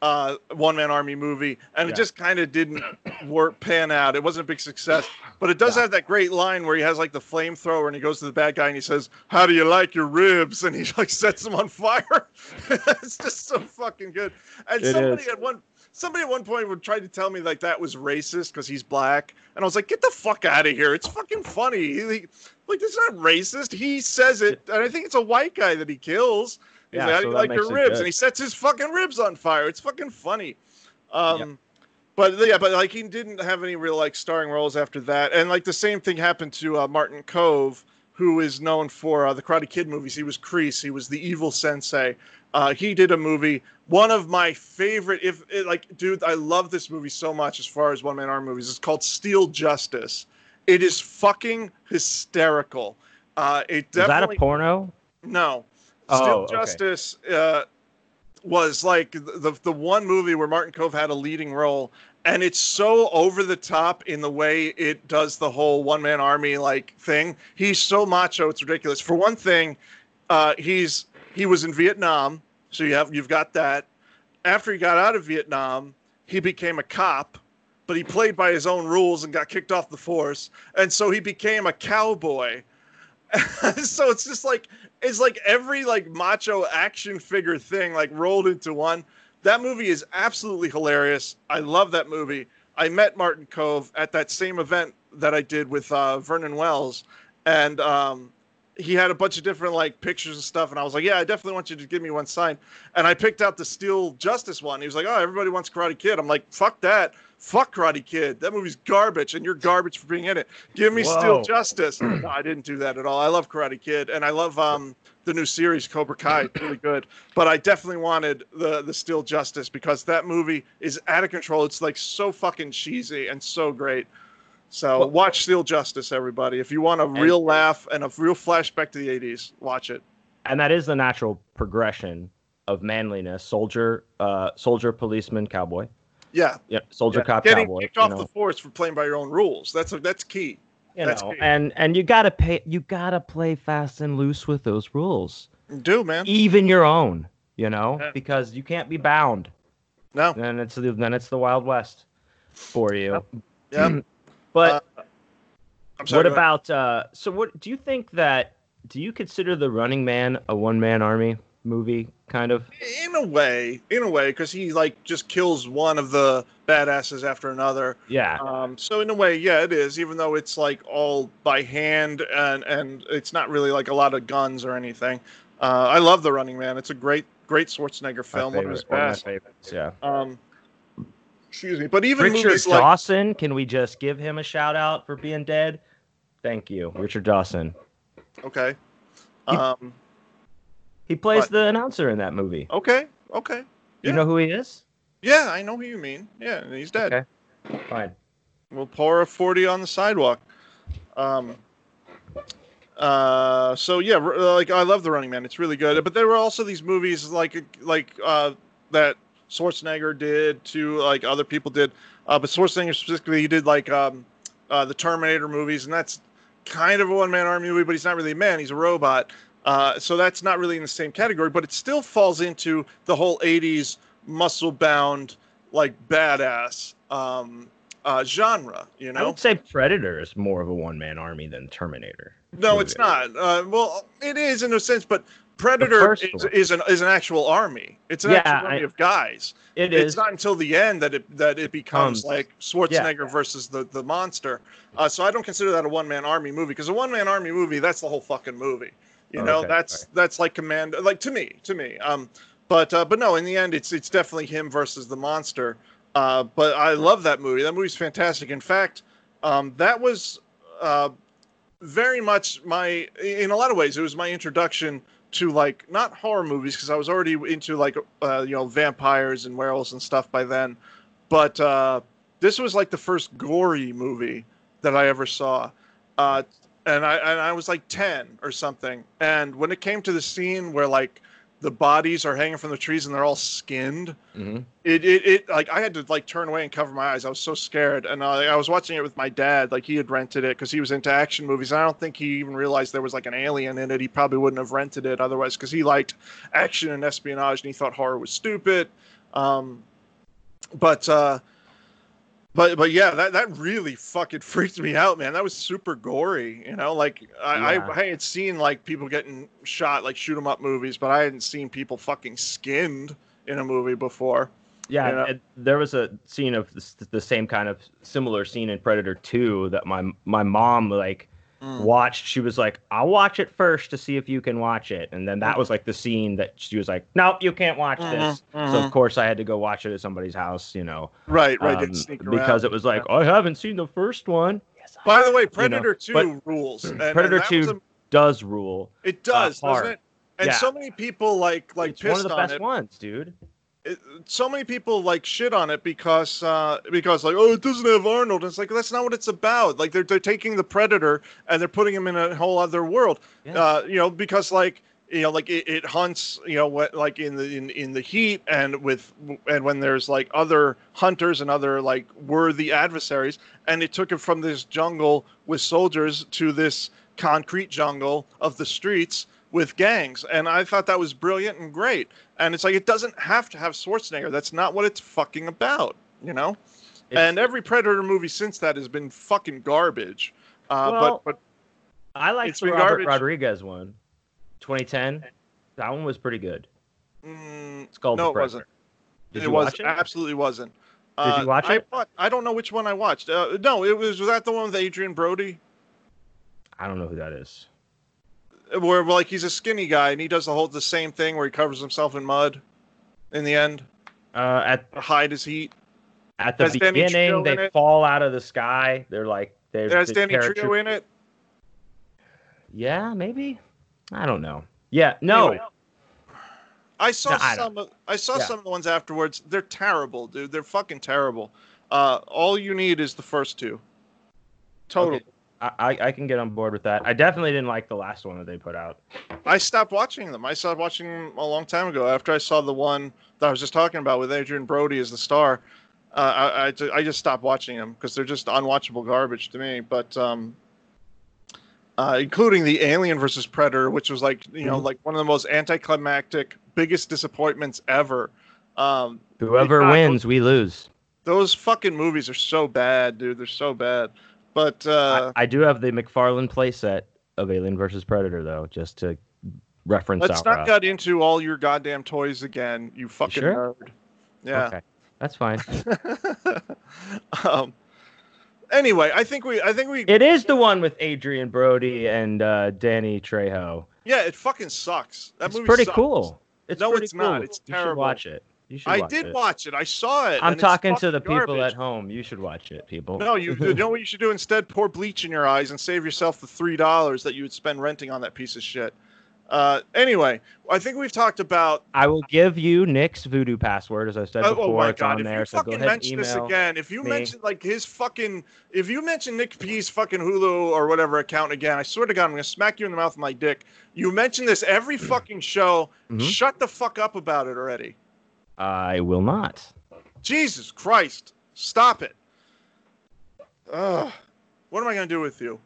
uh, one man army movie, and Yeah. it just kind of didn't work pan out. It wasn't a big success, but it does Yeah. have that great line where he has like the flamethrower and he goes to the bad guy and he says, "How do you like your ribs?" and he like sets them on fire. [LAUGHS] it's just so fucking good. And It somebody is. at one somebody at one point would try to tell me like that was racist because he's black, and I was like, "Get the fuck out of here! It's fucking funny." He, he- like, it's not racist. He says it, and I think it's a white guy that he kills. Yeah, like, "How so do you like your ribs?" And he sets his fucking ribs on fire. It's fucking funny. Um. But yeah, but like he didn't have any real like starring roles after that, and like the same thing happened to uh, Martin Kove, who is known for uh, the Karate Kid movies. He was Kreese. He was the evil sensei. Uh, he did a movie. One of my favorite, if it, like, dude, I love this movie so much. As far as one man arm movies, it's called Steel Justice. It is fucking hysterical. Uh, it Is that a porno? no. Oh, Steel okay. Justice uh, was like the the one movie where Martin Kove had a leading role, and it's so over the top in the way it does the whole one man army like thing. He's so macho, it's ridiculous. For one thing, uh, he's he was in Vietnam, so you have you've got that. After he got out of Vietnam, he became a cop, but he played by his own rules and got kicked off the force, and so he became a cowboy. [LAUGHS] so it's just like it's like every like macho action figure thing like rolled into one. That movie is absolutely hilarious. I love that movie. I met Martin Kove at that same event that I did with uh, Vernon Wells, and um, he had a bunch of different like pictures and stuff. And I was like, "Yeah, I definitely want you to give me one sign." And I picked out the Steel Justice one. He was like, "Oh, everybody wants Karate Kid." I'm like, "Fuck that." Fuck Karate Kid. That movie's garbage, and you're garbage for being in it. Give me Steel Justice. [CLEARS THROAT] no, I didn't do that at all. I love Karate Kid, and I love um, the new series Cobra Kai. It's really good. But I definitely wanted the the Steel Justice because that movie is out of control. It's like so fucking cheesy and so great. So Well- watch Steel Justice, everybody. If you want a real laugh and a real flashback to the '80s, watch it. And that is the natural progression of manliness: soldier, uh, soldier, policeman, cowboy. Yeah, Yeah, soldier, yeah. cop, getting cowboy. kicked off know. the force for playing by your own rules. That's a, that's key. you That's know, key. and and you gotta pay you gotta play fast and loose with those rules Do man? even your own you know Yeah. because you can't be bound No. then it's the then it's the wild west for you Yeah. [CLEARS THROAT] but I'm sorry. what about uh so what do you think that do you consider the running man a one-man army movie kind of in a way, in a way, because he like just kills one of the badasses after another. yeah Um, so in a way, yeah, it is. Even though it's like all by hand and and it's not really like a lot of guns or anything. Uh, I love the Running Man. It's a great, great Schwarzenegger film. His favorite- one of my best. favorites yeah Um, excuse me, but even richard movies like dawson can we just give him a shout out for being dead thank you richard dawson okay, um, he plays What? the announcer in that movie okay, okay, you know who he is yeah, I know who you mean. Yeah, he's dead. Okay. fine We'll pour a 40 on the sidewalk. Um, uh, so yeah, like I love the Running Man. It's really good. But there were also these movies like like uh, that Schwarzenegger did to like other people did. Uh, but Schwarzenegger specifically, he did like um, uh, the Terminator movies, and that's kind of a one man army movie. But he's not really a man; he's a robot. Uh, so that's not really in the same category. But it still falls into the whole '80s muscle bound like badass um, uh, genre. You know? I would say Predator is more of a one man army than Terminator. No, movie. it's not. Uh, well, it is in a sense, but Predator is, is an is an actual army. It's an Yeah, actual army I- of guys. It it's is. not until the end that it that it becomes Comes. like Schwarzenegger versus the the monster. Uh, so I don't consider that a one man army movie because a one man army movie that's the whole fucking movie. You Oh, know, okay, that's right. that's like command like to me to me. Um, but uh, but no, in the end, it's it's definitely him versus the monster. Uh, but I love that movie. That movie's fantastic. In fact, um, that was uh, very much my in a lot of ways it was my introduction to like not horror movies because I was already into like uh, you know vampires and werewolves and stuff by then, but uh, this was like the first gory movie that I ever saw, uh, and I and I was like ten or something. And when it came to the scene where like the bodies are hanging from the trees and they're all skinned, hmm it, it, it like I had to like turn away and cover my eyes. I was so scared, and uh, I was watching it with my dad. Like he had rented it because he was into action movies. I don't think he even realized there was like an alien in it. He probably wouldn't have rented it otherwise because he liked action and espionage, and he thought horror was stupid. Um, but uh, but but yeah, that that really fucking freaked me out, man. That was super gory, you know. Like I, Yeah. I, I had seen like people getting shot, like shoot 'em up movies, but I hadn't seen people fucking skinned in a movie before. Yeah, You know? and there was a scene of this, the same kind of similar scene in Predator 2 that my my mom like Mm. watched. She was like, "I'll watch it first to see if you can watch it," and then that was like the scene that she was like, "Nope, you can't watch this." So mhm. of course I had to go watch it at somebody's house, you know, Right, right. um, because it was like, "I haven't seen the first one." Yes, I By the way, Predator you know, Two rules. and- [CLEARS THROAT] and Predator that was 2 a- does rule. it does, hard. doesn't it? And Yeah. so many people like like it's one of the on best it. ones, dude. It. So many people like shit on it because uh, because like oh it doesn't have Arnold. And it's like that's not what it's about. Like they're they're taking the Predator and they're putting him in a whole other world. Yeah. Uh, you know because like you know like it, it hunts you know what like in the in, in the heat and with and when there's like other hunters and other like worthy adversaries and it took it from this jungle with soldiers to this concrete jungle of the streets with gangs and i thought that was brilliant and great and it's like it doesn't have to have schwarzenegger that's not what it's fucking about you know It's- and every predator movie since that has been fucking garbage uh, Well, but but I like the Robert garbage. Rodriguez one, 2010. That one was pretty good. mm, It's called no The it Predator. wasn't Did it you was watch it? absolutely wasn't Did you Uh, watch I, it? wa- I don't know which one I watched. Uh, no, it was was that the one with Adrien Brody, I don't know who that is. Where like he's a skinny guy and he does the whole the same thing where he covers himself in mud, in the end Uh, at to hide his heat. at the Has beginning, they fall out of the sky. They're like they're has the Danny Trejo in it. Yeah, maybe. I don't know. Yeah, no. Anyway, I saw No, I some. Of, I saw Yeah. some of the ones afterwards. They're terrible, dude. They're fucking terrible. Uh, all you need is the first two. Total. Okay. I, I can get on board with that. I definitely didn't like the last one that they put out. I stopped watching them. I stopped watching them a long time ago after I saw the one that I was just talking about with Adrien Brody as the star. Uh, I, I, I just stopped watching them because they're just unwatchable garbage to me. But um, uh, including the Alien versus Predator, which was like you know Mhm. like one of the most anticlimactic, biggest disappointments ever. Um, Whoever wins, we lose. those fucking movies are so bad, dude. They're so bad. But uh, I, I do have the McFarlane playset of Alien versus Predator though, just to reference let's not get into all your goddamn toys again, you fucking sure? nerd. Yeah. Okay, that's fine. [LAUGHS] um, anyway, I think we, I think we, It is the one with Adrien Brody and uh, Danny Trejo. yeah, it fucking sucks. That it's movie pretty sucks. cool. It's No, pretty it's cool. not. It's You should terrible. watch it. You should. I did it. watch it. I saw it. I'm talking to the people garbage. at home. You should watch it, people. No, you, you know what you should do instead? Pour bleach in your eyes and save yourself the three dollars that you would spend renting on that piece of shit. Uh, anyway, I think we've talked about. I will give you Nick's Vudu password, as I said Oh, before. oh my it's god! on If there, you so fucking mention this again, if you me. mention like his fucking, if you mention Nick P's fucking Hulu or whatever account again, I swear to God, I'm gonna smack you in the mouth with my dick. You mention this every fucking show. Mhm. Shut the fuck up about it already. I will not. Jesus Christ! Stop it. Ugh. What am I gonna do with you?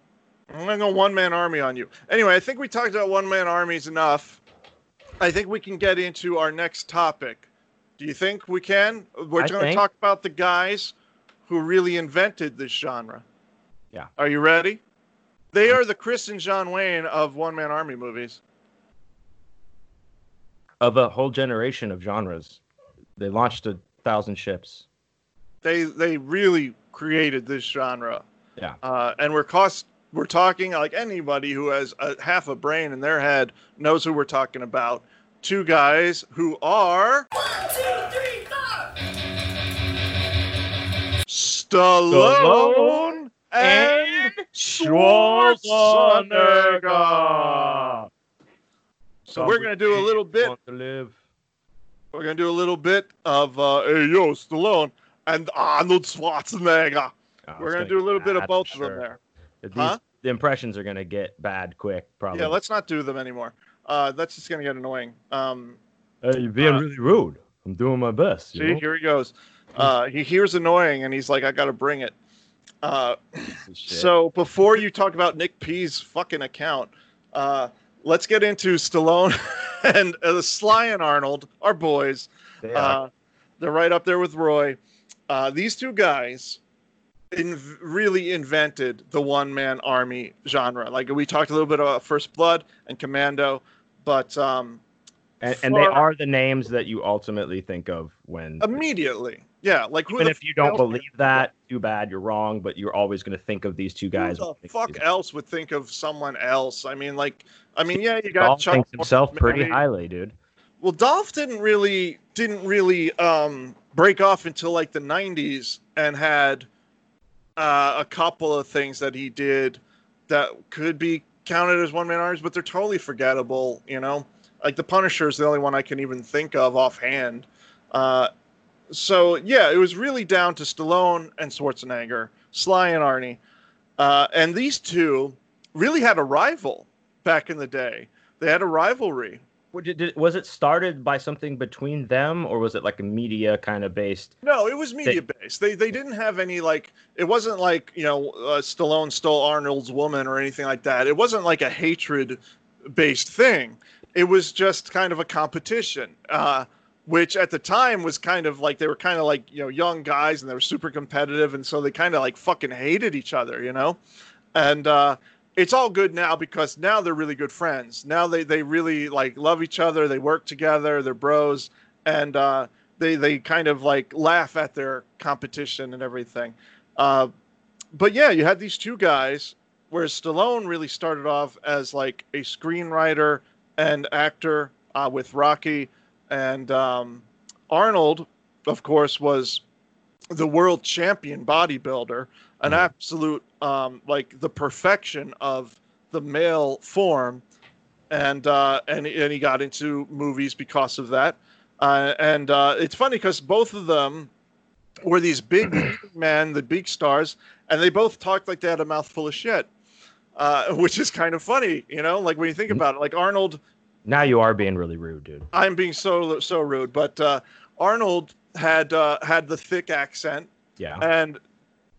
I'm gonna go one man army on you. Anyway, I think we talked about one man armies enough. I think we can get into our next topic. Do you think we can? We're going to talk about the guys who really invented this genre. Yeah. Are you ready? They are the Chris and John Wayne of one man army movies. Of a whole generation of genres, they launched a thousand ships. They they really created this genre. Yeah. Uh, and we're cost we're talking like anybody who has a, half a brain in their head knows who we're talking about. Two guys who are Stallone, Stallone and Schwarzenegger. So we're gonna do a little bit. Want to live. We're gonna do a little bit of uh, hey yo Stallone and Arnold Schwarzenegger. Oh, we're it's gonna do a little bit of both for of them there. These, Huh? The impressions are gonna get bad quick, probably. Yeah, let's not do them anymore. Uh, that's just gonna get annoying. Um, Hey, you're being uh, really rude. I'm doing my best. you see, know? here he goes. Uh, he hears annoying and he's like, I gotta bring it. Uh, So before you talk about Nick P's fucking account, uh, let's get into Stallone [LAUGHS] and uh, Sly and Arnold, our boys. They are. Uh, they're right up there with Roy. Uh, these two guys in- really invented the one-man army genre. Like we talked a little bit about First Blood and Commando, but um, and, and they are the names that you ultimately think of when immediately, yeah, like who even if you don't believe that too bad you're wrong but you're always going to think of these two guys Who the fuck else would think of someone else? I mean, like, I mean, yeah, you got Dolph Chuck thinks himself Norris, pretty highly dude Well, Dolph didn't really didn't really um, break off until like the '90s, and had uh, a couple of things that he did that could be counted as one man armies, but they're totally forgettable. You know, like the Punisher is the only one I can even think of offhand. Uh, so yeah, it was really down to Stallone and Schwarzenegger, Sly and Arnie, uh, and these two really had a rival back in the day. They had a rivalry. Did- did- was it started by something between them or was it like a media kind of based No, it was media based. They they didn't have any like it wasn't like you know uh, Stallone stole Arnold's woman or anything like that. It wasn't like a hatred based thing. It was just kind of a competition, uh, which at the time was kind of like they were kind of like you know young guys and they were super competitive, and so they kind of like fucking hated each other, you know. And uh, it's all good now because now they're really good friends. Now they they really like love each other. They work together. They're bros, and uh, they they kind of like laugh at their competition and everything. Uh, but yeah, you had these two guys, whereas Stallone really started off as like a screenwriter and actor uh, with Rocky, and um, Arnold, of course, was the world champion bodybuilder, an Mhm. absolute um, like the perfection of the male form, and uh, and and he got into movies because of that. Uh, and uh, it's funny because both of them were these big [CLEARS THROAT] men, the big stars, and they both talked like they had a mouthful of shit, uh, [LAUGHS] which is kind of funny, you know. Like when you think Mhm. about it, like Arnold now you are being really rude dude I'm being so so rude, but uh, Arnold had uh, had the thick accent, yeah and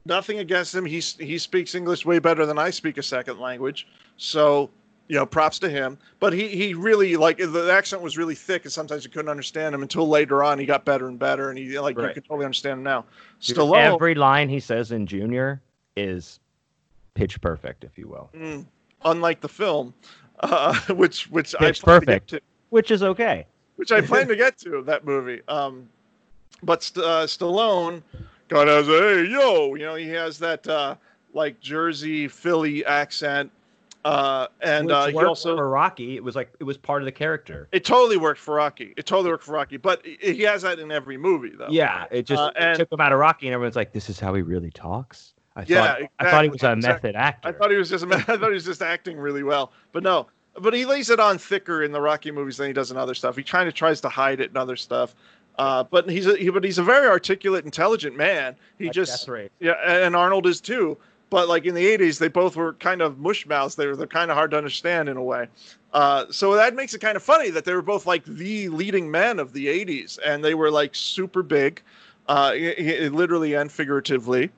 nothing against him. He he speaks English way better than I speak a second language, so you know, props to him. But he he really like the accent was really thick, and sometimes you couldn't understand him until later on. He got better and better, and he like you Right. can totally understand him now. Dude, Stallone, every line he says in junior is pitch perfect if you will mm, unlike the film, uh, [LAUGHS] which which Pitch I plan to get Perfect. to. which is okay which I plan to get to that movie. Um, but St- uh, Stallone got as a hey yo, you know, he has that uh, like Jersey Philly accent, uh, and Which uh, he also for rocky it was like it was part of the character it totally worked for Rocky. It totally worked for Rocky, but he he has that in every movie though. yeah it just Uh, it and- took him out of rocky and everyone's like this is how he really talks i Yeah, thought i thought he was a exactly, exactly. method actor I thought he was just [LAUGHS] I thought he was just acting really well, but no. But he lays it on thicker in the Rocky movies than he does in other stuff. He kind of tries to hide it in other stuff. Uh, but he's a, he, but he's a very articulate, intelligent man. He Like just Death Race. Yeah, and Arnold is too. But like in the '80s, they both were kind of mush mouths. They were they're kind of hard to understand in a way. Uh, so that makes it kind of funny that they were both like the leading men of the '80s, and they were like super big, uh, literally and figuratively.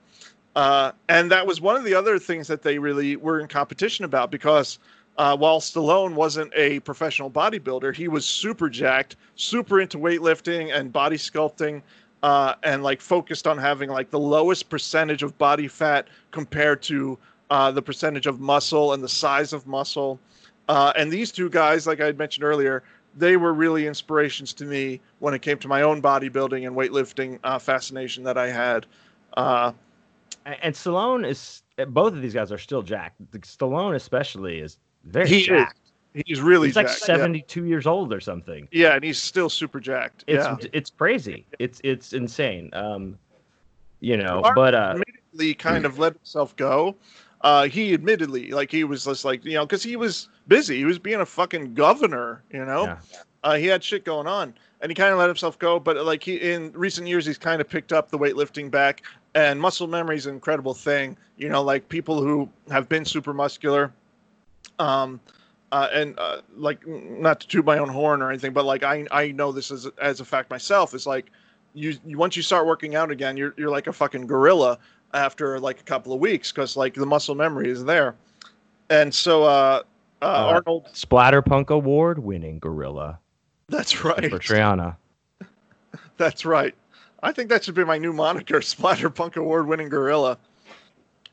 Uh, and that was one of the other things that they really were in competition about because uh, while Stallone wasn't a professional bodybuilder, he was super jacked, super into weightlifting and body sculpting, uh, and like focused on having like the lowest percentage of body fat compared to uh, the percentage of muscle and the size of muscle. Uh, and these two guys, like I had mentioned earlier, they were really inspirations to me when it came to my own bodybuilding and weightlifting uh, fascination that I had. And, Stallone is both of these guys are still jacked. Stallone especially is very He is. he's really He's like jacked, yeah. 72 years old or something. Yeah, and he's still super jacked. It's yeah. it's crazy. It's it's insane. Um, you know, Arnold but uh, immediately kind of let himself go. uh, he admittedly like he was just like you know because he was busy. He was being a fucking governor. You know, Yeah. uh, he had shit going on, and he kind of let himself go. But like he in recent years, he's kind of picked up the weightlifting back. And muscle memory is an incredible thing. You know, like people who have been super muscular, um, uh, and uh, like not to toot my own horn or anything, but like I I know this as as a fact myself. Is like you, you once you start working out again, you're you're like a fucking gorilla after like a couple of weeks because like the muscle memory is there. And so uh, uh, Uh, Arnold, Splatterpunk Award winning gorilla that's right, for Triana. [LAUGHS] that's right. I think that should be my new moniker, [LAUGHS] Splatterpunk Award winning gorilla.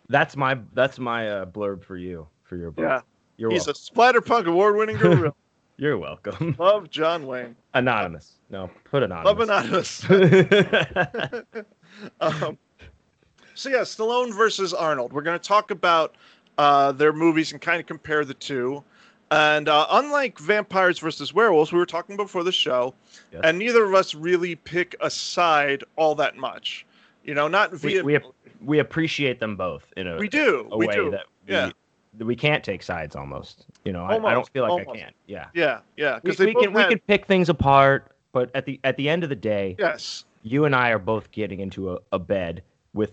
That's my that's my uh, blurb for you for your book. Yeah, You're he's welcome. a Splatterpunk Award winning gorilla. [LAUGHS] You're welcome. [LAUGHS] Love John Wayne. Anonymous. No, put anonymous. Love anonymous. um, so yeah, Stallone versus Arnold. We're going to talk about uh, their movies and kind of compare the two. And uh, unlike vampires versus werewolves, we were talking before the show, Yes. and neither of us really pick a side all that much. You know, not we, via we, ap- we appreciate them both in a, we do, a we way do. that we, Yeah. we can't take sides almost. You know, I, I don't feel like almost. I can. Yeah. yeah, yeah, because we both can we can pick things apart, but at the at the end of the day, yes, you and I are both getting into a, a bed with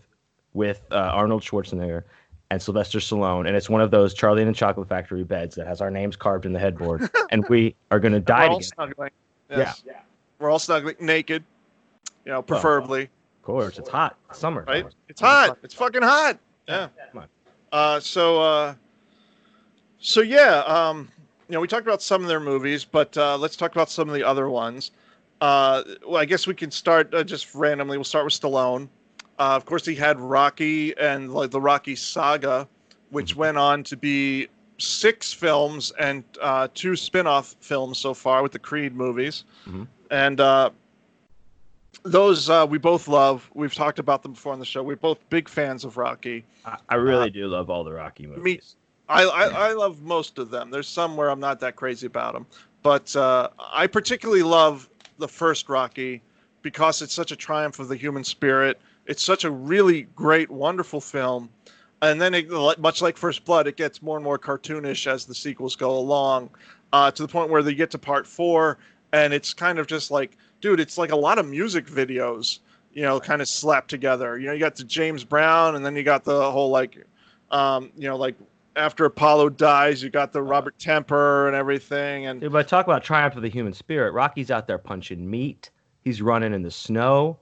with uh, Arnold Schwarzenegger and Sylvester Stallone, and it's one of those Charlie and the Chocolate Factory beds that has our names carved in the headboard, [LAUGHS] and we are going to we're die all together. snuggling. Yes. we're all snuggling naked. You know, preferably. Of course, it's hot. It's summer. right? It's hot. It's fucking hot. Yeah. Come on. Uh, so, uh, so yeah, um, you know, we talked about some of their movies, but uh, let's talk about some of the other ones. Uh, well, I guess we can start uh, just randomly. We'll start with Stallone. Uh, of course, he had Rocky and like the Rocky saga, which went on to be six films and uh, two spin-off films so far with the Creed movies, Mhm. and uh, those uh, we both love. We've talked about them before on the show. We're both big fans of Rocky. I, I really do love all the Rocky movies. I, I, I love most of them. There's some where I'm not that crazy about them, but uh, I particularly love the first Rocky because it's such a triumph of the human spirit. It's such a really great, wonderful film, and then it, much like First Blood, it gets more and more cartoonish as the sequels go along, uh, to the point where they get to part four, and it's kind of just like, dude, it's like a lot of music videos, you know, kind of slapped together. You know, you got the James Brown, and then you got the whole like, um, you know, like after Apollo dies, you got the Robert Tepper and everything, and Dude, but talk about triumph of the human spirit. Rocky's out there punching meat. He's running in the snow.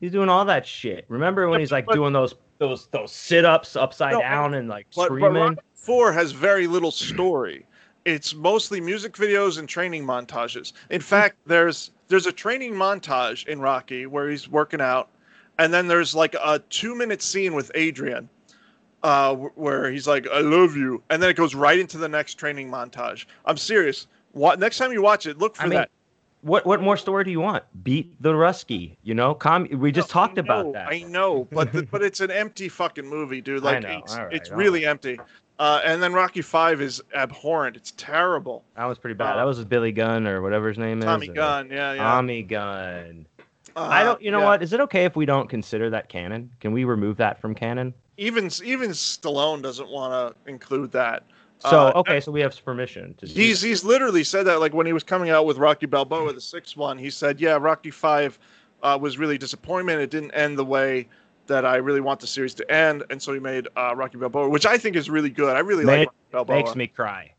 He's doing all that shit. Remember when he's like but- doing those those those sit ups upside No, down and like but, but screaming? Rocky Four has very little story. It's mostly music videos and training montages. In fact, there's there's a training montage in Rocky where he's working out, and then there's like a two minute scene with Adrian, uh, where he's like, "I love you," and then it goes right into the next training montage. I'm serious. What next time you watch it, look for I mean, that. What what more story do you want? Beat the Rusky. You know, Com- we just No, talked I about that. I know, but the, [LAUGHS] but it's an empty fucking movie, dude. Like know. it's, right, it's all really empty. Uh, and then Rocky Five is abhorrent. It's terrible. That was pretty bad. Uh, that was Billy Gunn or whatever his name Tommy is. uh, Gunn, yeah, yeah. Tommy Gunn. Uh, I don't. You know yeah. what? Is it okay if we don't consider that canon? Can we remove that from canon? Even even Stallone doesn't want to include that. So Uh, okay, so we have permission to. do He's that. he's literally said that like when he was coming out with Rocky Balboa, the sixth one, he said, "Yeah, Rocky Five uh, was really disappointment. It didn't end the way that I really want the series to end, and so he made uh, Rocky Balboa, which I think is really good. I really Man, like Rocky Balboa. makes me cry.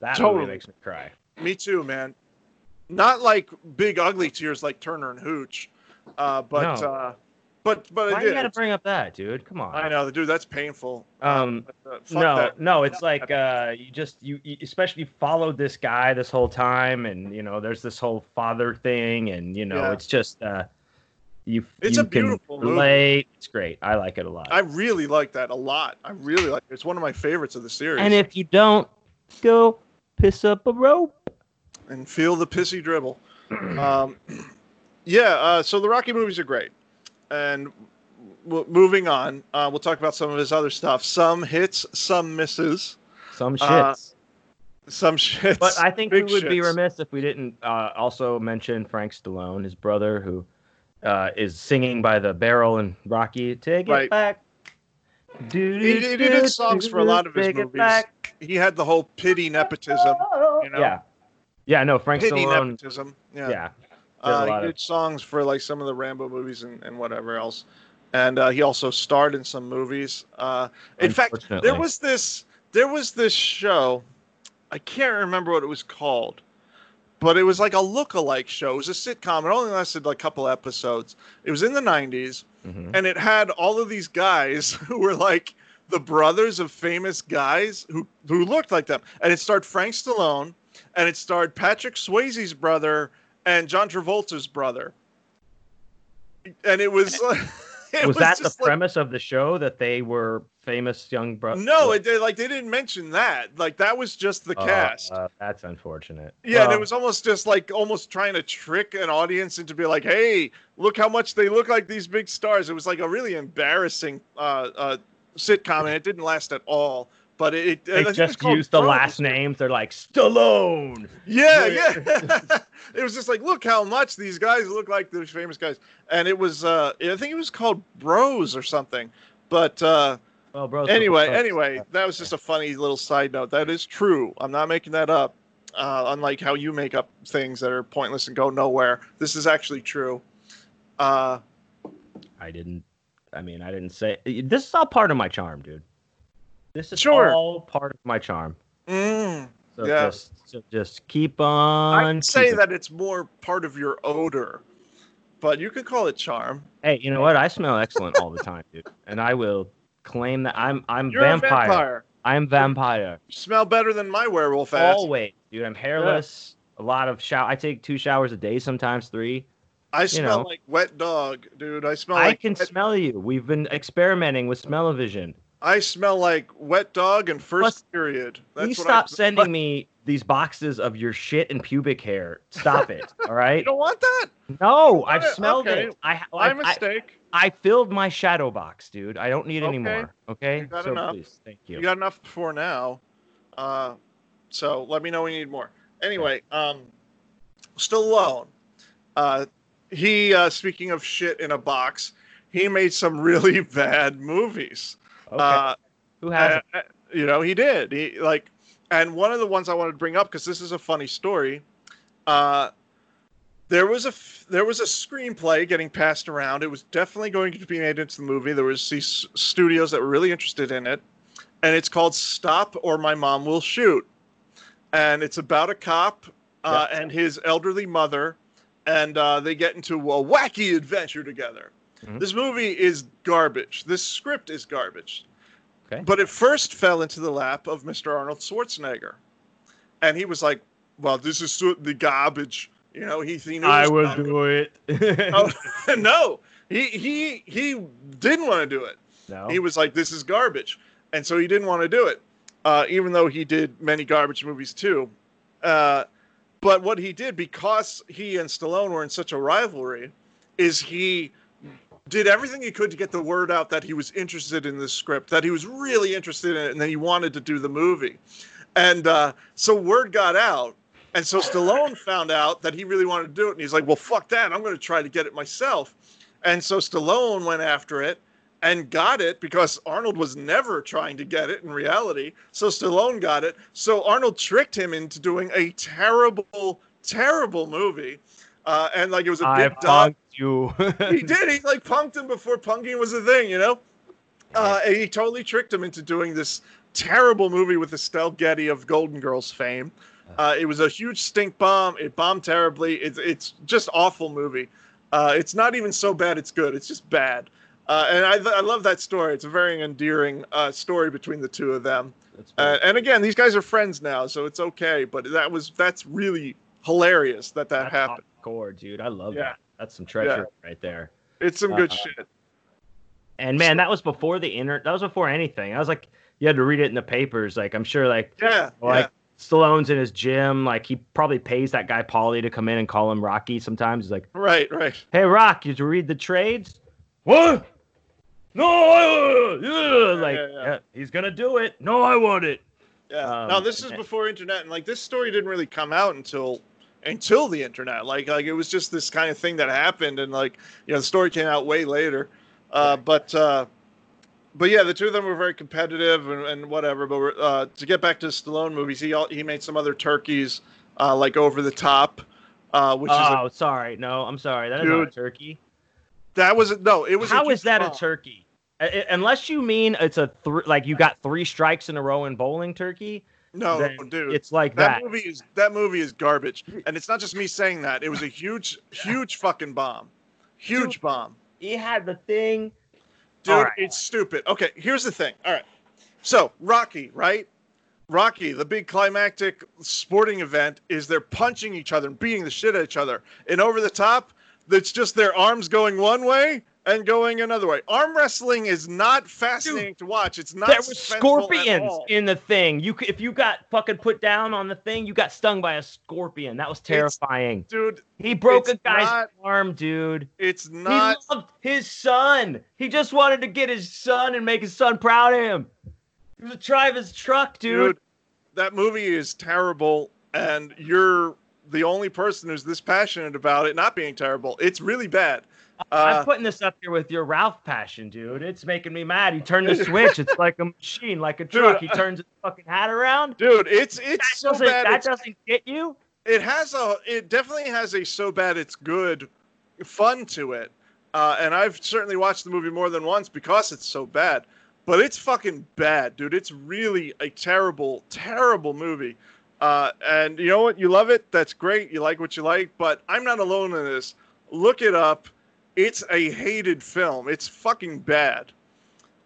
That Totally. makes me cry. Me too, man. Not like big ugly tears like Turner and Hooch, uh, but No. uh, but but Why I you gotta bring up that, dude? Come on. I know, dude. That's painful. Um, Uh, no, that. no, it's like uh, you just you, you especially followed this guy this whole time, and you know, there's this whole father thing, and you know, Yeah. it's just uh, you. It's you a beautiful can movie. relate. It's great. I like it a lot. I really like that a lot. I really like it. It's one of my favorites of the series. and if you don't, go piss up a rope. and feel the pissy dribble. [CLEARS THROAT] Um, [CLEARS THROAT] yeah, uh, so the Rocky movies are great. And w- moving on, uh, we'll talk about some of his other stuff. Some hits, some misses, Some shits. Uh, some shits. But I think we would be remiss if we didn't uh, also mention Frank Stallone, his brother, who uh, is singing by the barrel in Rocky. Take it back. Do, He, he did songs for a lot of his movies. back. He had the whole pity nepotism, you know. Yeah, yeah. No, Frank Pity Stallone. nepotism. Yeah, Yeah. Uh, lot he of- songs for like some of the Rambo movies and, and whatever else. And uh, he also starred in some movies. Uh, in fact, there was this there was this show. I can't remember what it was called, but it was like a look-alike show. It was a sitcom. It only lasted like a couple episodes. It was in the '90s, Mhm. and it had all of these guys [LAUGHS] who were like the brothers of famous guys who who looked like them. And it starred Frank Stallone, and it starred Patrick Swayze's brother and John Travolta's brother. And it was like [LAUGHS] it was, that the just like- premise of the show that they were famous young brothers? no, it did like they didn't mention that. Like that was just the cast. Uh, that's unfortunate. Yeah, and it was almost just like almost trying to trick an audience into be like, "Hey, look how much they look like these big stars." It was like a really embarrassing uh, uh, sitcom, and it didn't last at all. But it, it They just used the Bros. last names. They're like Stallone. Yeah, [LAUGHS] yeah. [LAUGHS] it was just like, look how much these guys look like those famous guys, and it was uh, I think it was called Bros or something. But uh, Well, bro. anyway, anyway, that was just a funny little side note. That is true. I'm not making that up. Uh, unlike how you make up things that are pointless and go nowhere, this is actually true. Uh, I didn't. I mean, I didn't say. This is all part of my charm, dude. This is Sure. all part of my charm. mm, So Yeah. just, so just keep on. I'd say keeping. that it's more part of your odor, but you could call it charm. Hey, you know what? I smell excellent all the time, dude, and I will claim that I'm I'm You're vampire. a vampire. I'm vampire. You smell better than my werewolf ass. Always, dude. I'm hairless. A lot of shower. I take two showers a day, sometimes three. I smell know. like wet dog, dude. I smell I like can wet- smell you. We've been experimenting with smell-o-vision. I smell like wet dog and first Plus, period. Please what stop I, sending me these boxes of your shit and pubic hair. Stop it. [LAUGHS] all right. You don't want that? No, I've smelled okay. it. I, My I, I, mistake. I filled my shadow box, dude. I don't need any Okay. more. Okay? You got so enough. please, thank you. you. got enough for now. Uh, so let me know when you need more. Anyway, um, Stallone. Uh, he uh, speaking of shit in a box, he made some really [LAUGHS] bad movies. okay. Uh, Who has uh, you know, he did. He like, and one of the ones I wanted to bring up because this is a funny story. Uh, there was a f- there was a screenplay getting passed around. It was definitely going to be made into the movie. There was these studios that were really interested in it, and it's called Stop or My Mom Will Shoot, and it's about a cop uh, and his elderly mother, and uh, they get into a wacky adventure together. Mhm. This movie is garbage. This script is garbage. Okay. But it first fell into the lap of Mr. Arnold Schwarzenegger, and he was like, "Well, this is the garbage." You know, he, he I will do it. [LAUGHS] Oh, [LAUGHS] no, he he he didn't want to do it. no. He was like, "This is garbage," and so he didn't want to do it, uh, even though he did many garbage movies too. Uh, but what he did, because he and Stallone were in such a rivalry, is he did everything he could to get the word out that he was interested in this script, that he was really interested in it, and that he wanted to do the movie. And uh, so word got out. And so Stallone found out that he really wanted to do it. And he's like, well, fuck that. I'm going to try to get it myself. And so Stallone went after it and got it because Arnold was never trying to get it in reality. So Stallone got it. So Arnold tricked him into doing a terrible, terrible movie. Uh, and like it was a I big dog you. [LAUGHS] he did. He like punked him before punking was a thing, you know. Uh, and he totally tricked him into doing this terrible movie with Estelle Getty of Golden Girls fame. Uh, it was a huge stink bomb. It bombed terribly. It's it's just awful movie. Uh, it's not even so bad. It's good. It's just bad. Uh, and I, I love that story. It's a very endearing uh, story between the two of them. That's Uh, and again, these guys are friends now, so it's okay. But that was that's really hilarious that that That's happened. hardcore, dude. I love Yeah. that. That's some treasure right there. It's some good Uh, shit. And man, that was before the internet. That was before anything. I was like, you had to read it in the papers. Like, I'm sure, like, Yeah, like yeah. Stallone's in his gym. Like, he probably pays that guy Paulie to come in and call him Rocky. Sometimes he's like, Right, right. "Hey, Rock, did you read the trades?" What? No, I, yeah. like yeah, yeah. yeah, he's gonna do it. No, I want it. Yeah. Um, now this is before internet, and like this story didn't really come out until until the internet. Like like it was just this kind of thing that happened, and like you know the story came out way later. Uh, but uh, but yeah, the two of them were very competitive and, and whatever. But we're, uh, to get back to Stallone movies, he he made some other turkeys uh, like Over the Top, uh, which is oh, a, sorry. No, I'm sorry. That is not a turkey. that was a, no, it was. How is that a turkey? Unless you mean it's a like you got three strikes in a row in bowling turkey, No, dude, it's like that, that. movie is that movie is garbage, and it's not just me saying that. It was a huge, huge fucking bomb, huge Dude. bomb. He had the thing. Dude, All right. it's stupid. Okay, here's the thing. All right. So, Rocky, right? Rocky, the big climactic sporting event is they're punching each other and beating the shit at each other. And over the top, it's just their arms going one way and going another way. Arm wrestling is not fascinating to watch. It's not there were scorpions in the thing. You, if you got fucking put down on the thing, you got stung by a scorpion. That was terrifying. Dude, He broke a guy's not- arm, dude. it's not he loved his son. He just wanted to get his son and make his son proud of him. He was drive his truck, dude. dude, that movie is terrible and you're the only person who's this passionate about it not being terrible. It's really bad. Uh, I'm putting this up here with your Ralph passion, dude. It's making me mad. He turned the switch. It's like a machine, like a Dude, truck. He turns his fucking hat around. dude, it's That it's so bad. that it's- doesn't get you. it has a it definitely has a so bad it's good fun to it uh, and i've certainly watched the movie more than once because it's so bad but it's fucking bad dude it's really a terrible terrible movie uh, and you know what you love it that's great you like what you like but i'm not alone in this look it up it's a hated film it's fucking bad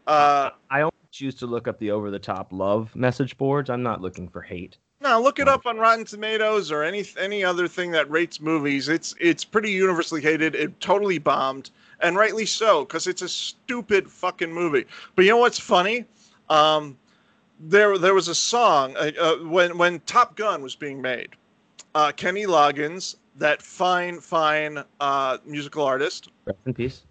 uh, I only choose to look up the over the top love message boards. I'm not looking for hate. No, look it up on Rotten Tomatoes or any any other thing that rates movies. It's it's pretty universally hated. It totally bombed, and rightly so, because it's a stupid fucking movie. But you know what's funny? Um, there there was a song uh, uh, when when Top Gun was being made. Uh, Kenny Loggins, that fine fine uh, musical artist, Rest in peace.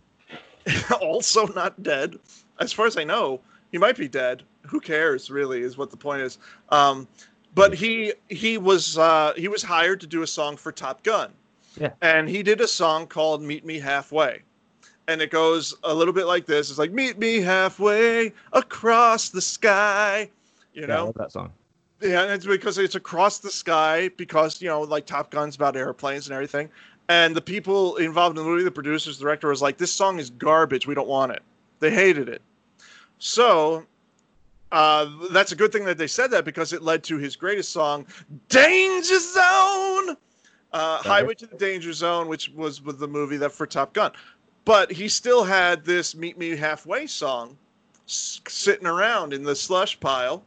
[LAUGHS] also not dead. As far as I know, he might be dead. Who cares, really, is what the point is. Um, but he he was uh, he was hired to do a song for Top Gun, Yeah. and he did a song called "Meet Me Halfway," and it goes a little bit like this. It's like "Meet me halfway across the sky," you Yeah, know. love that song. Yeah, and it's because it's across the sky because you know, like Top Gun's about airplanes and everything. And the people involved in the movie, the producers, the director, was like, "This song is garbage. We don't want it." They hated it. So uh, that's a good thing that they said that because it led to his greatest song, "Danger Zone," uh. "Highway to the Danger Zone," which was with the movie that for Top Gun. But he still had this "Meet Me Halfway" song s- sitting around in the slush pile.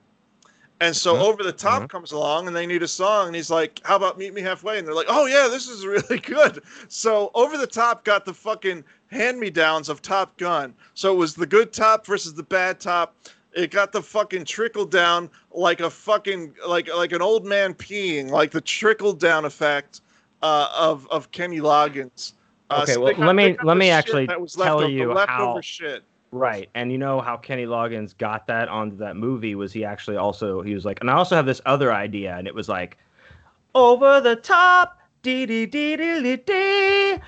And so Mhm. over the top Mhm. comes along and they need a song and he's like, "How about Meet Me Halfway?" And they're like, "Oh yeah, this is really [LAUGHS] good." So over the top got the fucking hand-me-downs of Top Gun. So it was the good top versus the bad top. It got the fucking trickle down like a fucking like like an old man peeing, like the trickle down effect uh, of of Kenny Loggins. Uh, Okay, so well, got- let me- let me actually that was tell you leftover how- shit. Right. And you know how Kenny Loggins got that onto that movie was he actually also he was like, and I also have this other idea, and it was like, over the top, dee dee dee dee dee dee,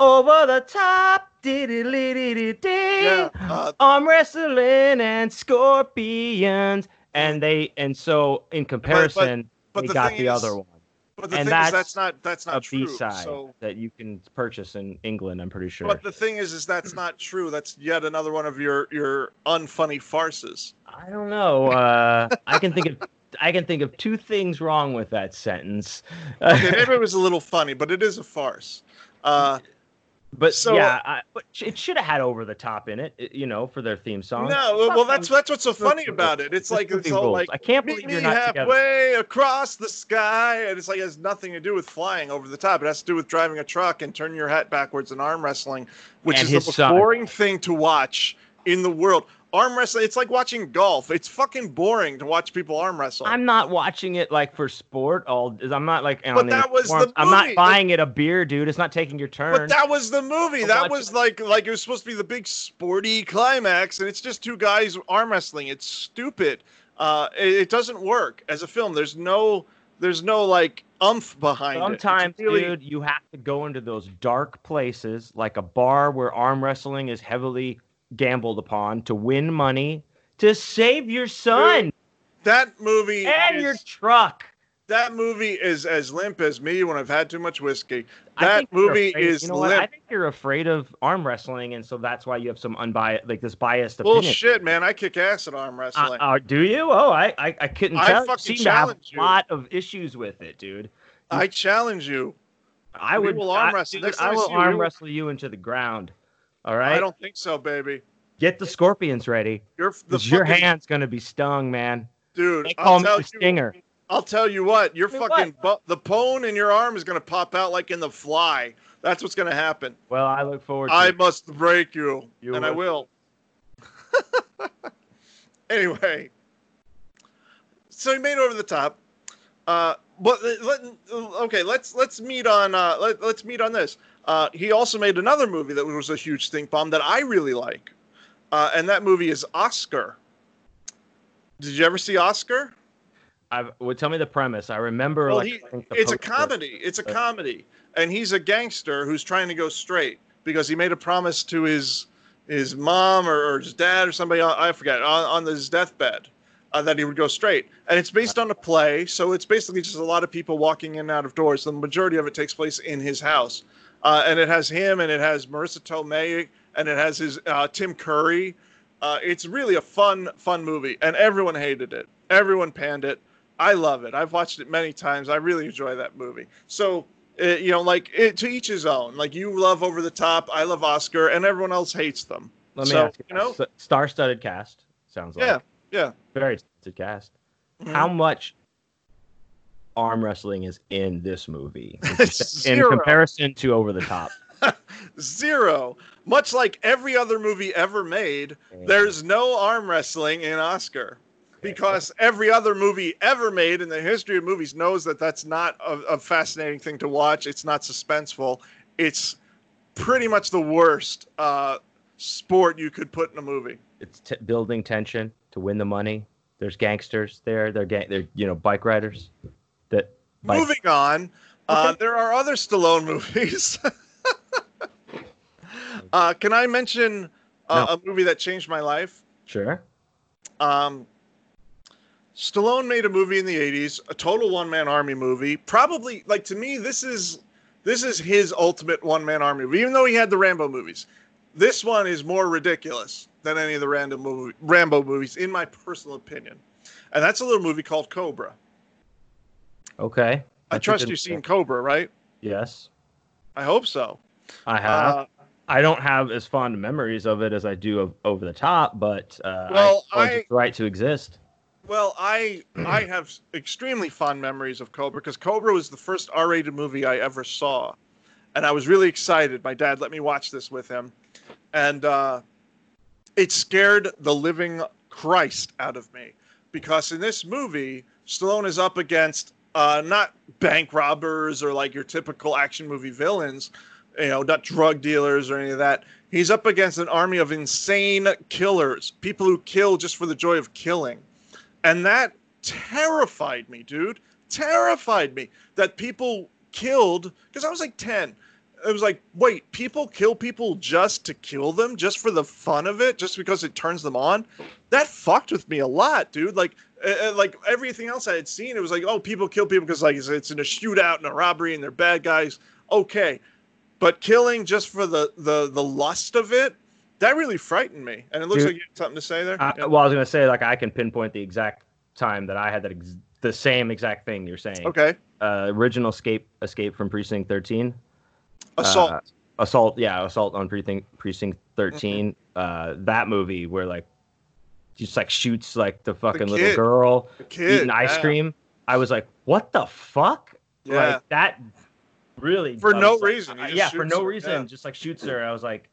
over the top, dee dee dee dee dee dee. Yeah, uh, Arm wrestling and scorpions, and they and so in comparison, but they the got the is- other one, But the And thing is, that's that's not that's a not true. B side So that you can purchase in England. I'm pretty sure. But the thing is, is that's not true. That's yet another one of your your unfunny farces. I don't know. Uh, I can think of I can think of two things wrong with that sentence. Okay, maybe it was a little funny, but it is a farce. Uh, but so- yeah, I, but it should have had over the top in it, you know, for their theme song. no, well, that's that's what's so funny about it. It's like it's all like I can't believe you're not together. halfway across the sky, and it's like it has nothing to do with flying over the top. It has to do with driving a truck and turning your hat backwards and arm wrestling, which And is the most boring thing to watch in the world. Arm wrestling, it's like watching golf. It's fucking boring to watch people arm wrestle. I'm not watching it like for sport. All I'm not like But that was the uniforms. I'm not movie. buying it a beer, dude. It's not taking your turn. But that was the movie. I'm That watching was like like it was supposed to be the big sporty climax, and it's just two guys arm wrestling. It's stupid. Uh, it, it doesn't work as a film. There's no there's no like umph behind it. Sometimes, really- dude, you have to go into those dark places, like a bar where arm wrestling is heavily gambled upon to win money to save your son That movie and is, your truck. that movie is as limp as me when I've had too much whiskey. That movie afraid- is You know what? I limp. think you're afraid of arm wrestling, and so that's why you have some unbiased, like this biased opinion. Bullshit, man. I kick ass at arm Uh, wrestling. uh, do you? Oh, I I, I couldn't I tell. You fucking have challenge a you. lot of issues with it, dude. I challenge you. I We would will arm I- wrestle. dude, I will you, arm wrestle you into the ground. All right. I don't think so, baby. Get the scorpions ready. You're f- the 'cause your hand's gonna be stung, man. dude. They I'll call me tell the you. stinger. I'll tell you what. Your I mean, fucking bu- the bone in your arm is gonna pop out like in the fly. That's what's gonna happen. Well, I look forward to I it. must break you, You and I will. [LAUGHS] anyway, so he made over the top. Uh, but let, okay, let's let's meet on uh, let, let's meet on this. Uh, he also made another movie that was a huge stink bomb that I really like, uh, and that movie is Oscar. Did you ever see Oscar? I would tell me the premise. I remember. Well, like, he, I it's a comedy. It's a Uh, comedy, and he's a gangster who's trying to go straight because he made a promise to his his mom or, or his dad or somebody I I forget on, on his deathbed uh, that he would go straight. And it's based on a play, so it's basically just a lot of people walking in and out of doors. The majority of it takes place in his house, uh, and it has him and it has Marisa Tomei and it has his uh, Tim Curry. Uh, it's really a fun, fun movie, and everyone hated it. Everyone panned it. I love it. I've watched it many times. I really enjoy that movie. So, uh, you know, like it, to each his own. Like you love Over the Top, I love Oscar, and everyone else hates them. Let me so, ask you. you know? Star-studded cast. Sounds like. Yeah, yeah. Very talented cast. Mhm. How much arm wrestling is in this movie in, [LAUGHS] It's in zero. comparison to Over the Top? [LAUGHS] Zero. Much like every other movie ever made, there's no arm wrestling in Oscar. Because every other movie ever made in the history of movies knows that that's not a, a fascinating thing to watch. It's not suspenseful. It's pretty much the worst uh, sport you could put in a movie. it's t- building tension to win the money. There's gangsters there. They're gang- they're you know bike riders. That bike- Moving on, uh, there are other Stallone movies. [LAUGHS] uh, can I mention uh, No. a movie that changed my life? Sure. Um, Stallone made a movie in the '80s, a total one-man army movie. Probably, like to me, this is this is his ultimate one-man army movie. Even though he had the Rambo movies, this one is more ridiculous than any of the random movie, Rambo movies, in my personal opinion. And that's a little movie called Cobra. Okay. I That's trust you've seen Cobra, right? Yes, I hope so. I have. Uh, I don't have as fond memories of it as I do of Over the Top, but uh, Well, I, I- right to exist. Well, I I [CLEARS THROAT] have extremely fond memories of Cobra because Cobra was the first R-rated movie I ever saw, and I was really excited. My dad let me watch this with him, and uh, it scared the living Christ out of me because in this movie, Stallone is up against uh, not bank robbers or like your typical action movie villains, you know, not drug dealers or any of that. He's up against an army of insane killers, people who kill just for the joy of killing. And that terrified me, dude. Terrified me that people killed because I was like 10. It was like, wait, people kill people just to kill them, just for the fun of it, just because it turns them on. That fucked with me a lot, dude. Like, uh, like everything else I had seen, it was like, oh, people kill people because like it's, it's in a shootout and a robbery and they're bad guys. Okay, but killing just for the the the lust of it, that really frightened me. And it looks Dude. like you had something to say there. I, Yeah. Well, I was gonna say like I can pinpoint the exact time that I had that ex- the same exact thing you're saying. Okay, Uh, original escape escape from precinct 13. assault. Uh, assault yeah assault on precinct precinct 13 Mm-hmm. uh that movie where like just like shoots like the fucking little kid. girl The kid, eating ice yeah. cream i was like what the fuck Yeah. like that really For no like- reason, he uh, yeah for no her, reason yeah. just like shoots her i was like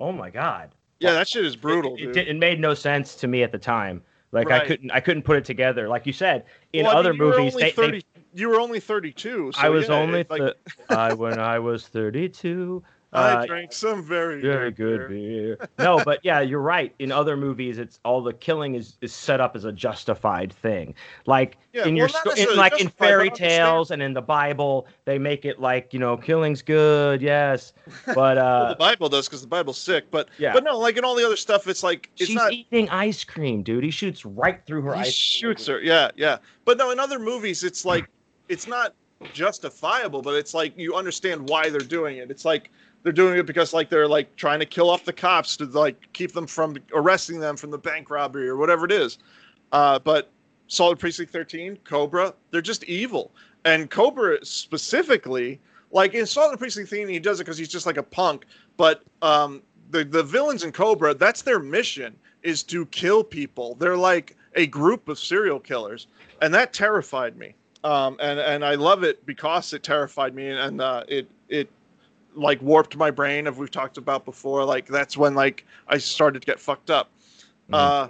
oh my god Yeah, that shit is brutal, it, it, it made no sense to me at the time like i couldn't i couldn't put it together like you said in Well, I mean, other movies they, 30 you were only 32. So I was yeah, only it, like, I when I was 32, Uh, I drank some very very good beer. no, but yeah, you're right. In other movies, it's all the killing is, is set up as a justified thing. Like Yeah, in well, your not sto- in, like in fairy tales and in the Bible, they make it like you know killing's good, yes, [LAUGHS] but Well, uh, the Bible does because the Bible's sick, but Yeah. but no, like in all the other stuff, it's like it's she's not. eating ice cream, dude. He shoots right through her he ice. shoots her, yeah, yeah. But no, in other movies, it's like it's not justifiable, but it's like you understand why they're doing it. It's like they're doing it because like they're like trying to kill off the cops to like keep them from arresting them from the bank robbery or whatever it is. Uh, but Solid Precinct 13, Cobra, they're just evil. And Cobra specifically, like in Solid Precinct 13, he does it because he's just like a punk. But um, the the villains in Cobra, that's their mission is to kill people. They're like a group of serial killers, and that terrified me. Um, and and I love it because it terrified me, and uh, it it like warped my brain, of we've talked about before. Like that's when like I started to get fucked up. Uh,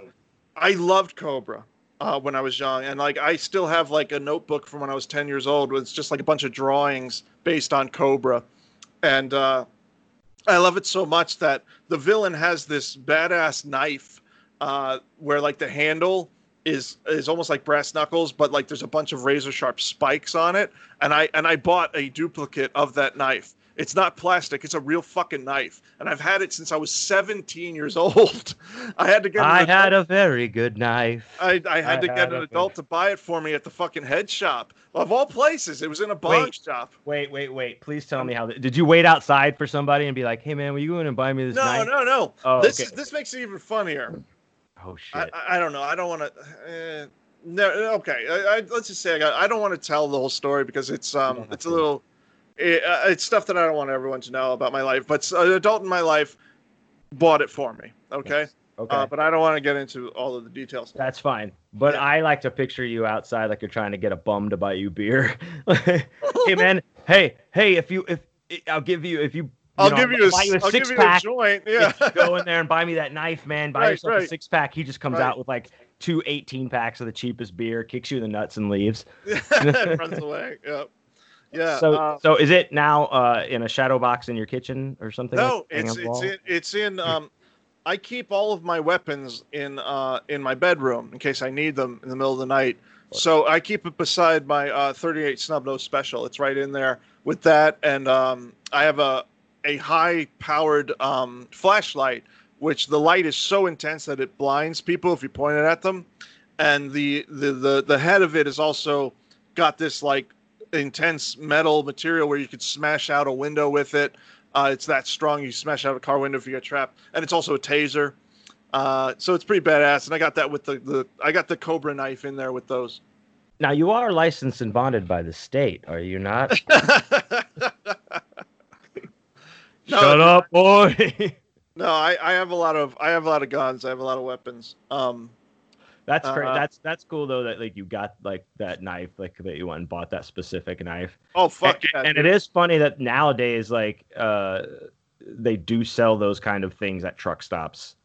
I loved Cobra uh, when I was young, and like I still have like a notebook from when I was ten years old with just like a bunch of drawings based on Cobra, and uh, I love it so much that the villain has this badass knife uh, where like the handle is is almost like brass knuckles, but like there's a bunch of razor sharp spikes on it, and I and I bought a duplicate of that knife. It's not plastic; it's a real fucking knife, and I've had it since I was 17 years [LAUGHS] old. I had to get. I adult- had a very good knife. I, I had I to get an adult to buy it for me at the fucking head shop of all places. It was in a bong Wait. shop. Wait, wait, wait! Please tell me how. th- Did you wait outside for somebody and be like, "Hey, man, will you go in and buy me this No, knife?" no, no. Oh, this okay. this makes it even funnier. Oh shit! I, I, don't know. I don't want to. Uh, no, okay. I, I, let's just say I, got, I don't want to tell the whole story because it's um [LAUGHS] it's a little it, uh, it's stuff that I don't want everyone to know about my life. But an adult in my life bought it for me. Okay, okay, uh, but I don't want to get into all of the details. that's fine. But Yeah. I like to picture you outside like you're trying to get a bum to buy you beer. [LAUGHS] hey, man. Hey, hey, if you if I'll give you if you. you I'll know, give you a, buy you a I'll six give you a joint. Yeah. Go in there and buy me that knife, man. Buy Right, yourself a six pack. He just comes Right. out with like two 18 packs of the cheapest beer, kicks you in the nuts, and leaves. [LAUGHS] runs away. Yep. Yeah. so, uh, so is it now uh, in a shadow box in your kitchen or something? no, it's it's in, it's in um I keep all of my weapons in uh in my bedroom in case I need them in the middle of the night. So I keep it beside my uh 38 snub nose special. It's right in there with that and um I have a a high powered um flashlight which the light is so intense that it blinds people if you point it at them and the the the, the head of it is also got this like intense metal material where you could smash out a window with it. Uh, it's that strong. You smash out a car window if you get trapped, and it's also a taser. Uh, so it's pretty badass. And I got that with the, the I got the Cobra knife in there with those. Now you are licensed and bonded by the state, are you not? [LAUGHS] [LAUGHS] No, Shut up, boy. [LAUGHS] No, I, I have a lot of I have a lot of guns. I have a lot of weapons. Um, that's great. Uh, that's that's cool though that like you got like that knife like that you went and bought that specific knife. oh fuck and, yeah! and dude. it is funny that nowadays like uh they do sell those kind of things at truck stops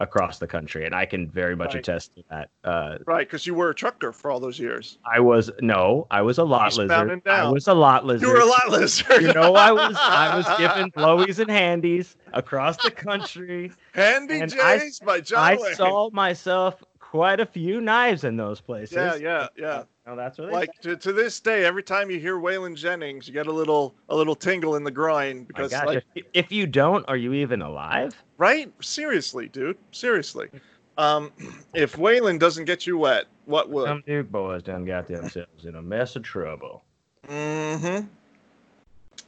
across the country and I can very much Right. attest to that. Uh right because you were a trucker for all those years. I was no, I was a lot Eastbound lizard. I was a lot lizard. You were a lot lizard. You know, I was I was [LAUGHS] giving blowies and handies across the country. Handy Jays by John I Wayne. saw myself quite a few knives in those places. Yeah, yeah, yeah. No, that's what Like to, to this day, every time you hear Waylon Jennings, you get a little a little tingle in the groin because like. If you don't, are you even alive? right? Seriously, dude. Seriously. Um, [CLEARS THROAT] if Waylon doesn't get you wet, what would? Some Duke boys done got themselves in a mess of trouble. Mm-hmm.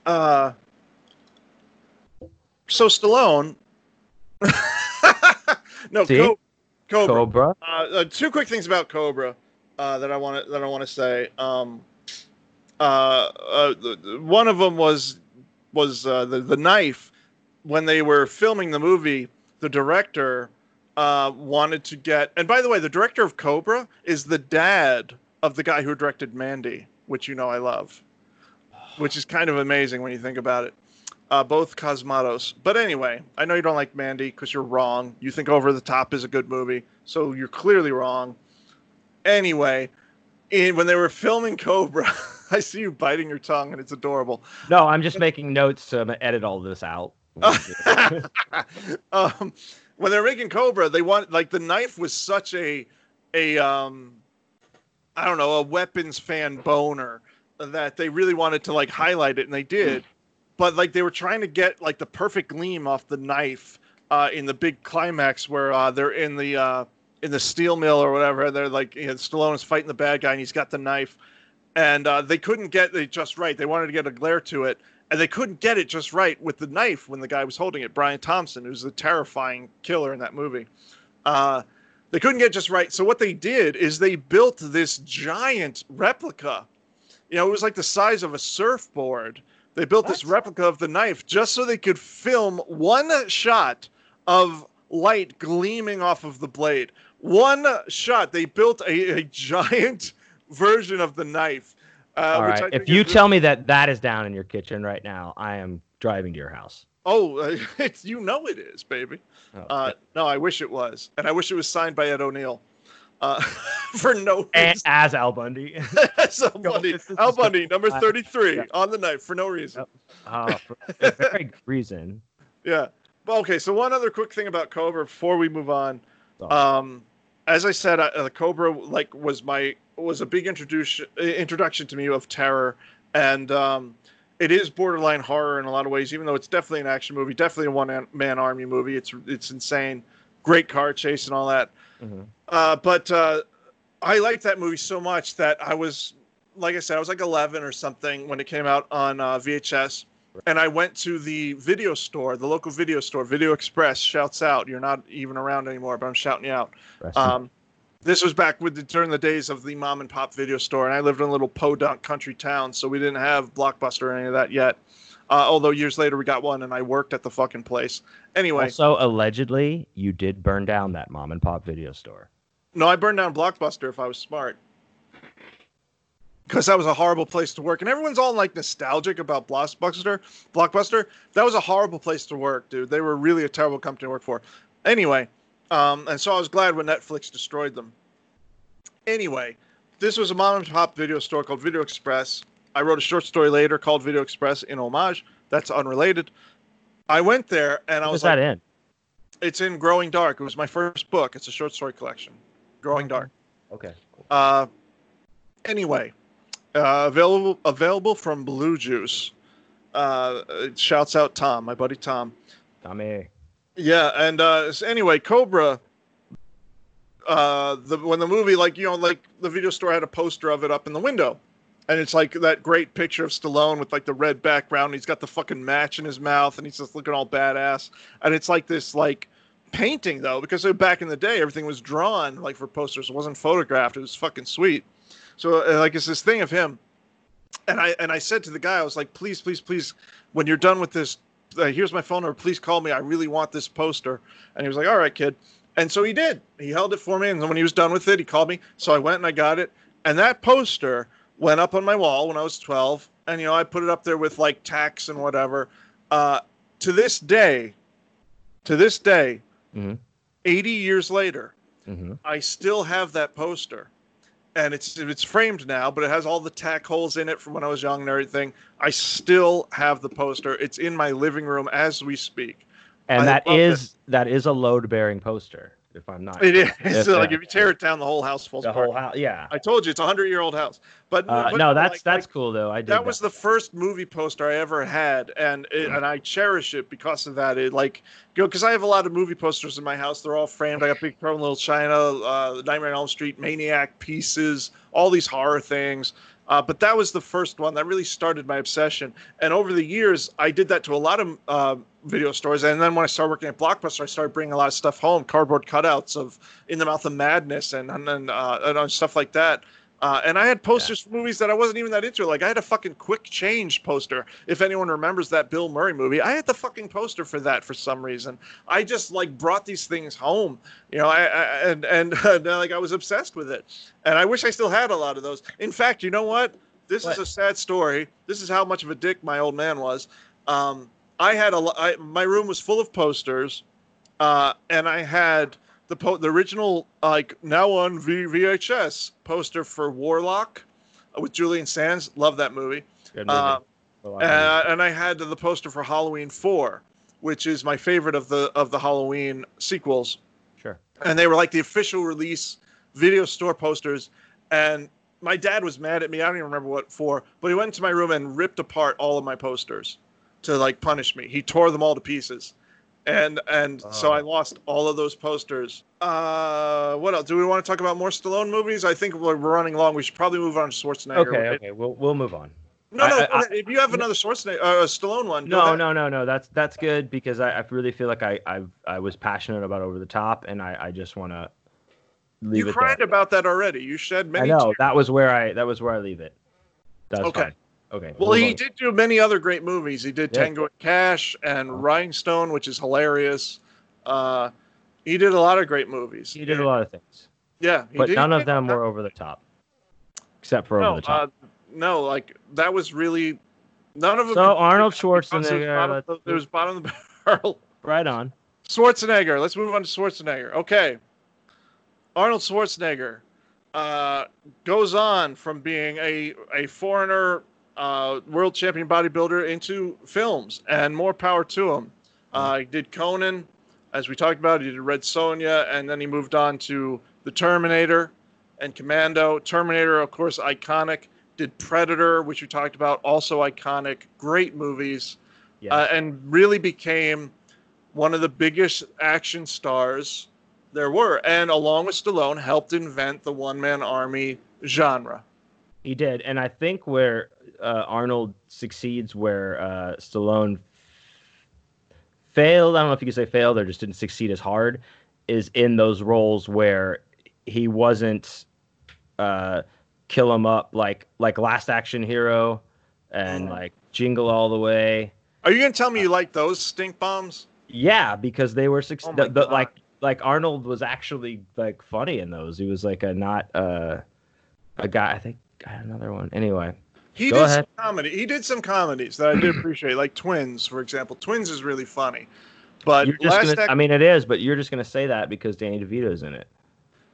Uh, so Stallone. [LAUGHS] no, See? Cobra. Cobra. Uh, uh, two quick things about Cobra uh, that I want to that I want to say. Um, uh, uh, one of them was was uh, the the knife. When they were filming the movie, the director uh, wanted to get. And by the way, the director of Cobra is the dad of the guy who directed Mandy, which you know I love, which is kind of amazing when you think about it. Uh, both Cosmatos. But anyway, I know you don't like Mandy because you're wrong. You think Over the Top is a good movie, so you're clearly wrong. Anyway, in, when they were filming Cobra, [LAUGHS] I see you biting your tongue, and it's adorable. No, I'm just making notes to edit all this out. [LAUGHS] um, when they're making Cobra, they want like the knife was such a a um, I don't know a weapons fan boner that they really wanted to like highlight it, and they did. But like they were trying to get like the perfect gleam off the knife uh, in the big climax where uh, they're in the uh, in the steel mill or whatever. They're like you know, Stallone's fighting the bad guy, and he's got the knife, and uh, they couldn't get it just right. They wanted to get a glare to it, and they couldn't get it just right with the knife when the guy was holding it. Brian Thompson, who's the terrifying killer in that movie. Uh, they couldn't get just right. So what they did is they built this giant replica. You know, it was like the size of a surfboard. They built this replica of the knife just so they could film one shot of light gleaming off of the blade. One shot. They built a, a giant [LAUGHS] version of the knife. Uh, all which right. think If you is- tell me that that is down in your kitchen right now, I am driving to your house. Oh, uh, [LAUGHS] it's you know it is, baby. Oh, Uh, no, I wish it was, and I wish it was signed by Ed O'Neill. Uh, [LAUGHS] for no reason. as Al Bundy. [LAUGHS] Al Bundy, Al Bundy, number uh, thirty-three yeah. on the night for no reason. Oh, for a very reason. [LAUGHS] Yeah. Well, okay. So one other quick thing about Cobra before we move on. Um, as I said, uh, the Cobra like was my was a big introduction introduction to me of terror, and um, it is borderline horror in a lot of ways. Even though it's definitely an action movie, definitely a one man army movie. It's it's insane, great car chase and all that. Mhm. Uh, but uh, I liked that movie so much that I was, like I said, I was like 11 or something when it came out on uh, VHS. And I went to the video store, the local video store, Video Express. Shouts out! You're not even around anymore, but I'm shouting you out. Um, this was back with the, during the days of the mom and pop video store, and I lived in a little podunk country town, so we didn't have Blockbuster or any of that yet. Uh, although years later we got one, and I worked at the fucking place. Anyway, also, allegedly, you did burn down that mom and pop video store. No, I burned down Blockbuster if I was smart. Because that was a horrible place to work. And everyone's all like nostalgic about Blockbuster. Blockbuster, that was a horrible place to work, dude. They were really a terrible company to work for. Anyway, um, and so I was glad when Netflix destroyed them. Anyway, this was a mom and pop video store called Video Express. I wrote a short story later called Video Express in homage. That's unrelated. I went there and I What was was like, that in? it's in Growing Dark. It was my first book. It's a short story collection, Growing Dark. Okay. Uh, anyway, uh, available available from Blue Juice. Uh, it shouts out Tom, my buddy Tom. Tommy. Yeah, and uh, so anyway, Cobra. Uh, the when the movie like you know like the video store had a poster of it up in the window, and it's like that great picture of Stallone with like the red background. And he's got the fucking match in his mouth, and he's just looking all badass. And it's like this like painting though, because back in the day everything was drawn like for posters. It wasn't photographed. It was fucking sweet. So uh, like it's this thing of him, and I and I said to the guy, I was like, please, please, please, when you're done with this, uh, here's my phone number. Please call me. I really want this poster. And he was like, all right, kid. And so he did. He held it for me, and then when he was done with it, he called me. So I went and I got it. And that poster went up on my wall when I was 12, and you know I put it up there with like tax and whatever. Uh, to this day, to this day, Mhm. 80 years later, hmm I still have that poster. And it's it's framed now, but it has all the tack holes in it from when I was young and everything. I still have the poster. It's in my living room as we speak. And I that is that is a load bearing poster, if I'm not. It is [LAUGHS] so like if you tear it down, the whole house falls the apart. whole house. Yeah. I told you it's a hundred year old house. But, Uh, but no, that's like- that's like, cool though. I did that was the first movie poster I ever had, and it, and I cherish it because of that. It like you know because I have a lot of movie posters in my house. They're all framed. I got Big Trouble in Little China, uh, Nightmare on Elm Street, Maniac pieces, all these horror things. Uh, but that was the first one that really started my obsession. And over the years, I did that to a lot of uh, video stores. And then when I started working at Blockbuster, I started bringing a lot of stuff home, cardboard cutouts of In the Mouth of Madness and and, uh, and uh, stuff like that. Uh, and I had posters for movies that I wasn't even that into. Like I had a fucking Quick Change poster. If anyone remembers that Bill Murray movie, I had the fucking poster for that for some reason. I just like brought these things home, you know. I, I and and [LAUGHS] uh, like I was obsessed with it, and I wish I still had a lot of those. In fact, you know what? This What? is a sad story. This is how much of a dick my old man was. Um, I had a I, my room was full of posters, uh, and I had the po- the original like now on v- VHS poster for Warlock, with Julian Sands. Love that movie. Movie. Uh, A lot of uh, and I had the poster for Halloween Four, which is my favorite of the of the Halloween sequels. Sure. And they were like the official release video store posters. And my dad was mad at me. I don't even remember what for, but he went into my room and ripped apart all of my posters to like punish me. He tore them all to pieces. And and so Oh. I lost all of those posters. Uh, what else? Do we want to talk about more Stallone movies? I think we're running long. We should probably move on to Schwarzenegger. Okay. Okay. We'll we'll move on. No, no. I- I- if you have another Schwarzenegger, uh, Stallone one, No, no, no, no. That's that's good because I, I really feel like I I I was passionate about over the top, and I I just want to leave You it cried there. about that already. You shed many. I know tears. that was where I that was where I leave it. That's Okay. fine. Okay. Well, he on. did do many other great movies. He did Yeah. Tango and Cash and Rhinestone, which is hilarious. Uh, he did a lot of great movies. He did a lot of things, Yeah, he but did- none of them were over the top, except for No, over the top. uh, no, like that was really none of them. So Arnold because it was Schwarzenegger, bottom- was bottom of the barrel. [LAUGHS] right on. Schwarzenegger. Let's move on to Schwarzenegger. Okay. Arnold Schwarzenegger uh, goes on from being a, a foreigner uh, world champion bodybuilder into films, and more power to him. Uh, he did Conan, as we talked about. He did Red Sonja, and then he moved on to The Terminator and Commando. Terminator, of course, iconic. Did Predator, which we talked about, also iconic. Great movies Yeah. uh, and really became one of the biggest action stars there were. And along with Stallone, helped invent the one man army genre. He did, and I think where uh, Arnold succeeds, where uh, Stallone failed. I don't know if you could say failed or just didn't succeed as hard, is in those roles where he wasn't uh, kill him up like like Last Action Hero and Mhm. like Jingle All the Way. Are you going to tell me you like those stink bombs? Yeah, because they were suc- Oh the, the- like like Arnold was actually like funny in those. He was like a not uh, a guy. I think another one. Anyway. He Go did ahead. some comedy. He did some comedies that I did [CLEARS THROAT] appreciate, like Twins, for example. Twins is really funny. But You're just last gonna, Ac- I mean, it is, but you're just gonna say that because Danny DeVito's in it.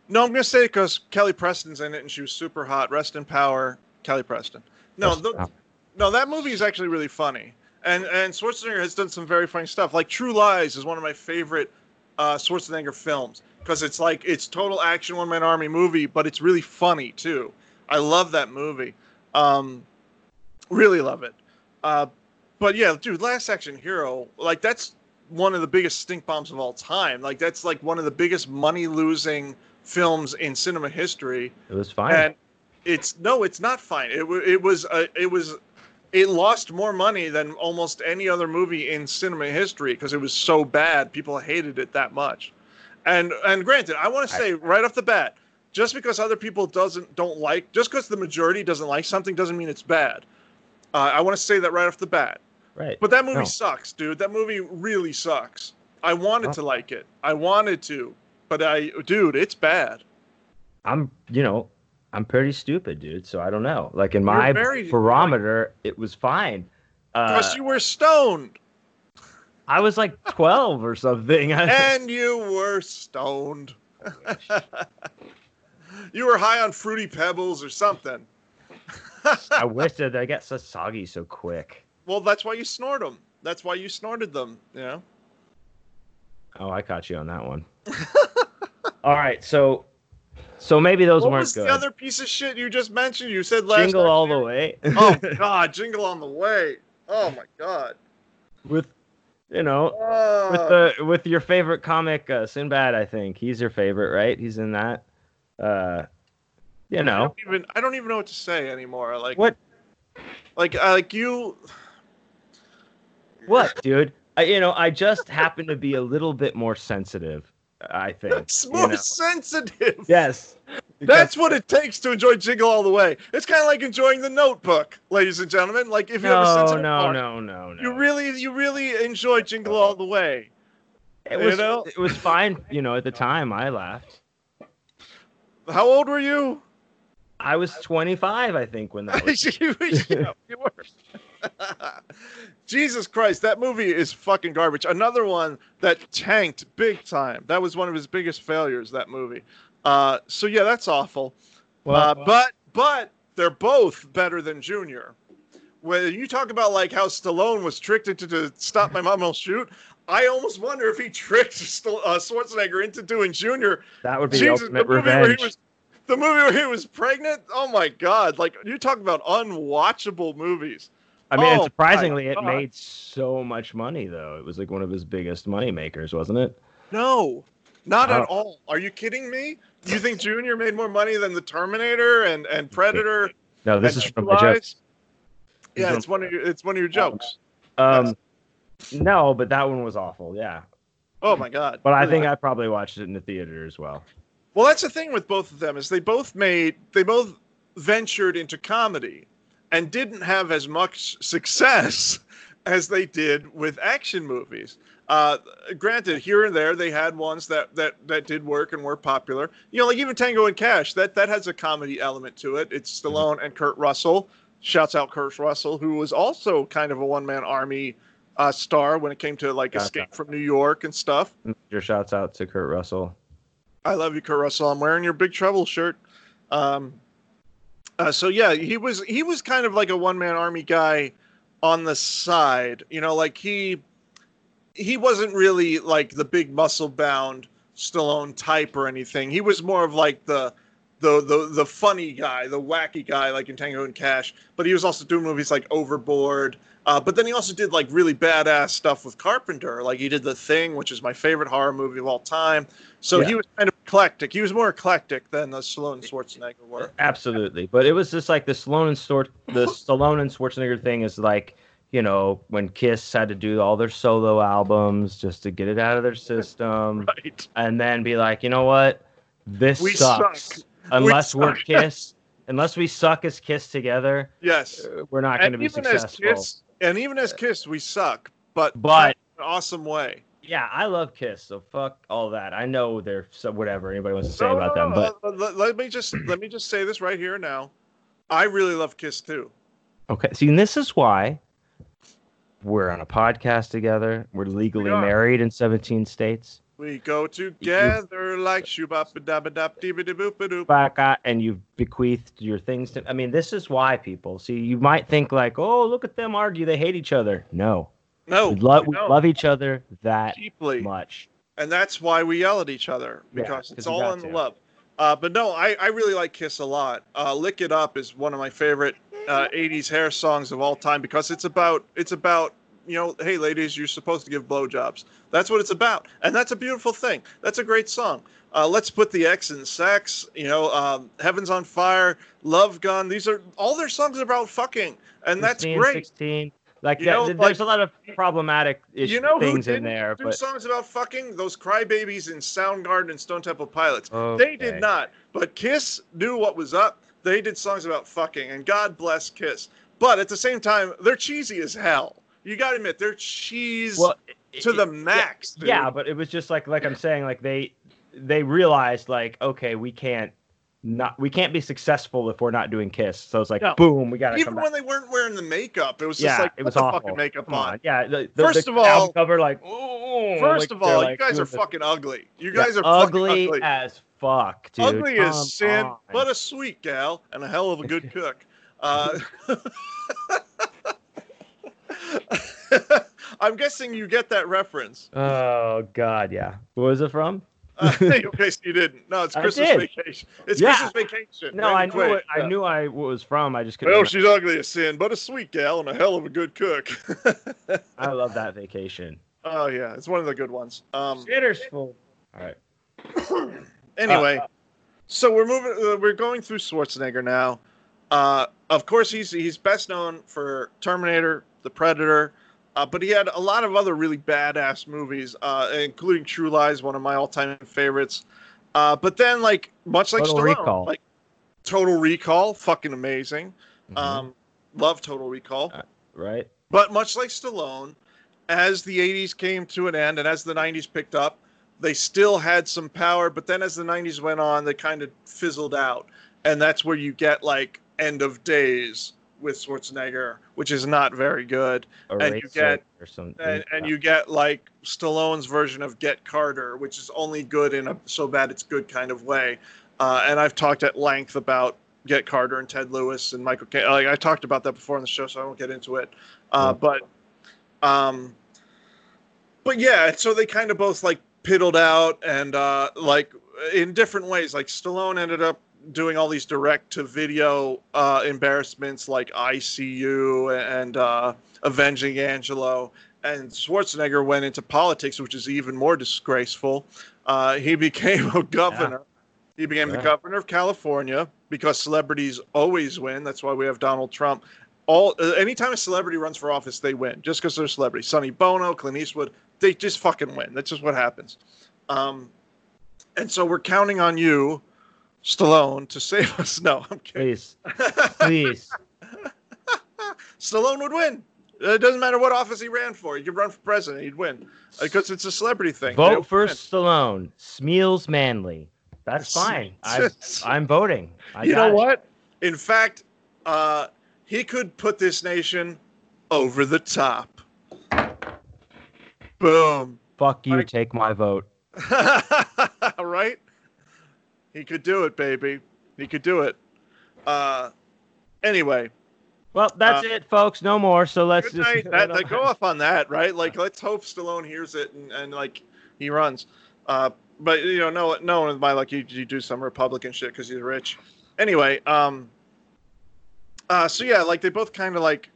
no, I'm going to say it because Kelly Preston's in it and she was super hot. Rest in power, Kelly Preston. No, the, No, that movie is actually really funny, and and Schwarzenegger has done some very funny stuff. Like True Lies is one of my favorite uh, Schwarzenegger films because it's like it's total action one man army movie, but it's really funny too. I love that movie, um, really love it. Uh, but yeah, dude, Last Action Hero, like that's one of the biggest stink bombs of all time. Like that's like one of the biggest money losing films in cinema history it was fine. and it's no it's not fine it, it was uh, it was it lost more money than almost any other movie in cinema history because it was so bad people hated it that much and and granted i want to say right off the bat just because other people doesn't don't like just because the majority doesn't like something doesn't mean it's bad uh, i want to say that right off the bat right. but that movie No. sucks dude that movie really sucks i wanted Oh. to like it i wanted to but i dude it's bad I'm, you know, I'm pretty stupid, dude. So I don't know. Like in my very- barometer, it was fine. Uh, because you were stoned I was like 12 or something. [LAUGHS] and you were stoned. [LAUGHS] you were high on fruity pebbles or something. I wish that I got so soggy so quick. Well, that's why you snort them. That's why you snorted them. You know. Oh, I caught you on that one. [LAUGHS] All right, so so maybe those what weren't was good. the other piece of shit you just mentioned? You said last. Jingle all the way. Oh [LAUGHS] God, jingle on the way. Oh my God. with you know Oh. with the with your favorite comic uh, Sinbad, I think he's your favorite, right? He's in that. Uh, you I know don't even I don't even know what to say anymore. Like what? Like I like you. What, dude? I, you know, I just happen to be a little bit more sensitive. I think. It's you more know. sensitive. Yes. That's what it takes to enjoy Jingle All the Way. It's kind of like enjoying The Notebook, ladies and gentlemen. Like if you have a No, sensitive no, heart, no, no, no. you really, you really enjoy Jingle All the Way. it you was know? it was fine. You know, at the time, I laughed. How old were you? I was 25, I think, when that [LAUGHS] was. you, [LAUGHS] yeah, you were. [LAUGHS] Jesus Christ, that movie is fucking garbage. Another one that tanked big time. That was one of his biggest failures. That movie. Uh, so yeah, that's awful. Well, uh, but but they're both better than Junior. When you talk about like how Stallone was tricked into to stop my mom will shoot, I almost wonder if he tricked St- uh, Schwarzenegger into doing Junior. That would be Jesus, the ultimate revenge. The movie where he was pregnant. Oh my god! Like you talk about unwatchable movies. I mean, Oh, my surprisingly, it made so much money though. It was like one of his biggest money makers, wasn't it? No, not at all. Are you kidding me? You think Junior made more money than the Terminator and, and Predator? No, this is from True the joke. Lies? Yeah, it's one of your it's one of your jokes. Um, no, but that one was awful. Yeah, Oh my god! but I think I probably watched it in the theater as well. Well, that's the thing with both of them is they both made they both ventured into comedy and didn't have as much success [LAUGHS] as they did with action movies. Uh, granted, here and there they had ones that that that did work and were popular. You know, like even Tango and Cash, that that has a comedy element to it. It's Stallone and Kurt Russell. Shouts out Kurt Russell, who was also kind of a one man army uh, star when it came to like Escape from New York and stuff. Your shouts out to Kurt Russell. I love you, Kurt Russell. I'm wearing your Big Trouble shirt. Um, uh, so yeah, he was he was kind of like a one man army guy on the side. You know, like he he wasn't really like the big muscle bound Stallone type or anything. He was more of like the the the the funny guy, the wacky guy, like in Tango and Cash. But he was also doing movies like Overboard. Uh, but then he also did like really badass stuff with Carpenter. Like he did The Thing, which is my favorite horror movie of all time. So Yeah. he was kind of eclectic. He was more eclectic than the Stallone and Schwarzenegger were. Absolutely, but it was just like the Stallone and Swart the [LAUGHS] Stallone and Schwarzenegger thing is like you know when Kiss had to do all their solo albums just to get it out of their system, [LAUGHS] Right. and then be like, you know what, this We sucks. suck. Unless We we are. Kiss, unless we suck as Kiss together, Yes. uh, we're not going to be even as successful. Kiss, and even as Kiss, we suck. But But in an awesome way. yeah, I love Kiss, so fuck all that. I know they're so whatever anybody wants to say No, about no, them, no, but let, let me just let me just say this right here now. I really love Kiss too. okay. See, and this is why we're on a podcast together. We're legally are. married in 17 states. We go together like shoobop dabba dap dee boop doop. back at and you've bequeathed your things to I mean this is why people see you might think like oh look at them argue they hate each other no No, we, love we love each other that deeply, much and that's why we yell at each other Yeah, because 'cause it's all in to. love. Uh, but no, I, I really like Kiss a lot. Uh, "Lick It Up" is one of my favorite uh, '80s hair songs of all time because it's about it's about you know, hey ladies, you're supposed to give blowjobs. That's what it's about, and that's a beautiful thing. That's a great song. Uh, let's put the X in sex. You know, um, "Heaven's on Fire," "Love Gun." These are all their songs about fucking, and that's 15, great. 16 like that, know, th- like- there's a lot of problematic You know who things in there but songs about fucking? Those crybabies in Soundgarden and Stone Temple Pilots. They did not. But Kiss knew what was up. They did songs about fucking, and God bless Kiss. But at the same time, they're cheesy as hell. You got to admit, they're cheese well to it- the max. dude. yeah but it was just like like I'm saying like they they realized like okay we can't not we can't be successful if we're not doing kiss so it's like No. boom we gotta Even come back when they weren't wearing the makeup, it was just yeah, like, it was awful. fucking makeup Come on. Yeah. The, the, First the of all- cover like. Oh, First like, of all, they're, you guys are fucking ugly. You yeah, guys are ugly, fucking ugly. as fuck, dude. ugly Come as sin, on. but a sweet gal and a hell of a good cook. Uh, [LAUGHS] [LAUGHS] [LAUGHS] I'm guessing you get that reference. Oh God, yeah. What was it from? Uh, in case you didn't. No, it's Christmas vacation. It's Yeah. Christmas vacation. No, I knew Quaid. it. I knew I what was from. I just couldn't. Well, remember. she's ugly as sin, but a sweet gal and a hell of a good cook. [LAUGHS] I [LAUGHS] love that vacation. oh yeah, it's one of the good ones. Um, Shitter's full. All right. [CLEARS THROAT] anyway, Uh, so we're moving. Uh, we're going through Schwarzenegger now. Uh, of course, he's he's best known for Terminator, The Predator, uh, but he had a lot of other really badass movies, uh, including True Lies, one of my all-time favorites. Uh, but then, like much like Total Stallone, Recall. like Total Recall, fucking amazing. Mhm. Um, love Total Recall. right. But much like Stallone, as the 80s came to an end and as the 90s picked up, they still had some power. But then as the 90s went on, they kind of fizzled out. And that's where you get like End of Days with Schwarzenegger, which is not very good. And you get- or some, And, and you get like Stallone's version of Get Carter, which is only good in a so bad it's good kind of way. Uh, and I've talked at length about get Carter and Ted Lewis and Michael. Caine. Like I talked about that before on the show, so I won't get into it. Uh, but, um, but yeah, so they kind of both like piddled out and uh, like in different ways. Like Stallone ended up doing all these direct to video uh, embarrassments like ICU and uh, Avenging Angelo. And Schwarzenegger went into politics, which is even more disgraceful. Uh, he [LAUGHS] became a governor. He became Yeah. the governor of California because celebrities always win. That's why we have Donald Trump. All uh, anytime a celebrity runs for office, they win just because they're a celebrity. Sonny Bono, Clint Eastwood, they just fucking win. That's just what happens. Um, and so we're counting on you, Stallone, to save us. [LAUGHS] No, I'm kidding. Please, [LAUGHS] please. Stallone would win. It doesn't matter what office he ran for. He could run for president. He'd win because it's a celebrity thing. Vote for win. Stallone. Smeals Manley. That's [LAUGHS] fine. I, I'm voting. I you know it. what? In fact, uh, he could put this nation over the top. Boom. Fuck you. Like- Take my vote. right? He could do it, baby. He could do it. Uh, anyway, Well, that's Uh, it, folks. No more. So let's just night. [LAUGHS] That, that, go off on that, right? Like, let's hope Stallone hears it and, and like he runs. Uh, but you know, no, no one my luck, you, you do some Republican shit because he's rich. Anyway, um, uh, so yeah, like they both kind of like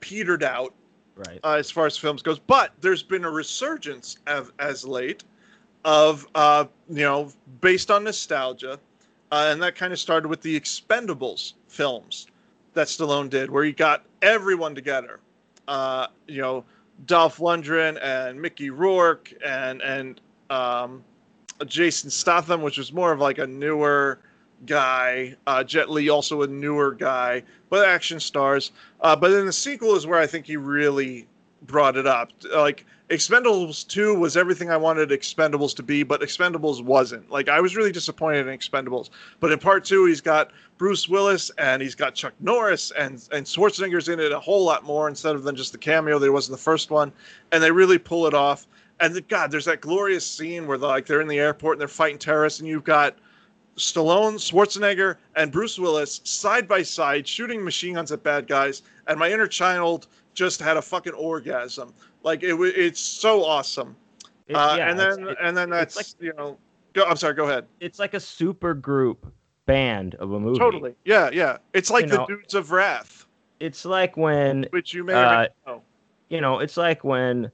petered out Right. uh, as far as films goes. But there's been a resurgence of, as late of uh, you know based on nostalgia, uh, and that kind of started with the Expendables films that Stallone did, where he got everyone together. Uh, you know, Dolph Lundgren and Mickey Rourke and and um, Jason Statham, which was more of like a newer guy. Uh, Jet Li, also a newer guy, but action stars. Uh, but then the sequel is where I think he really brought it up. Like Expendables 2 was everything I wanted Expendables to be, but Expendables wasn't. Like I was really disappointed in Expendables. But in part 2 he's got Bruce Willis and he's got Chuck Norris and and Schwarzenegger's in it a whole lot more instead of than just the cameo there was in the first one. And they really pull it off. And the, God, there's that glorious scene where like they're in the airport and they're fighting terrorists and you've got Stallone, Schwarzenegger, and Bruce Willis side by side shooting machine guns at bad guys, and my inner child just had a fucking orgasm. Like it, it's so awesome. It- uh, yeah, and then it- and then that's you know, go, I'm sorry, go ahead. it's like a super group band of a movie. Totally, yeah, yeah. It's like You the know- Dudes of Wrath, It's like when which you may Uh, know. you know, it's like when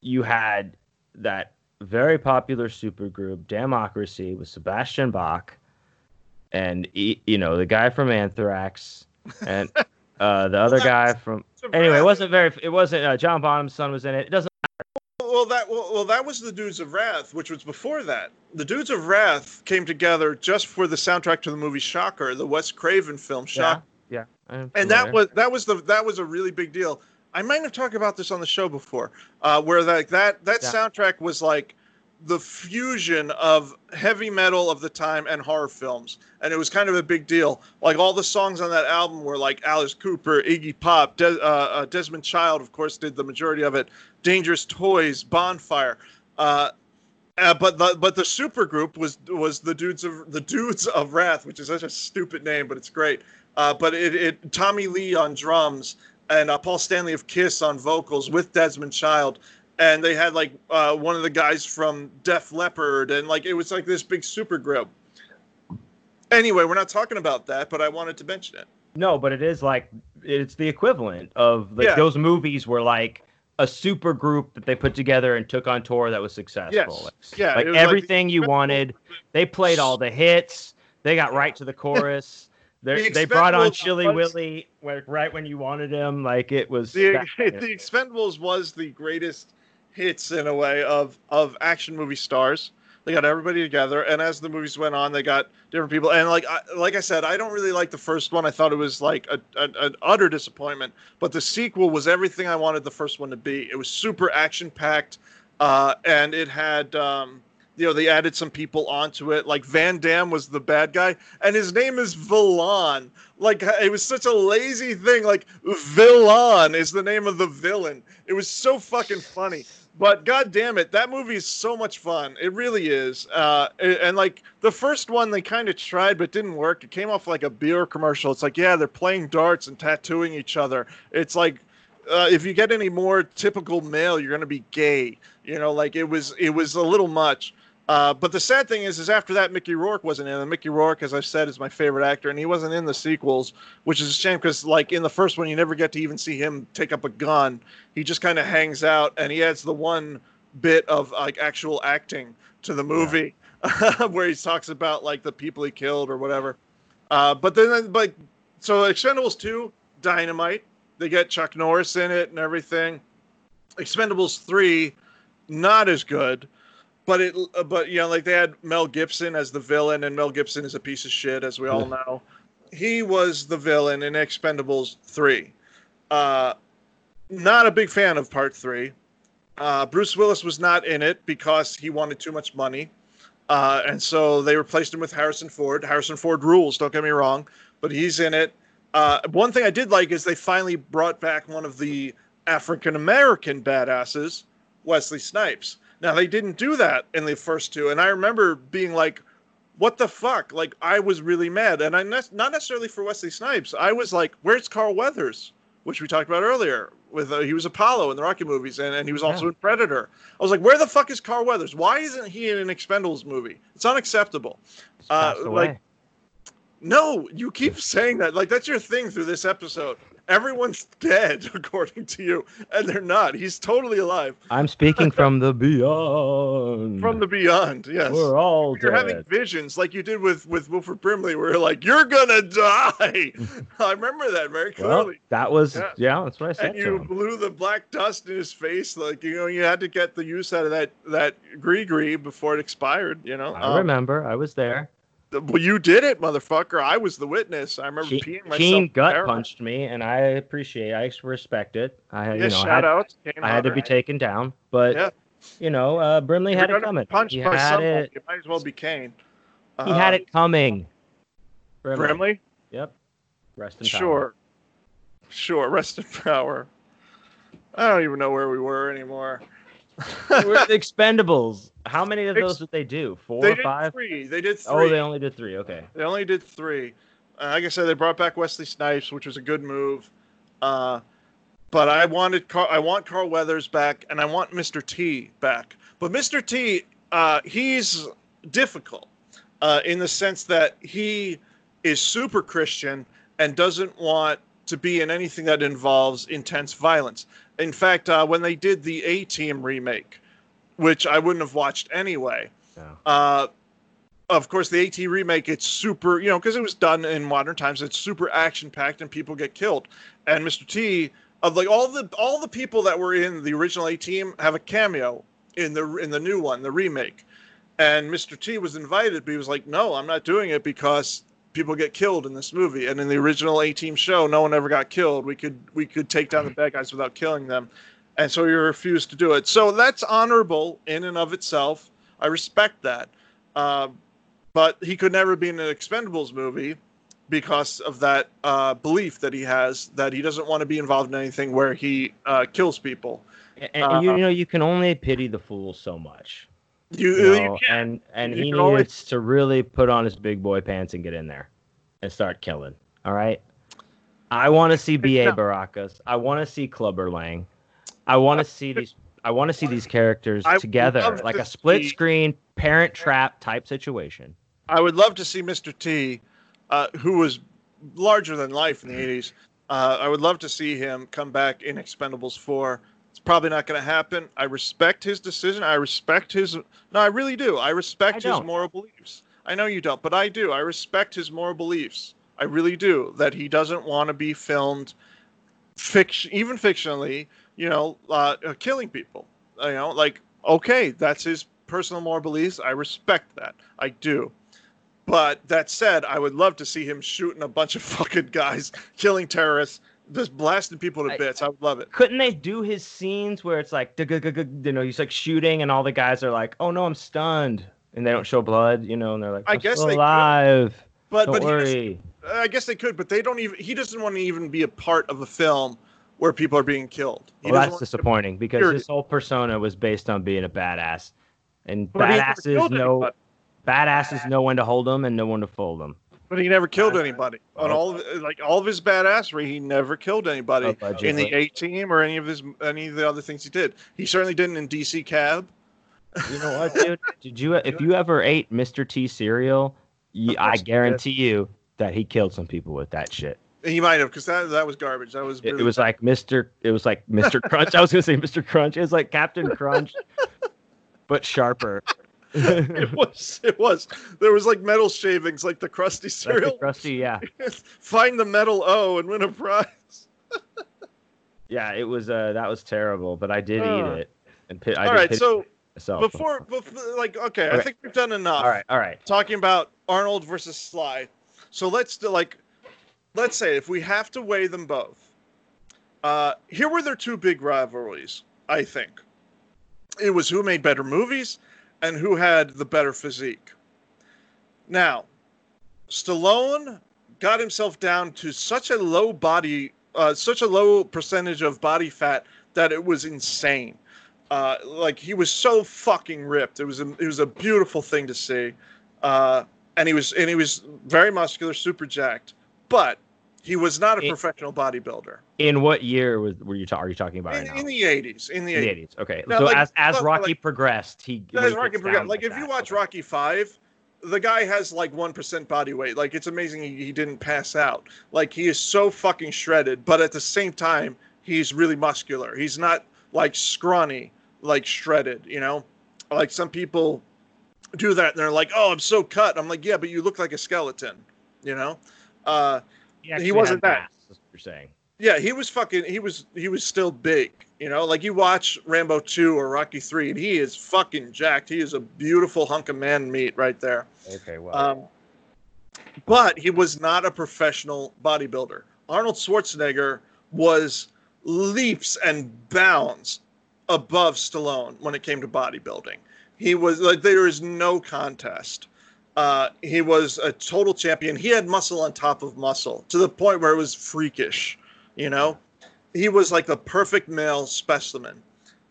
you had that very popular supergroup, Damnocracy, with Sebastian Bach, and you know the guy from Anthrax, and [LAUGHS] uh, the other guy from. Dudes Anyway, it wasn't very. It wasn't. Uh, John Bonham's son was in it. It doesn't. Matter. Well, that well, well, that was the Dudes of Wrath, which was before that. The Dudes of Wrath came together just for the soundtrack to the movie Shocker, the Wes Craven film Shocker. Yeah. I'm and that was that was the that was a really big deal. I might have talked about this on the show before, uh, where like that that Yeah. soundtrack was like the fusion of heavy metal of the time and horror films, and it was kind of a big deal. Like all the songs on that album were like Alice Cooper, Iggy Pop, uh, uh, Desmond Child, of course, did the majority of it. Dangerous Toys, Bonfire. Uh, uh, but the but the super group was was the dudes of the dudes of Wrath, which is such a stupid name, but it's great. Uh, but it, it Tommy Lee on drums and uh, Paul Stanley of Kiss on vocals with Desmond Child, and they had like uh, one of the guys from Def Leppard, and like it was like this big super group. Anyway, we're not talking about that, but I wanted to mention it. No, but it is like it's the equivalent of like Yeah. those movies were like a super group that they put together and took on tour that was successful. Yes. Like, Yeah, like was like the everything you wanted. They played all the hits. They got right to the [LAUGHS] chorus. They The they brought on Chili was- Willy right when you wanted him. Like it was. The, that- [LAUGHS] the Expendables was the greatest hits in a way of of action movie stars. They got everybody together, and as the movies went on, they got different people. And like I, like I said, I don't really like the first one. I thought it was like a, a, an utter disappointment. But the sequel was everything I wanted the first one to be. It was super action packed, uh, and it had um, you know, they added some people onto it. Like Van Damme was the bad guy, and his name is Vilain. Like it was such a lazy thing. Like Vilain is the name of the villain. It was so fucking funny. But god damn it, that movie is so much fun. It really is. Uh, and, like the first one, they kind of tried but didn't work. It came off like a beer commercial. It's like, yeah, they're playing darts and tattooing each other. It's like uh, if you get any more typical male, you're gonna be gay. You know, like it was it was a little much. Uh, but the sad thing is, is after that, Mickey Rourke wasn't in. And Mickey Rourke, as I've said, is my favorite actor, and he wasn't in the sequels, which is a shame because, like in the first one, you never get to even see him take up a gun. He just kind of hangs out, and he adds the one bit of like actual acting to the movie, yeah. [LAUGHS] where he talks about like the people he killed or whatever. Uh, but then, like, so Expendables two, Dynamite. They get Chuck Norris in it and everything. Expendables three, not as good but it but you know like they had Mel Gibson as the villain and Mel Gibson is a piece of shit as we all know. He was the villain in Expendables 3. Uh not a big fan of part 3. Uh Bruce Willis was not in it because he wanted too much money. Uh and so they replaced him with Harrison Ford. Harrison Ford rules, don't get me wrong, but he's in it. Uh one thing I did like is they finally brought back one of the African American badasses, Wesley Snipes now they didn't do that in the first two, and I remember being like, "What the fuck?" Like I was really mad, and I ne- not necessarily for Wesley Snipes. I was like, "Where's Carl Weathers?" Which we talked about earlier. With uh, he was Apollo in the Rocky movies, and, and he was also yeah. in Predator. I was like, "Where the fuck is Carl Weathers? Why isn't he in an Expendables movie? It's unacceptable." Uh, like, no, you keep saying that. Like that's your thing through this episode everyone's dead [LAUGHS] according to you and they're not he's totally alive i'm speaking from the beyond from the beyond yes we're all dead. you're dead. having visions like you did with with wilford brimley where you're like you're gonna die [LAUGHS] i remember that very clearly well, that was yeah. yeah. that's what i said and you blew the black dust in his face like you know you had to get the use out of that that gree gree before it expired you know i um, remember i was there well, you did it, motherfucker. I was the witness. I remember Keene, peeing myself. Keene gut punched me, and I appreciate. I respect it. I, yeah, you know, shout had, out. I had to be taken down, but yeah. you know, uh, Brimley had it coming. Punched he by had someone. it. You might as well be Kane. He um, had it coming. Brimley. Brimley? Yep. Rest in power. Sure. Sure. Rest in power. I don't even know where we were anymore. We're the Expendables. How many of those did they do? Four they or five? Three. They did three. Oh, they only did three. Okay. They only did three. Uh, like I said, they brought back Wesley Snipes, which was a good move. Uh, but I wanted Car- I want Carl Weathers back, and I want Mr. T back. But Mr. T, uh, he's difficult uh, in the sense that he is super Christian and doesn't want to be in anything that involves intense violence. In fact, uh, when they did the A Team remake, which I wouldn't have watched anyway, yeah. uh, of course, the AT remake, it's super, you know, because it was done in modern times. It's super action packed and people get killed. And Mr. T, of like all the all the people that were in the original A Team have a cameo in the in the new one, the remake. And Mr. T was invited, but he was like, "No, I'm not doing it because people get killed in this movie. And in the original A Team show, no one ever got killed. We could we could take down the bad guys without killing them, and so he refused to do it. So that's honorable in and of itself. I respect that, uh, but he could never be in an Expendables movie because of that uh, belief that he has that he doesn't want to be involved in anything where he uh, kills people. And, and you, you know, you can only pity the fool so much. You, you know, you and and You he can always- needs to really put on his big boy pants and get in there and start killing. All right. I want to see B.A. Baracus. I want to see Clubber Lang. I want to see these. I want to see these characters I together, like to a split see- screen Parent Trap type situation. I would love to see Mr. T, uh, who was larger than life in the 80s. Uh, I would love to see him come back in Expendables 4. It's probably not going to happen. I respect his decision. I respect his. No, I really do. I respect I his moral beliefs. I know you don't, but I do. I respect his moral beliefs. I really do. That he doesn't want to be filmed, fiction, even fictionally. You know, uh, uh, killing people. You know, like okay, that's his personal moral beliefs. I respect that. I do. But that said, I would love to see him shooting a bunch of [LAUGHS] fucking guys, killing terrorists, just blasting people to bits. I would love it. Couldn't they do his scenes where it's like, you know, he's like shooting, and all the guys are like, "Oh no, I'm stunned," and they don't show blood, you know, and they're like, I guess they could, alive. But don't but worry." I guess they could, but they don't even. He doesn't want to even be a part of a film where people are being killed. He Well, that's disappointing because his whole persona was based on being a badass, and badasses know badasses know when to hold them and know when to fold them. But he never killed anybody. On all of, like all of his badassery, he never killed anybody in the A team or any of his any of the other things he did. He certainly didn't in DC Cab. You know what, dude? [LAUGHS] Did you if you ever ate Mr. T cereal, you, I course he did. guarantee you that he killed some people with that shit. He might have because that that was garbage. That was It, it really was like Mr. It was like Mr. Crunch. I was gonna say Mr. Crunch. It was like Captain Crunch, [LAUGHS] but sharper. [LAUGHS] it was it was there was like metal shavings like the crusty cereal. crusty, yeah, [LAUGHS] Find the metal O and win a prize. [LAUGHS] yeah. It was uh that was terrible, but I did Uh. eat it. And pi- I all right, so myself. before, before like okay, I think we've done enough. all right, all right. talking about Arnold versus Sly. So let's do like, let's say if we have to weigh them both, uh, here were their two big rivalries. I think it was who made better movies and who had the better physique. Now, Stallone got himself down to such a low body, uh, such a low percentage of body fat that it was insane. Uh, like he was so fucking ripped. It was a, it was a beautiful thing to see. Uh, and he was and he was very muscular, super jacked. But he was not a It- professional bodybuilder In what year was were you ta- are you talking about in, right now? in the eighties. In the eighties. Okay. Now, so like- as as like- Rocky progressed, he As Rocky progressed- down like if you watch Okay. Rocky Five, the guy has like one percent body weight. Like it's amazing he, he didn't pass out. Like he is so fucking shredded, but at the same time he's really muscular. He's not like scrawny, like shredded. You know, like some people do that and they're like, "Oh, I'm so cut." I'm like, "Yeah, but you look like a skeleton." You know. Uh, actually wasn't that. mass, you're saying. yeah, he was fucking. He was he was still big. You know, like you watch Rambo two or Rocky three, and he is fucking jacked. He is a beautiful hunk of man meat right there. Okay, well. Um, but he was not a professional bodybuilder. Arnold Schwarzenegger was leaps and bounds above Stallone when it came to bodybuilding. He was like there is no contest. Uh, he was a total champion. He had muscle on top of muscle to the point where it was freakish. You know, he was like the perfect male specimen.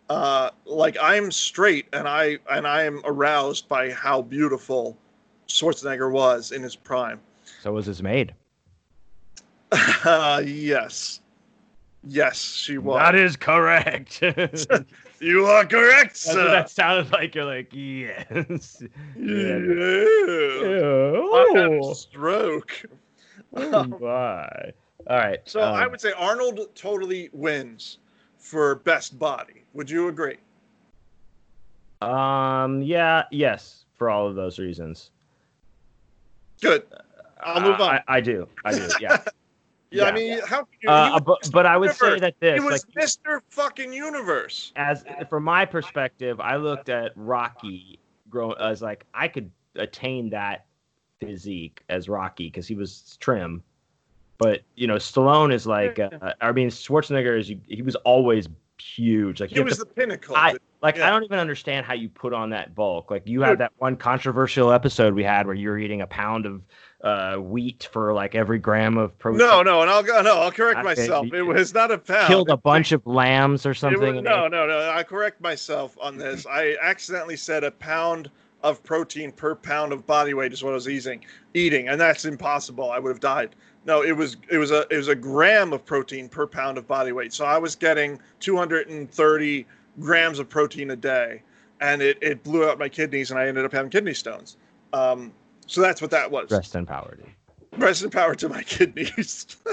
Uh, like I'm straight and I and I am aroused by how beautiful Schwarzenegger was in his prime. so was his maid. Uh, [LAUGHS] yes, yes, she was. That is correct. [LAUGHS] That's you are correct, what sir. that sounded like. You're like, yes. [LAUGHS] Yeah. Yeah. I had a Oh, stroke. oh [LAUGHS] my. All right. So I um, would say Arnold totally wins for best body. Would you agree? Um. Yeah. Yes. For all of those reasons. Good. I'll move Uh, on. I, I do. I do. Yeah. [LAUGHS] Yeah, I yeah. mean, how? he Uh, but but I would say that this he was like Mr. Fucking Universe. as from my perspective, I looked at Rocky grow as like I could attain that physique as Rocky because he was trim, but you know Stallone is like uh, I mean Schwarzenegger is he was always huge like He was to- the pinnacle. I like yeah. I don't even understand how you put on that bulk like you Dude. had that one controversial episode we had where you were eating a pound of uh, wheat for like every gram of protein no, no, and I'll go. No, I'll correct I- myself. you- It was not a pound. killed a bunch of lambs or something was- no, no, no. I correct myself on this. I accidentally said a pound of protein per pound of body weight is what I was eating, eating, and that's impossible. I would have died. No, it was it was a it was a gram of protein per pound of body weight. So I was getting 230 grams of protein a day, and it, it blew out my kidneys, and I ended up having kidney stones. Um, so that's what that was. rest in power dude. Rest in power to my kidneys. [LAUGHS]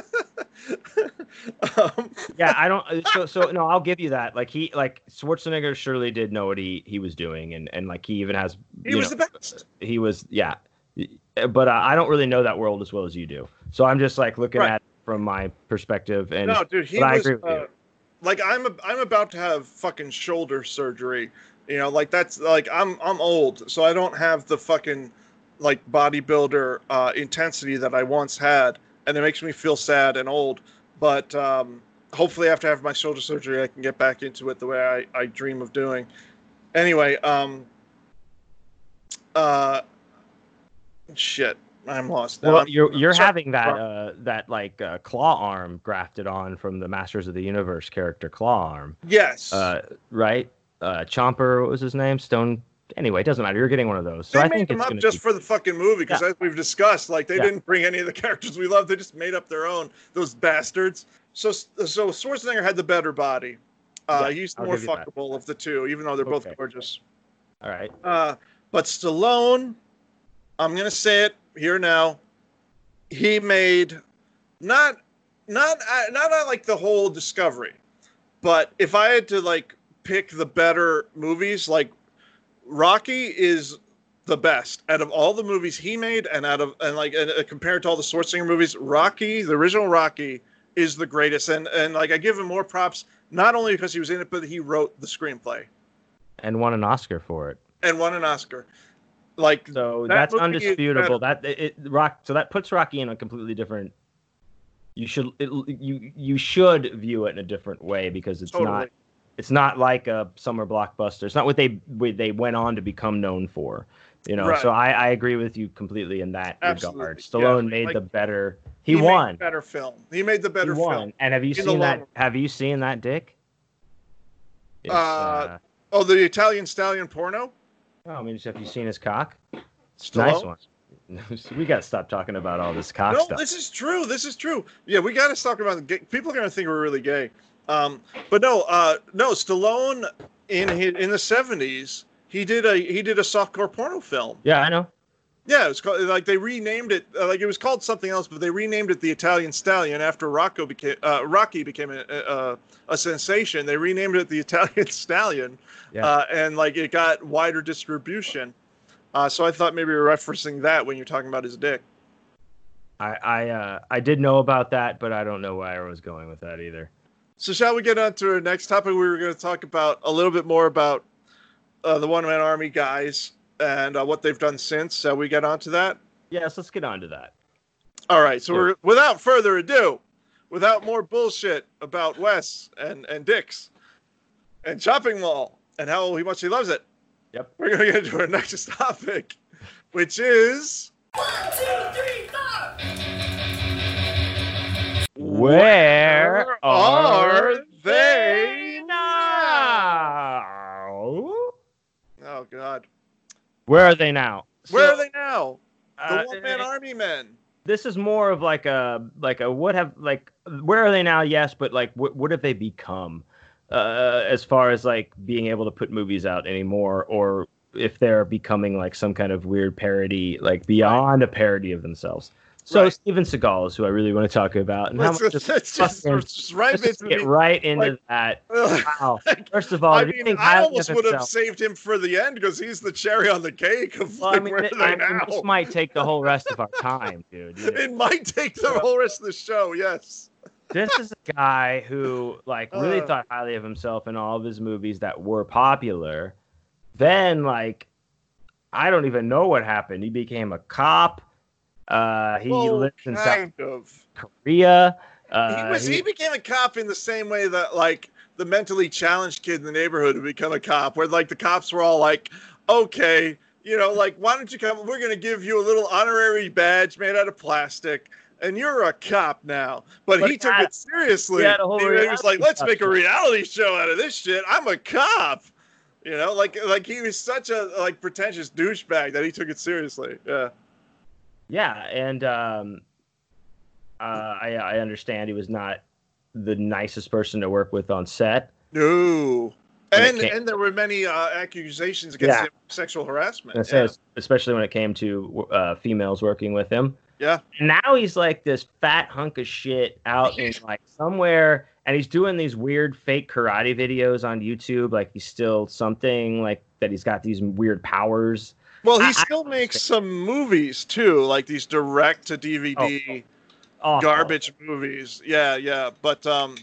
um, yeah, I don't. uh, So, so no, I'll give you that. Like he, like Schwarzenegger, surely did know what he he was doing, and and like he even has. he was know, the best. He was, yeah. But uh, I don't really know that world as well as you do. So I'm just like looking Right. at it from my perspective, and no, dude, he but I was agree with you. uh, like I'm a, I'm about to have fucking shoulder surgery. You know, like that's like I'm I'm old, so I don't have the fucking like bodybuilder uh, intensity that I once had, and it makes me feel sad and old. but um, hopefully after I have my shoulder surgery, I can get back into it the way I, I dream of doing. Anyway, um, uh, shit, I'm lost. now. Well, you're you're sorry. having that uh that like uh, claw arm grafted on from the Masters of the Universe character claw arm, yes. uh, right? Uh, Chomper, what was his name? Stone. Anyway, it doesn't matter. You're getting one of those. So they I made think them it's up just be- for the fucking movie because as we've discussed, like they Yeah. didn't bring any of the [LAUGHS] characters we love. They just made up their own. Those bastards. So so Schwarzenegger had the better body. Uh, Yeah, he's the more give you that. fuckable of the two, even though they're both Okay. gorgeous. all right. Uh, but Stallone, I'm gonna say it here now. He made not not uh, not uh, like the whole Discovery, but if I had to like pick the better movies, like Rocky is the best out of all the movies he made, and out of and like and, uh, compared to all the Schwarzenegger movies, Rocky, the original Rocky, is the greatest. And and like I give him more props not only because he was in it, but he wrote the screenplay And won an Oscar for it. and won an Oscar. Like So That that's undisputable. That it, rock. So that puts Rocky in a completely different. You should it, you you should view it in a different way because it's Totally. not it's not like a summer blockbuster. It's not what they what they went on to become known for. You know, Right. so I, I agree with you completely in that Absolutely, regard. yeah. Stallone made Like, the better. He, made won. better film. He made the better he won. film. And have you In seen that? long- Have you seen that, Dick? It's, Uh, Oh, the Italian Stallion porno. oh, I mean, have you seen his cock? It's a nice one. [LAUGHS] we got to stop talking about all this cock No, stuff. this is true. This is true. Yeah, we got to talk about the gay. People are gonna think we're really gay. Um, but no, uh, no. Stallone in his, in the seventies, he did a he did a softcore porno film. Yeah, I know. Yeah, it was called like they renamed it. Uh, like it was called something else, but they renamed it the Italian Stallion after Rocco became uh, Rocky became a, a, a sensation. They renamed it the [LAUGHS] Italian Stallion, Yeah. uh, and like it got wider distribution. Uh, so I thought maybe you were referencing that when you're talking about his dick. I I uh, I did know about that, but I don't know where I was going with that either. So shall we get on to our next topic? We were going to talk about a little bit more about uh, the one man army guys and uh, what they've done since. Shall we get on to that? Yes, let's get on to that. All right. So Sure. we're without further ado, without more bullshit about Wes and and Dick's and shopping mall and how he much he loves it. Yep. We're going to get into our [LAUGHS] next topic, which is Where are they they now? oh god, Where are they now? where So, are they now? The uh, one man army men. This is more of like a like a what have like where are they now? Yes, but like what what have they become? Uh, as far as like being able to put movies out anymore, or if they're becoming like some kind of weird parody, like beyond a parody of themselves. So Right. Steven Seagal is who I really want to talk about, and Let's, much let's, [LAUGHS] let's just, right let's just into get the- right into like- that. [LAUGHS] Wow. [LAUGHS] First of all, I mean, think I almost would have saved him for the end because he's the cherry on the cake of Well, I like, mean, where they I mean, now? this might take the whole rest of our time, dude. You know, It might take the whole rest of the show. Yes. this is a guy who like really Uh. thought highly of himself in all of his movies that were popular. Then like I don't even know what happened. He became a cop. Uh, he Well, lived in South of. Korea. Uh, he was. He, became a cop in the same way that like the mentally challenged kid in the neighborhood would become a cop, where like the cops were all like, "Okay, you know, like why don't you come? We're gonna give you a little honorary badge made out of plastic." And you're a cop now, but, But he he took had- it seriously. he had a whole he, he was like, "Let's make a reality show out of this shit. I'm a cop." You know, like like he was such a like pretentious douchebag that he took it seriously. Yeah. Yeah, and um, uh, I I understand he was not the nicest person to work with on set. No. And and there were many uh, accusations against Yeah. him sexual harassment. Yeah. especially when it came to uh, females working with him. Yeah. And now he's like this fat hunk of shit out in [LAUGHS] like somewhere, and he's doing these weird fake karate videos on YouTube. Like he's still something like that. He's got these weird powers. Well, he I- I still don't makes some movies too, like these direct to DVD Awful. garbage movies. Yeah, yeah. But um,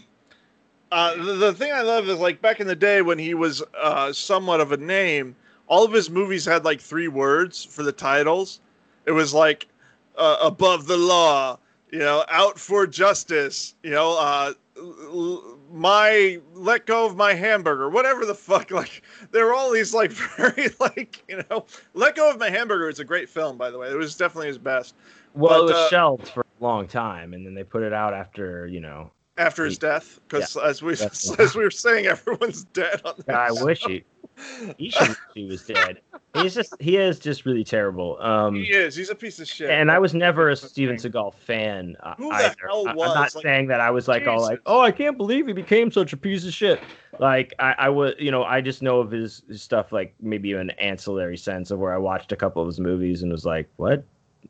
uh, the, the thing I love is like back in the day when he was uh, somewhat of a name, all of his movies had like three words for the titles. It was like uh, above the law, you know, out for justice, you know, uh, my let go of my hamburger, whatever the fuck. [LAUGHS] Like, there are all these like [LAUGHS] very like, you know, let go of my hamburger is a great film, by the way. It was definitely his best Well, But, it was uh, shelved for a long time, and then they put it out after you know. After his death, because as we [LAUGHS] as we were saying, everyone's dead on. I wish he. He should wish he was dead. He's just he is just really terrible. Um, He is. He's a piece of shit. and I was never a Steven. Seagal fan uh, Who the either. hell I- I'm not Like, saying that I was like all like, oh, I can't believe he became such a piece of shit. Like I, I was, you know, I just know of his, his stuff like maybe in an ancillary sense of where I watched a couple of his movies and was like, what?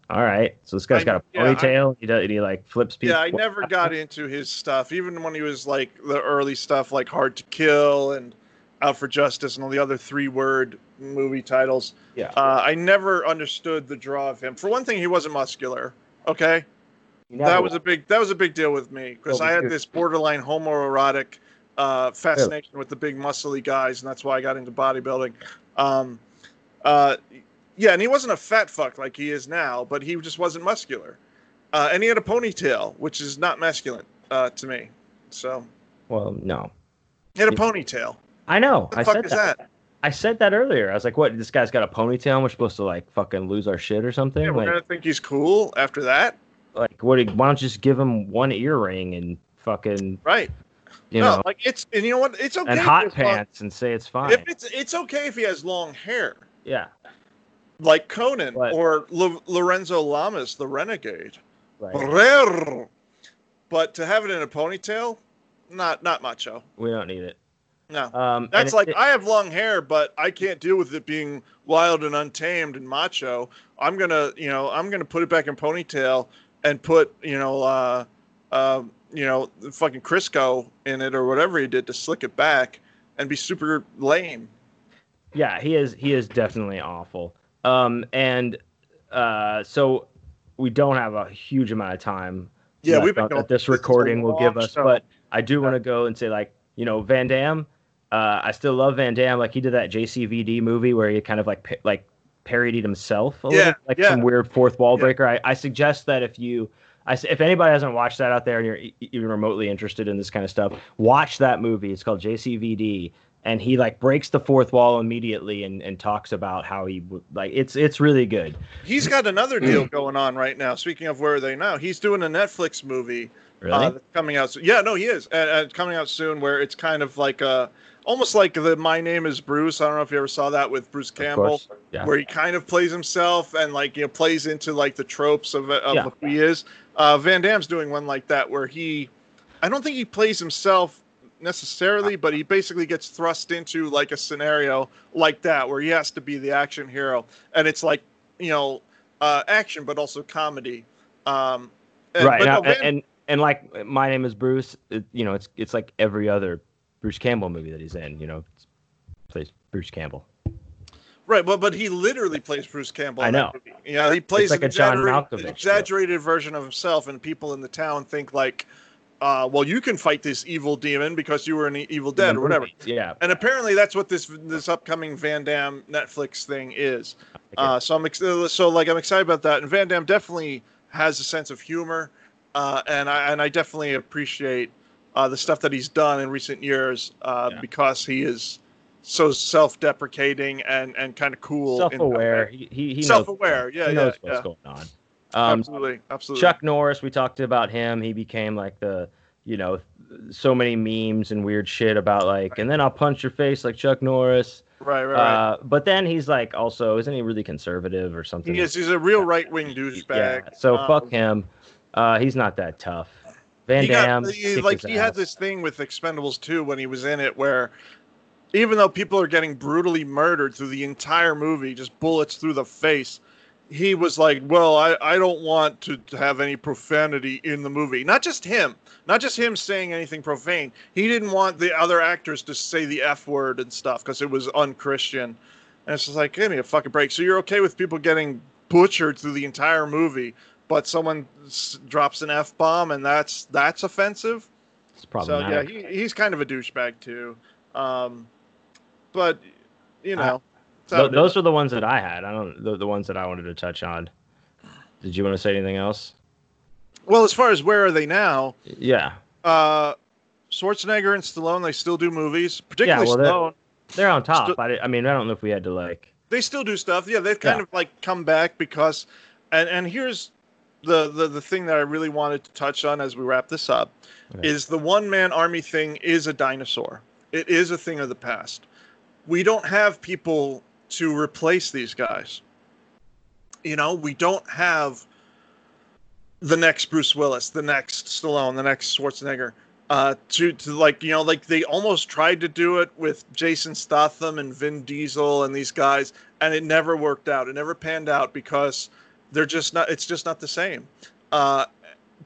All right, so this guy's I- got a yeah, ponytail. he does, and he like flips people. Yeah, I [LAUGHS] never got into his stuff, even when he was like the early stuff, like Hard to Kill and Out for Justice and all the other three-word movie titles. Yeah. Uh, I never understood the draw of him. For one thing, he wasn't muscular. Okay, that was a big that was a big deal with me because I had this borderline homoerotic uh, fascination with the big muscly guys, and that's why I got into bodybuilding. Um, uh, yeah, and he wasn't a fat fuck like he is now, but he just wasn't muscular, uh, and he had a ponytail, which is not masculine uh, to me. So well, no, he had a ponytail. I know. What the I fuck said is that. that? I said that earlier. I was like, what? This guy's got a ponytail. and We're supposed to like fucking lose our shit or something. Yeah, we're like, gonna think he's cool after that, like what? Why don't you just give him one earring and fucking, right? you no, know, like it's and you know what? It's okay. and hot has long- pants and say it's fine. If it's it's okay if he has long hair. yeah. Like Conan But- or Lo- Lorenzo Lamas, the renegade. Right. But to have it in a ponytail, not not macho. We don't need it. No, Um, that's like it- I have long hair, but I can't deal with it being wild and untamed and macho. I'm gonna, you know, I'm gonna put it back in ponytail and put, you know, uh, uh, you know, fucking Crisco in it or whatever he did to slick it back and be super lame. yeah, he is. He is definitely awful. Um, and uh, so we don't have a huge amount of time. Yeah, we've been that this recording will give us, show. but I do want to go and say like, you know, Van Damme. Uh, I still love Van Damme. Like he did that JCVD movie where he kind of like pa- like parodied himself a Yeah, little, like yeah. some weird fourth wall breaker. I, I suggest that if you, I, if anybody hasn't watched that out there and you're even remotely interested in this kind of stuff, watch that movie. It's called JCVD, and he like breaks the fourth wall immediately and, and talks about how he like it's it's really good. He's got another deal going on right now. Speaking of where are they now, he's doing a Netflix movie Really, uh, that's coming out. Soon. Yeah, no, he is. Uh, uh, coming out soon, where it's kind of like a, almost like the My Name Is Bruce. I don't know if you ever saw that with Bruce Campbell. Yeah. where he kind of plays himself and like you know plays into like the tropes of, of Yeah. who he is. Uh, Van Damme's doing one like that where he, I don't think he plays himself necessarily, but he basically gets thrust into like a scenario like that where he has to be the action hero, and it's like you know uh, action but also comedy. Um, and- right now, no, Van- and and like my name is Bruce. It, you know, it's it's like every other Bruce Campbell movie that he's in. You know, it's, plays Bruce Campbell. Right, but but he literally plays Bruce Campbell. I know. Yeah, he plays like an a John exaggerated, Malkovich, exaggerated version of himself, and people in the town think like, uh, "Well, you can fight this evil demon because you were in E- Evil Dead or whatever." Yeah. And apparently, that's what this this upcoming Van Damme Netflix thing is. Uh, so I'm ex- so like I'm excited about that, and Van Damme definitely has a sense of humor, uh, and I and I definitely appreciate uh, the stuff that he's done in recent years uh, Yeah. because he is so self-deprecating and and kind of cool, self-aware. He he, he Self-aware, yeah, he yeah, knows what's yeah. going on. Um, absolutely, absolutely. Chuck Norris, we talked about him. He became like the, you know, so many memes and weird shit about like, and then I'll punch your face like Chuck Norris. right, right, right. Uh, but then he's like, also, isn't he really conservative or something? he. He's a real right-wing douchebag. Yeah. So Um, fuck him. Uh, he's not that tough. Van he got- Damme, he- like he had this thing with Expendables 2 when he was in it where even though people are getting brutally murdered through the entire movie, just bullets through the face, he was like, Well, I, I don't want to to have any profanity in the movie. Not just him, not just him saying anything profane. He didn't want the other actors to say the F word and stuff because it was unchristian. And it's just like, give me a fucking break. So you're okay with people getting butchered through the entire movie, but someone s- drops an F bomb and that's that's offensive? It's So yeah, he, he's kind of a douchebag too. Um, but you know, Th- those are the ones that I had. I don't the, the ones that I wanted to touch on. Did you want to say anything else? Well, as far as where are they now? Yeah, Uh, Schwarzenegger and Stallone, they still do movies, particularly well, they're- Stallone. they're on top. Still- I, I mean, I don't know if we had to like. they still do stuff. Yeah, they've kind Yeah. of like come back because, and and here's the the the thing that I really wanted to touch on as we wrap this up, Okay. is the one man army thing is a dinosaur. It is a thing of the past. We don't have people to replace these guys. You know, we don't have the next Bruce Willis, the next Stallone, the next Schwarzenegger. Uh, to to like you know like they almost tried to do it with Jason Statham and Vin Diesel and these guys, and it never worked out. It never panned out because they're just not. It's just not the same. Uh,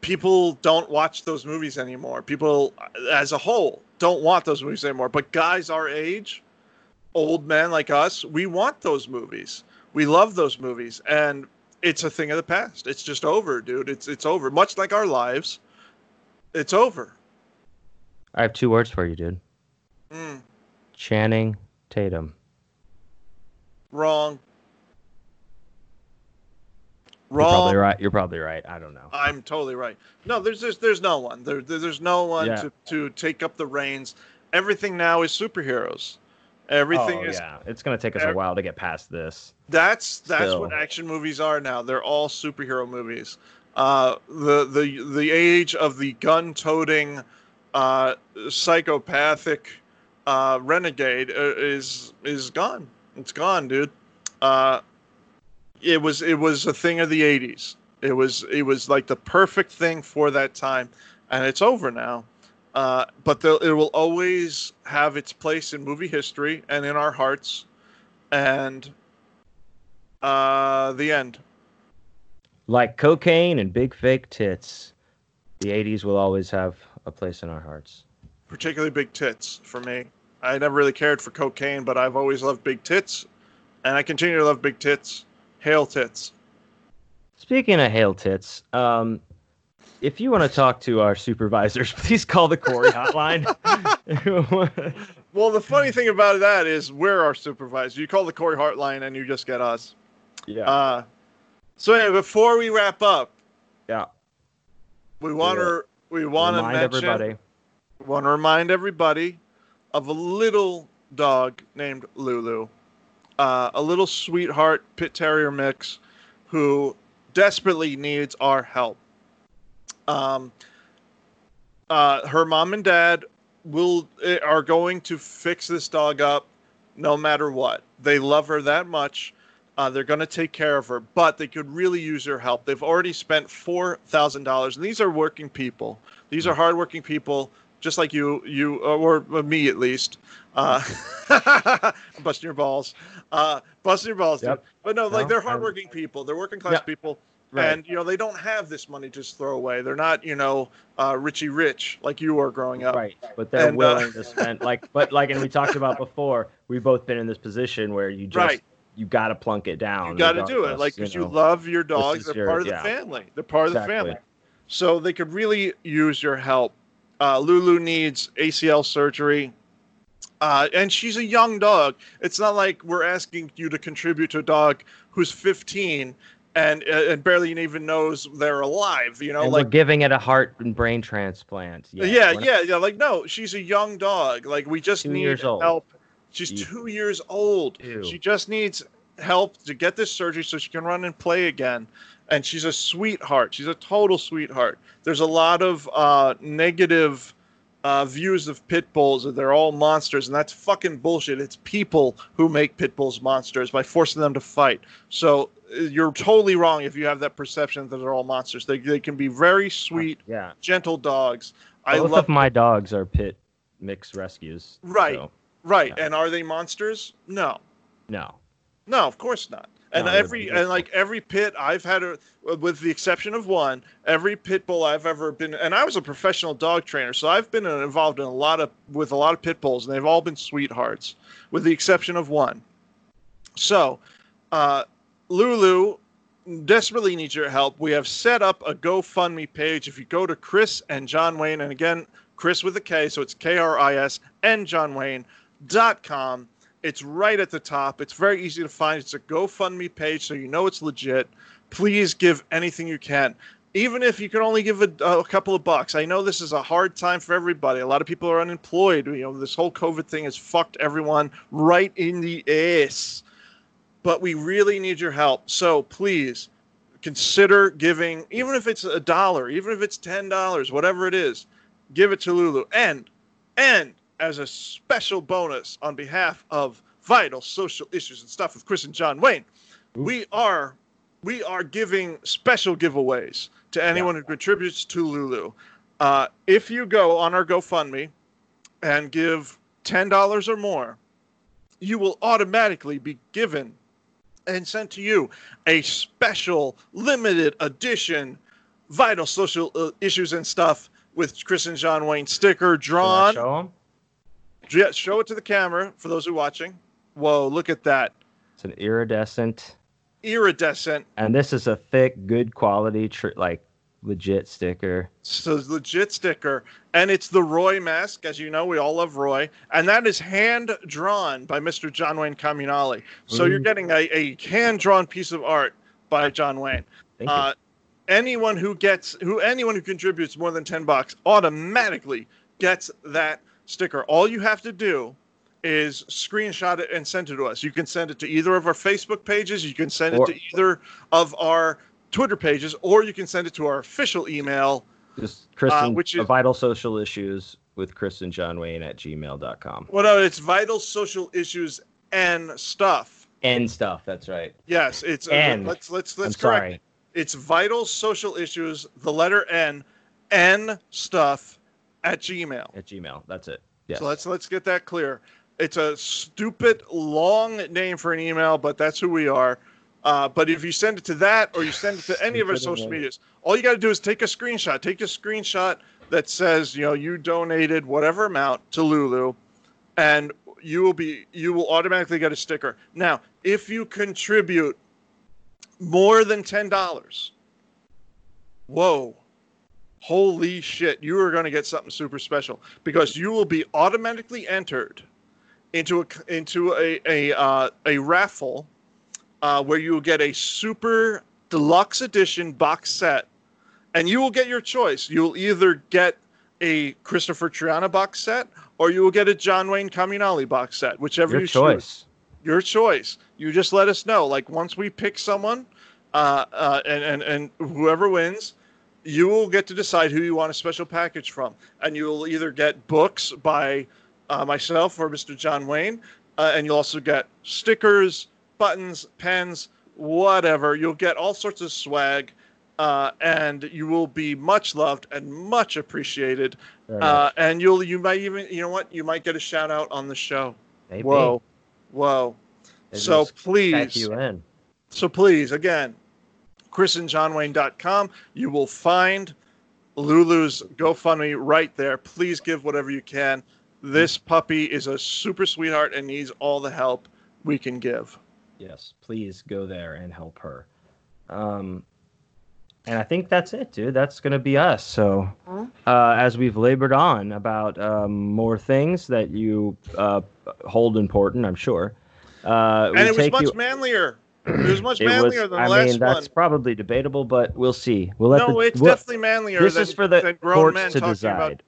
people don't watch those movies anymore. People, as a whole, don't want those movies anymore. But guys our age, old men like us, we want those movies. We love those movies, and it's a thing of the past. It's just over, dude. It's it's over. Much like our lives, it's over. I have two words for you, dude. Mm, Channing Tatum. wrong. Wrong. You're probably right. You're probably right. I don't know. I'm totally right. No, there's there's, there's no one. There, there- there's no one Yeah. to, to take up the reins. Everything now is superheroes. Everything oh, is yeah. It's gonna take us a while to get past this. That's that's Still. what action movies are now. They're all superhero movies. Uh, the the the age of the gun-toting, uh, psychopathic, uh, renegade uh, is is gone. It's gone, dude. Uh, it was it was a thing of the '80s. It was it was like the perfect thing for that time, and it's over now. Uh, but it will always have its place in movie history and in our hearts. And uh, the end. Like cocaine and big fake tits, the '80s will always have a place in our hearts. Particularly big tits for me. I never really cared for cocaine, but I've always loved big tits, and I continue to love big tits. Hail tits. Speaking of hail tits, um, if you want to talk to our supervisors, [LAUGHS] please call the Corey hotline. [LAUGHS] Well, the funny thing about that is we're our supervisor. You call the Corey hotline and you just get us. yeah. Uh, so anyway, before we wrap up, yeah. we want Yeah. to we want to Remind mention everybody. want to remind everybody of a little dog named Lulu, uh, a little sweetheart pit terrier mix, who desperately needs our help. Um, uh, her mom and dad will eh, are going to fix this dog up, no matter what. They love her that much. Uh, they're going to take care of her, but they could really use your help. They've already spent four thousand dollars, and these are working people. These are hardworking people, just like you, you or me at least. Uh, [LAUGHS] busting your balls, uh, busting your balls, dude. But no, like they're hardworking people. They're working class Yeah. people, Right. and you know they don't have this money to just throw away. They're not, you know, uh, Richie Rich like you were growing up. Right, but they're And, uh, willing to spend like, but like, and we talked about before. We've both been in this position where you just Right. you got to plunk it down. You got to do it, like because you, know. love your dogs. They're your- part of yeah. the family. They're part of the family. So they could really use your help. Uh, Lulu needs ACL surgery. Uh, and she's a young dog. It's not like we're asking you to contribute to a dog who's 15 and uh, and barely even knows they're alive. You know, and like giving it a heart and brain transplant. yeah, we're yeah, yeah, Like no, she's a young dog. Like we just need years old. help. She's Ew. two years old. Ew. She just needs help to get this surgery so she can run and play again. And she's a sweetheart. She's a total sweetheart. There's a lot of uh, negative uh, views of pit bulls that they're all monsters, and that's fucking bullshit. It's people who make pit bulls monsters by forcing them to fight. So you're totally wrong if you have that perception that they're all monsters. They, they can be very sweet, Yeah, gentle dogs. I love of my dogs are pit mix rescues. Right. so, right. yeah. And are they monsters? No. no. No, of course not. And No, every and like every pit I've had, a, with the exception of one, every pit bull I've ever been, and I was a professional dog trainer, so I've been involved in a lot of with a lot of pit bulls, and they've all been sweethearts, with the exception of one. So, uh, Lulu desperately needs your help. We have set up a GoFundMe page. If you go to Kris and John Wayne, and again, Kris with a K, so it's K R I S and John Wayne dot com. It's right at the top. It's very easy to find. It's a GoFundMe page, so you know it's legit. Please give anything you can. even if you can only give a, a couple of bucks. I know this is a hard time for everybody. A lot of people are unemployed. You know, this whole COVID thing has fucked everyone right in the ass. But we really need your help. So please consider giving, even if it's a dollar, even if it's ten dollars, whatever it is, give it to Lulu. And and as a special bonus on behalf of Vital Social Issues and Stuff with Kris and John Wayne, we are we are giving special giveaways to anyone who contributes to Lulu. Uh, if you go on our GoFundMe and give ten dollars or more, you will automatically be given and sent to you a special limited edition vital social uh, issues and stuff with Kris and John Wayne sticker drawn. Show them. Yeah, show it to the camera for those who are watching. Whoa, look at that. It's an iridescent, Iridescent. and this is a thick, good quality, tr- like legit sticker. So legit sticker. And it's the Roy mask. As you know, we all love Roy. And that is hand drawn by Mr. John Wayne Comunale. So you're getting a, a hand drawn piece of art by John Wayne. Thank you. Uh, anyone who gets who anyone who contributes more than 10 bucks automatically gets that sticker. All you have to do is screenshot it and send it to us. You can send it to either of our Facebook pages, you can send Or- it to either of our Twitter pages, or you can send it to our official email. Just Kris uh, and which is- Vital Social Issues with Kris and John Wayne at gmail.com. Well, no, it's vital social issues and stuff. And stuff. That's right. Yes, it's uh, And. let's let's I'm let's correct. sorry. it. It's vital social issues, the letter N, N stuff at Gmail. At Gmail. That's it. Yes. So let's let's get that clear. It's a stupid long name for an email, but that's who we are. Uh, but if you send it to that or you send it to [SIGHS] any of our social medias, all you got to do is take a screenshot. Take a screenshot that says you know you donated whatever amount to Lulu, and you will be you will automatically get a sticker. Now, if you contribute more than ten dollars, whoa, holy shit, you are going to get something super special because you will be automatically entered into a into a a uh, a raffle uh, where you will get a super deluxe edition box set, and you will get your choice. You'll either get a Kristopher Triana box set or you will get a John Wayne Comunale box set, whichever Your you choose choice. your choice. You just let us know. Like once we pick someone, uh, uh, and and and whoever wins, you will get to decide who you want a special package from, and you will either get books by uh, myself or Mr. John Wayne, uh, and you'll also get stickers, buttons, pens, whatever. You'll get all sorts of swag. Uh, and you will be much loved and much appreciated. Uh, and you'll you might even you know what you might get a shout out on the show. Maybe. Whoa, whoa. They So please, you in. so please, again, krisandjohnwayne.com. You will find Lulu's GoFundMe right there. Please give whatever you can. This puppy is a super sweetheart and needs all the help we can give. Yes, please go there and help her. Um, and I think that's it, dude. That's gonna be us. So, uh, as we've labored on about um, more things that you uh, hold important, I'm sure. Uh, we And it was much you- manlier. It was much [CLEARS THROAT] it was- manlier than the I last mean, that's one. probably debatable, but we'll see. We'll let No, the, it's we'll- definitely manlier. this than, is for the than grown courts men to talking decide. about.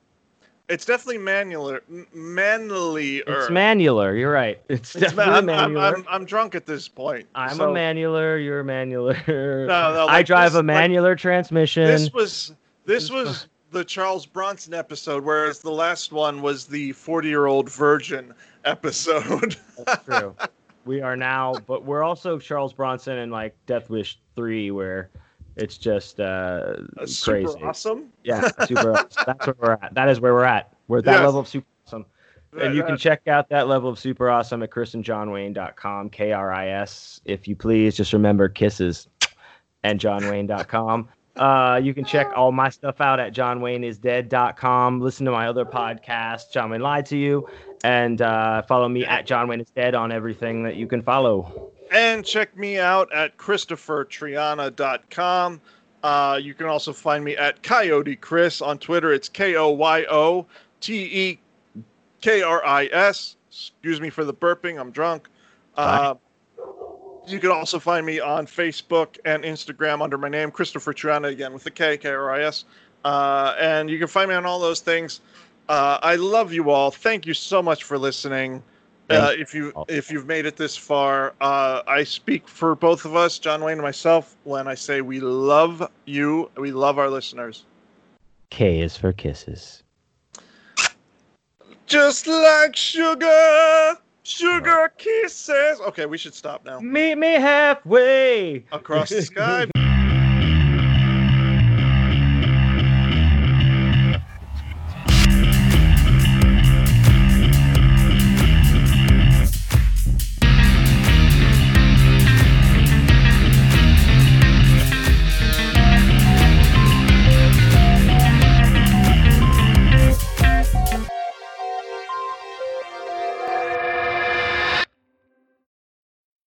It's definitely manular, m- manlier. It's manular. You're right. [LAUGHS] It's, It's definitely man, I'm, manular. I'm, I'm drunk at this point. I'm so a manular. You're a manular. No, no, [LAUGHS] I drive this- a like manular transmission. This was this was the Charles Bronson episode, whereas the last one was the 40 year old virgin episode. [LAUGHS] That's true. we are now, but we're also Charles Bronson and like Death Wish three, where it's just uh, super crazy. awesome. Yeah, [LAUGHS] super. awesome. That's where we're at. That is where we're at. We're at that Yes. level of super awesome. And you can check out that level of super awesome at krisandjohnwayne.com, K R I S, if you please. Just remember kisses and johnwayne.com. Uh, you can check all my stuff out at johnwayneisdead.com. Listen to my other podcast, John Wayne Lied to You, and uh, follow me at John Wayne is Dead on everything that you can follow. And check me out at KristopherTriana.com. Uh, you can also find me at Koyote Kris on Twitter. It's K O Y O T E K R I S. Excuse me for the burping. I'm drunk. Uh, You can also find me on Facebook and Instagram under my name, Kristopher Triana, again with the K, K R I S. Uh, and you can find me on all those things. Uh, I love you all. Thank you so much for listening. Uh, if you if you've made it this far, uh, I speak for both of us, John Wayne and myself, when I say we love you. We love our listeners. K is for kisses. Just like sugar, sugar kisses. Okay, we should stop now. Meet me halfway. Across the sky. [LAUGHS]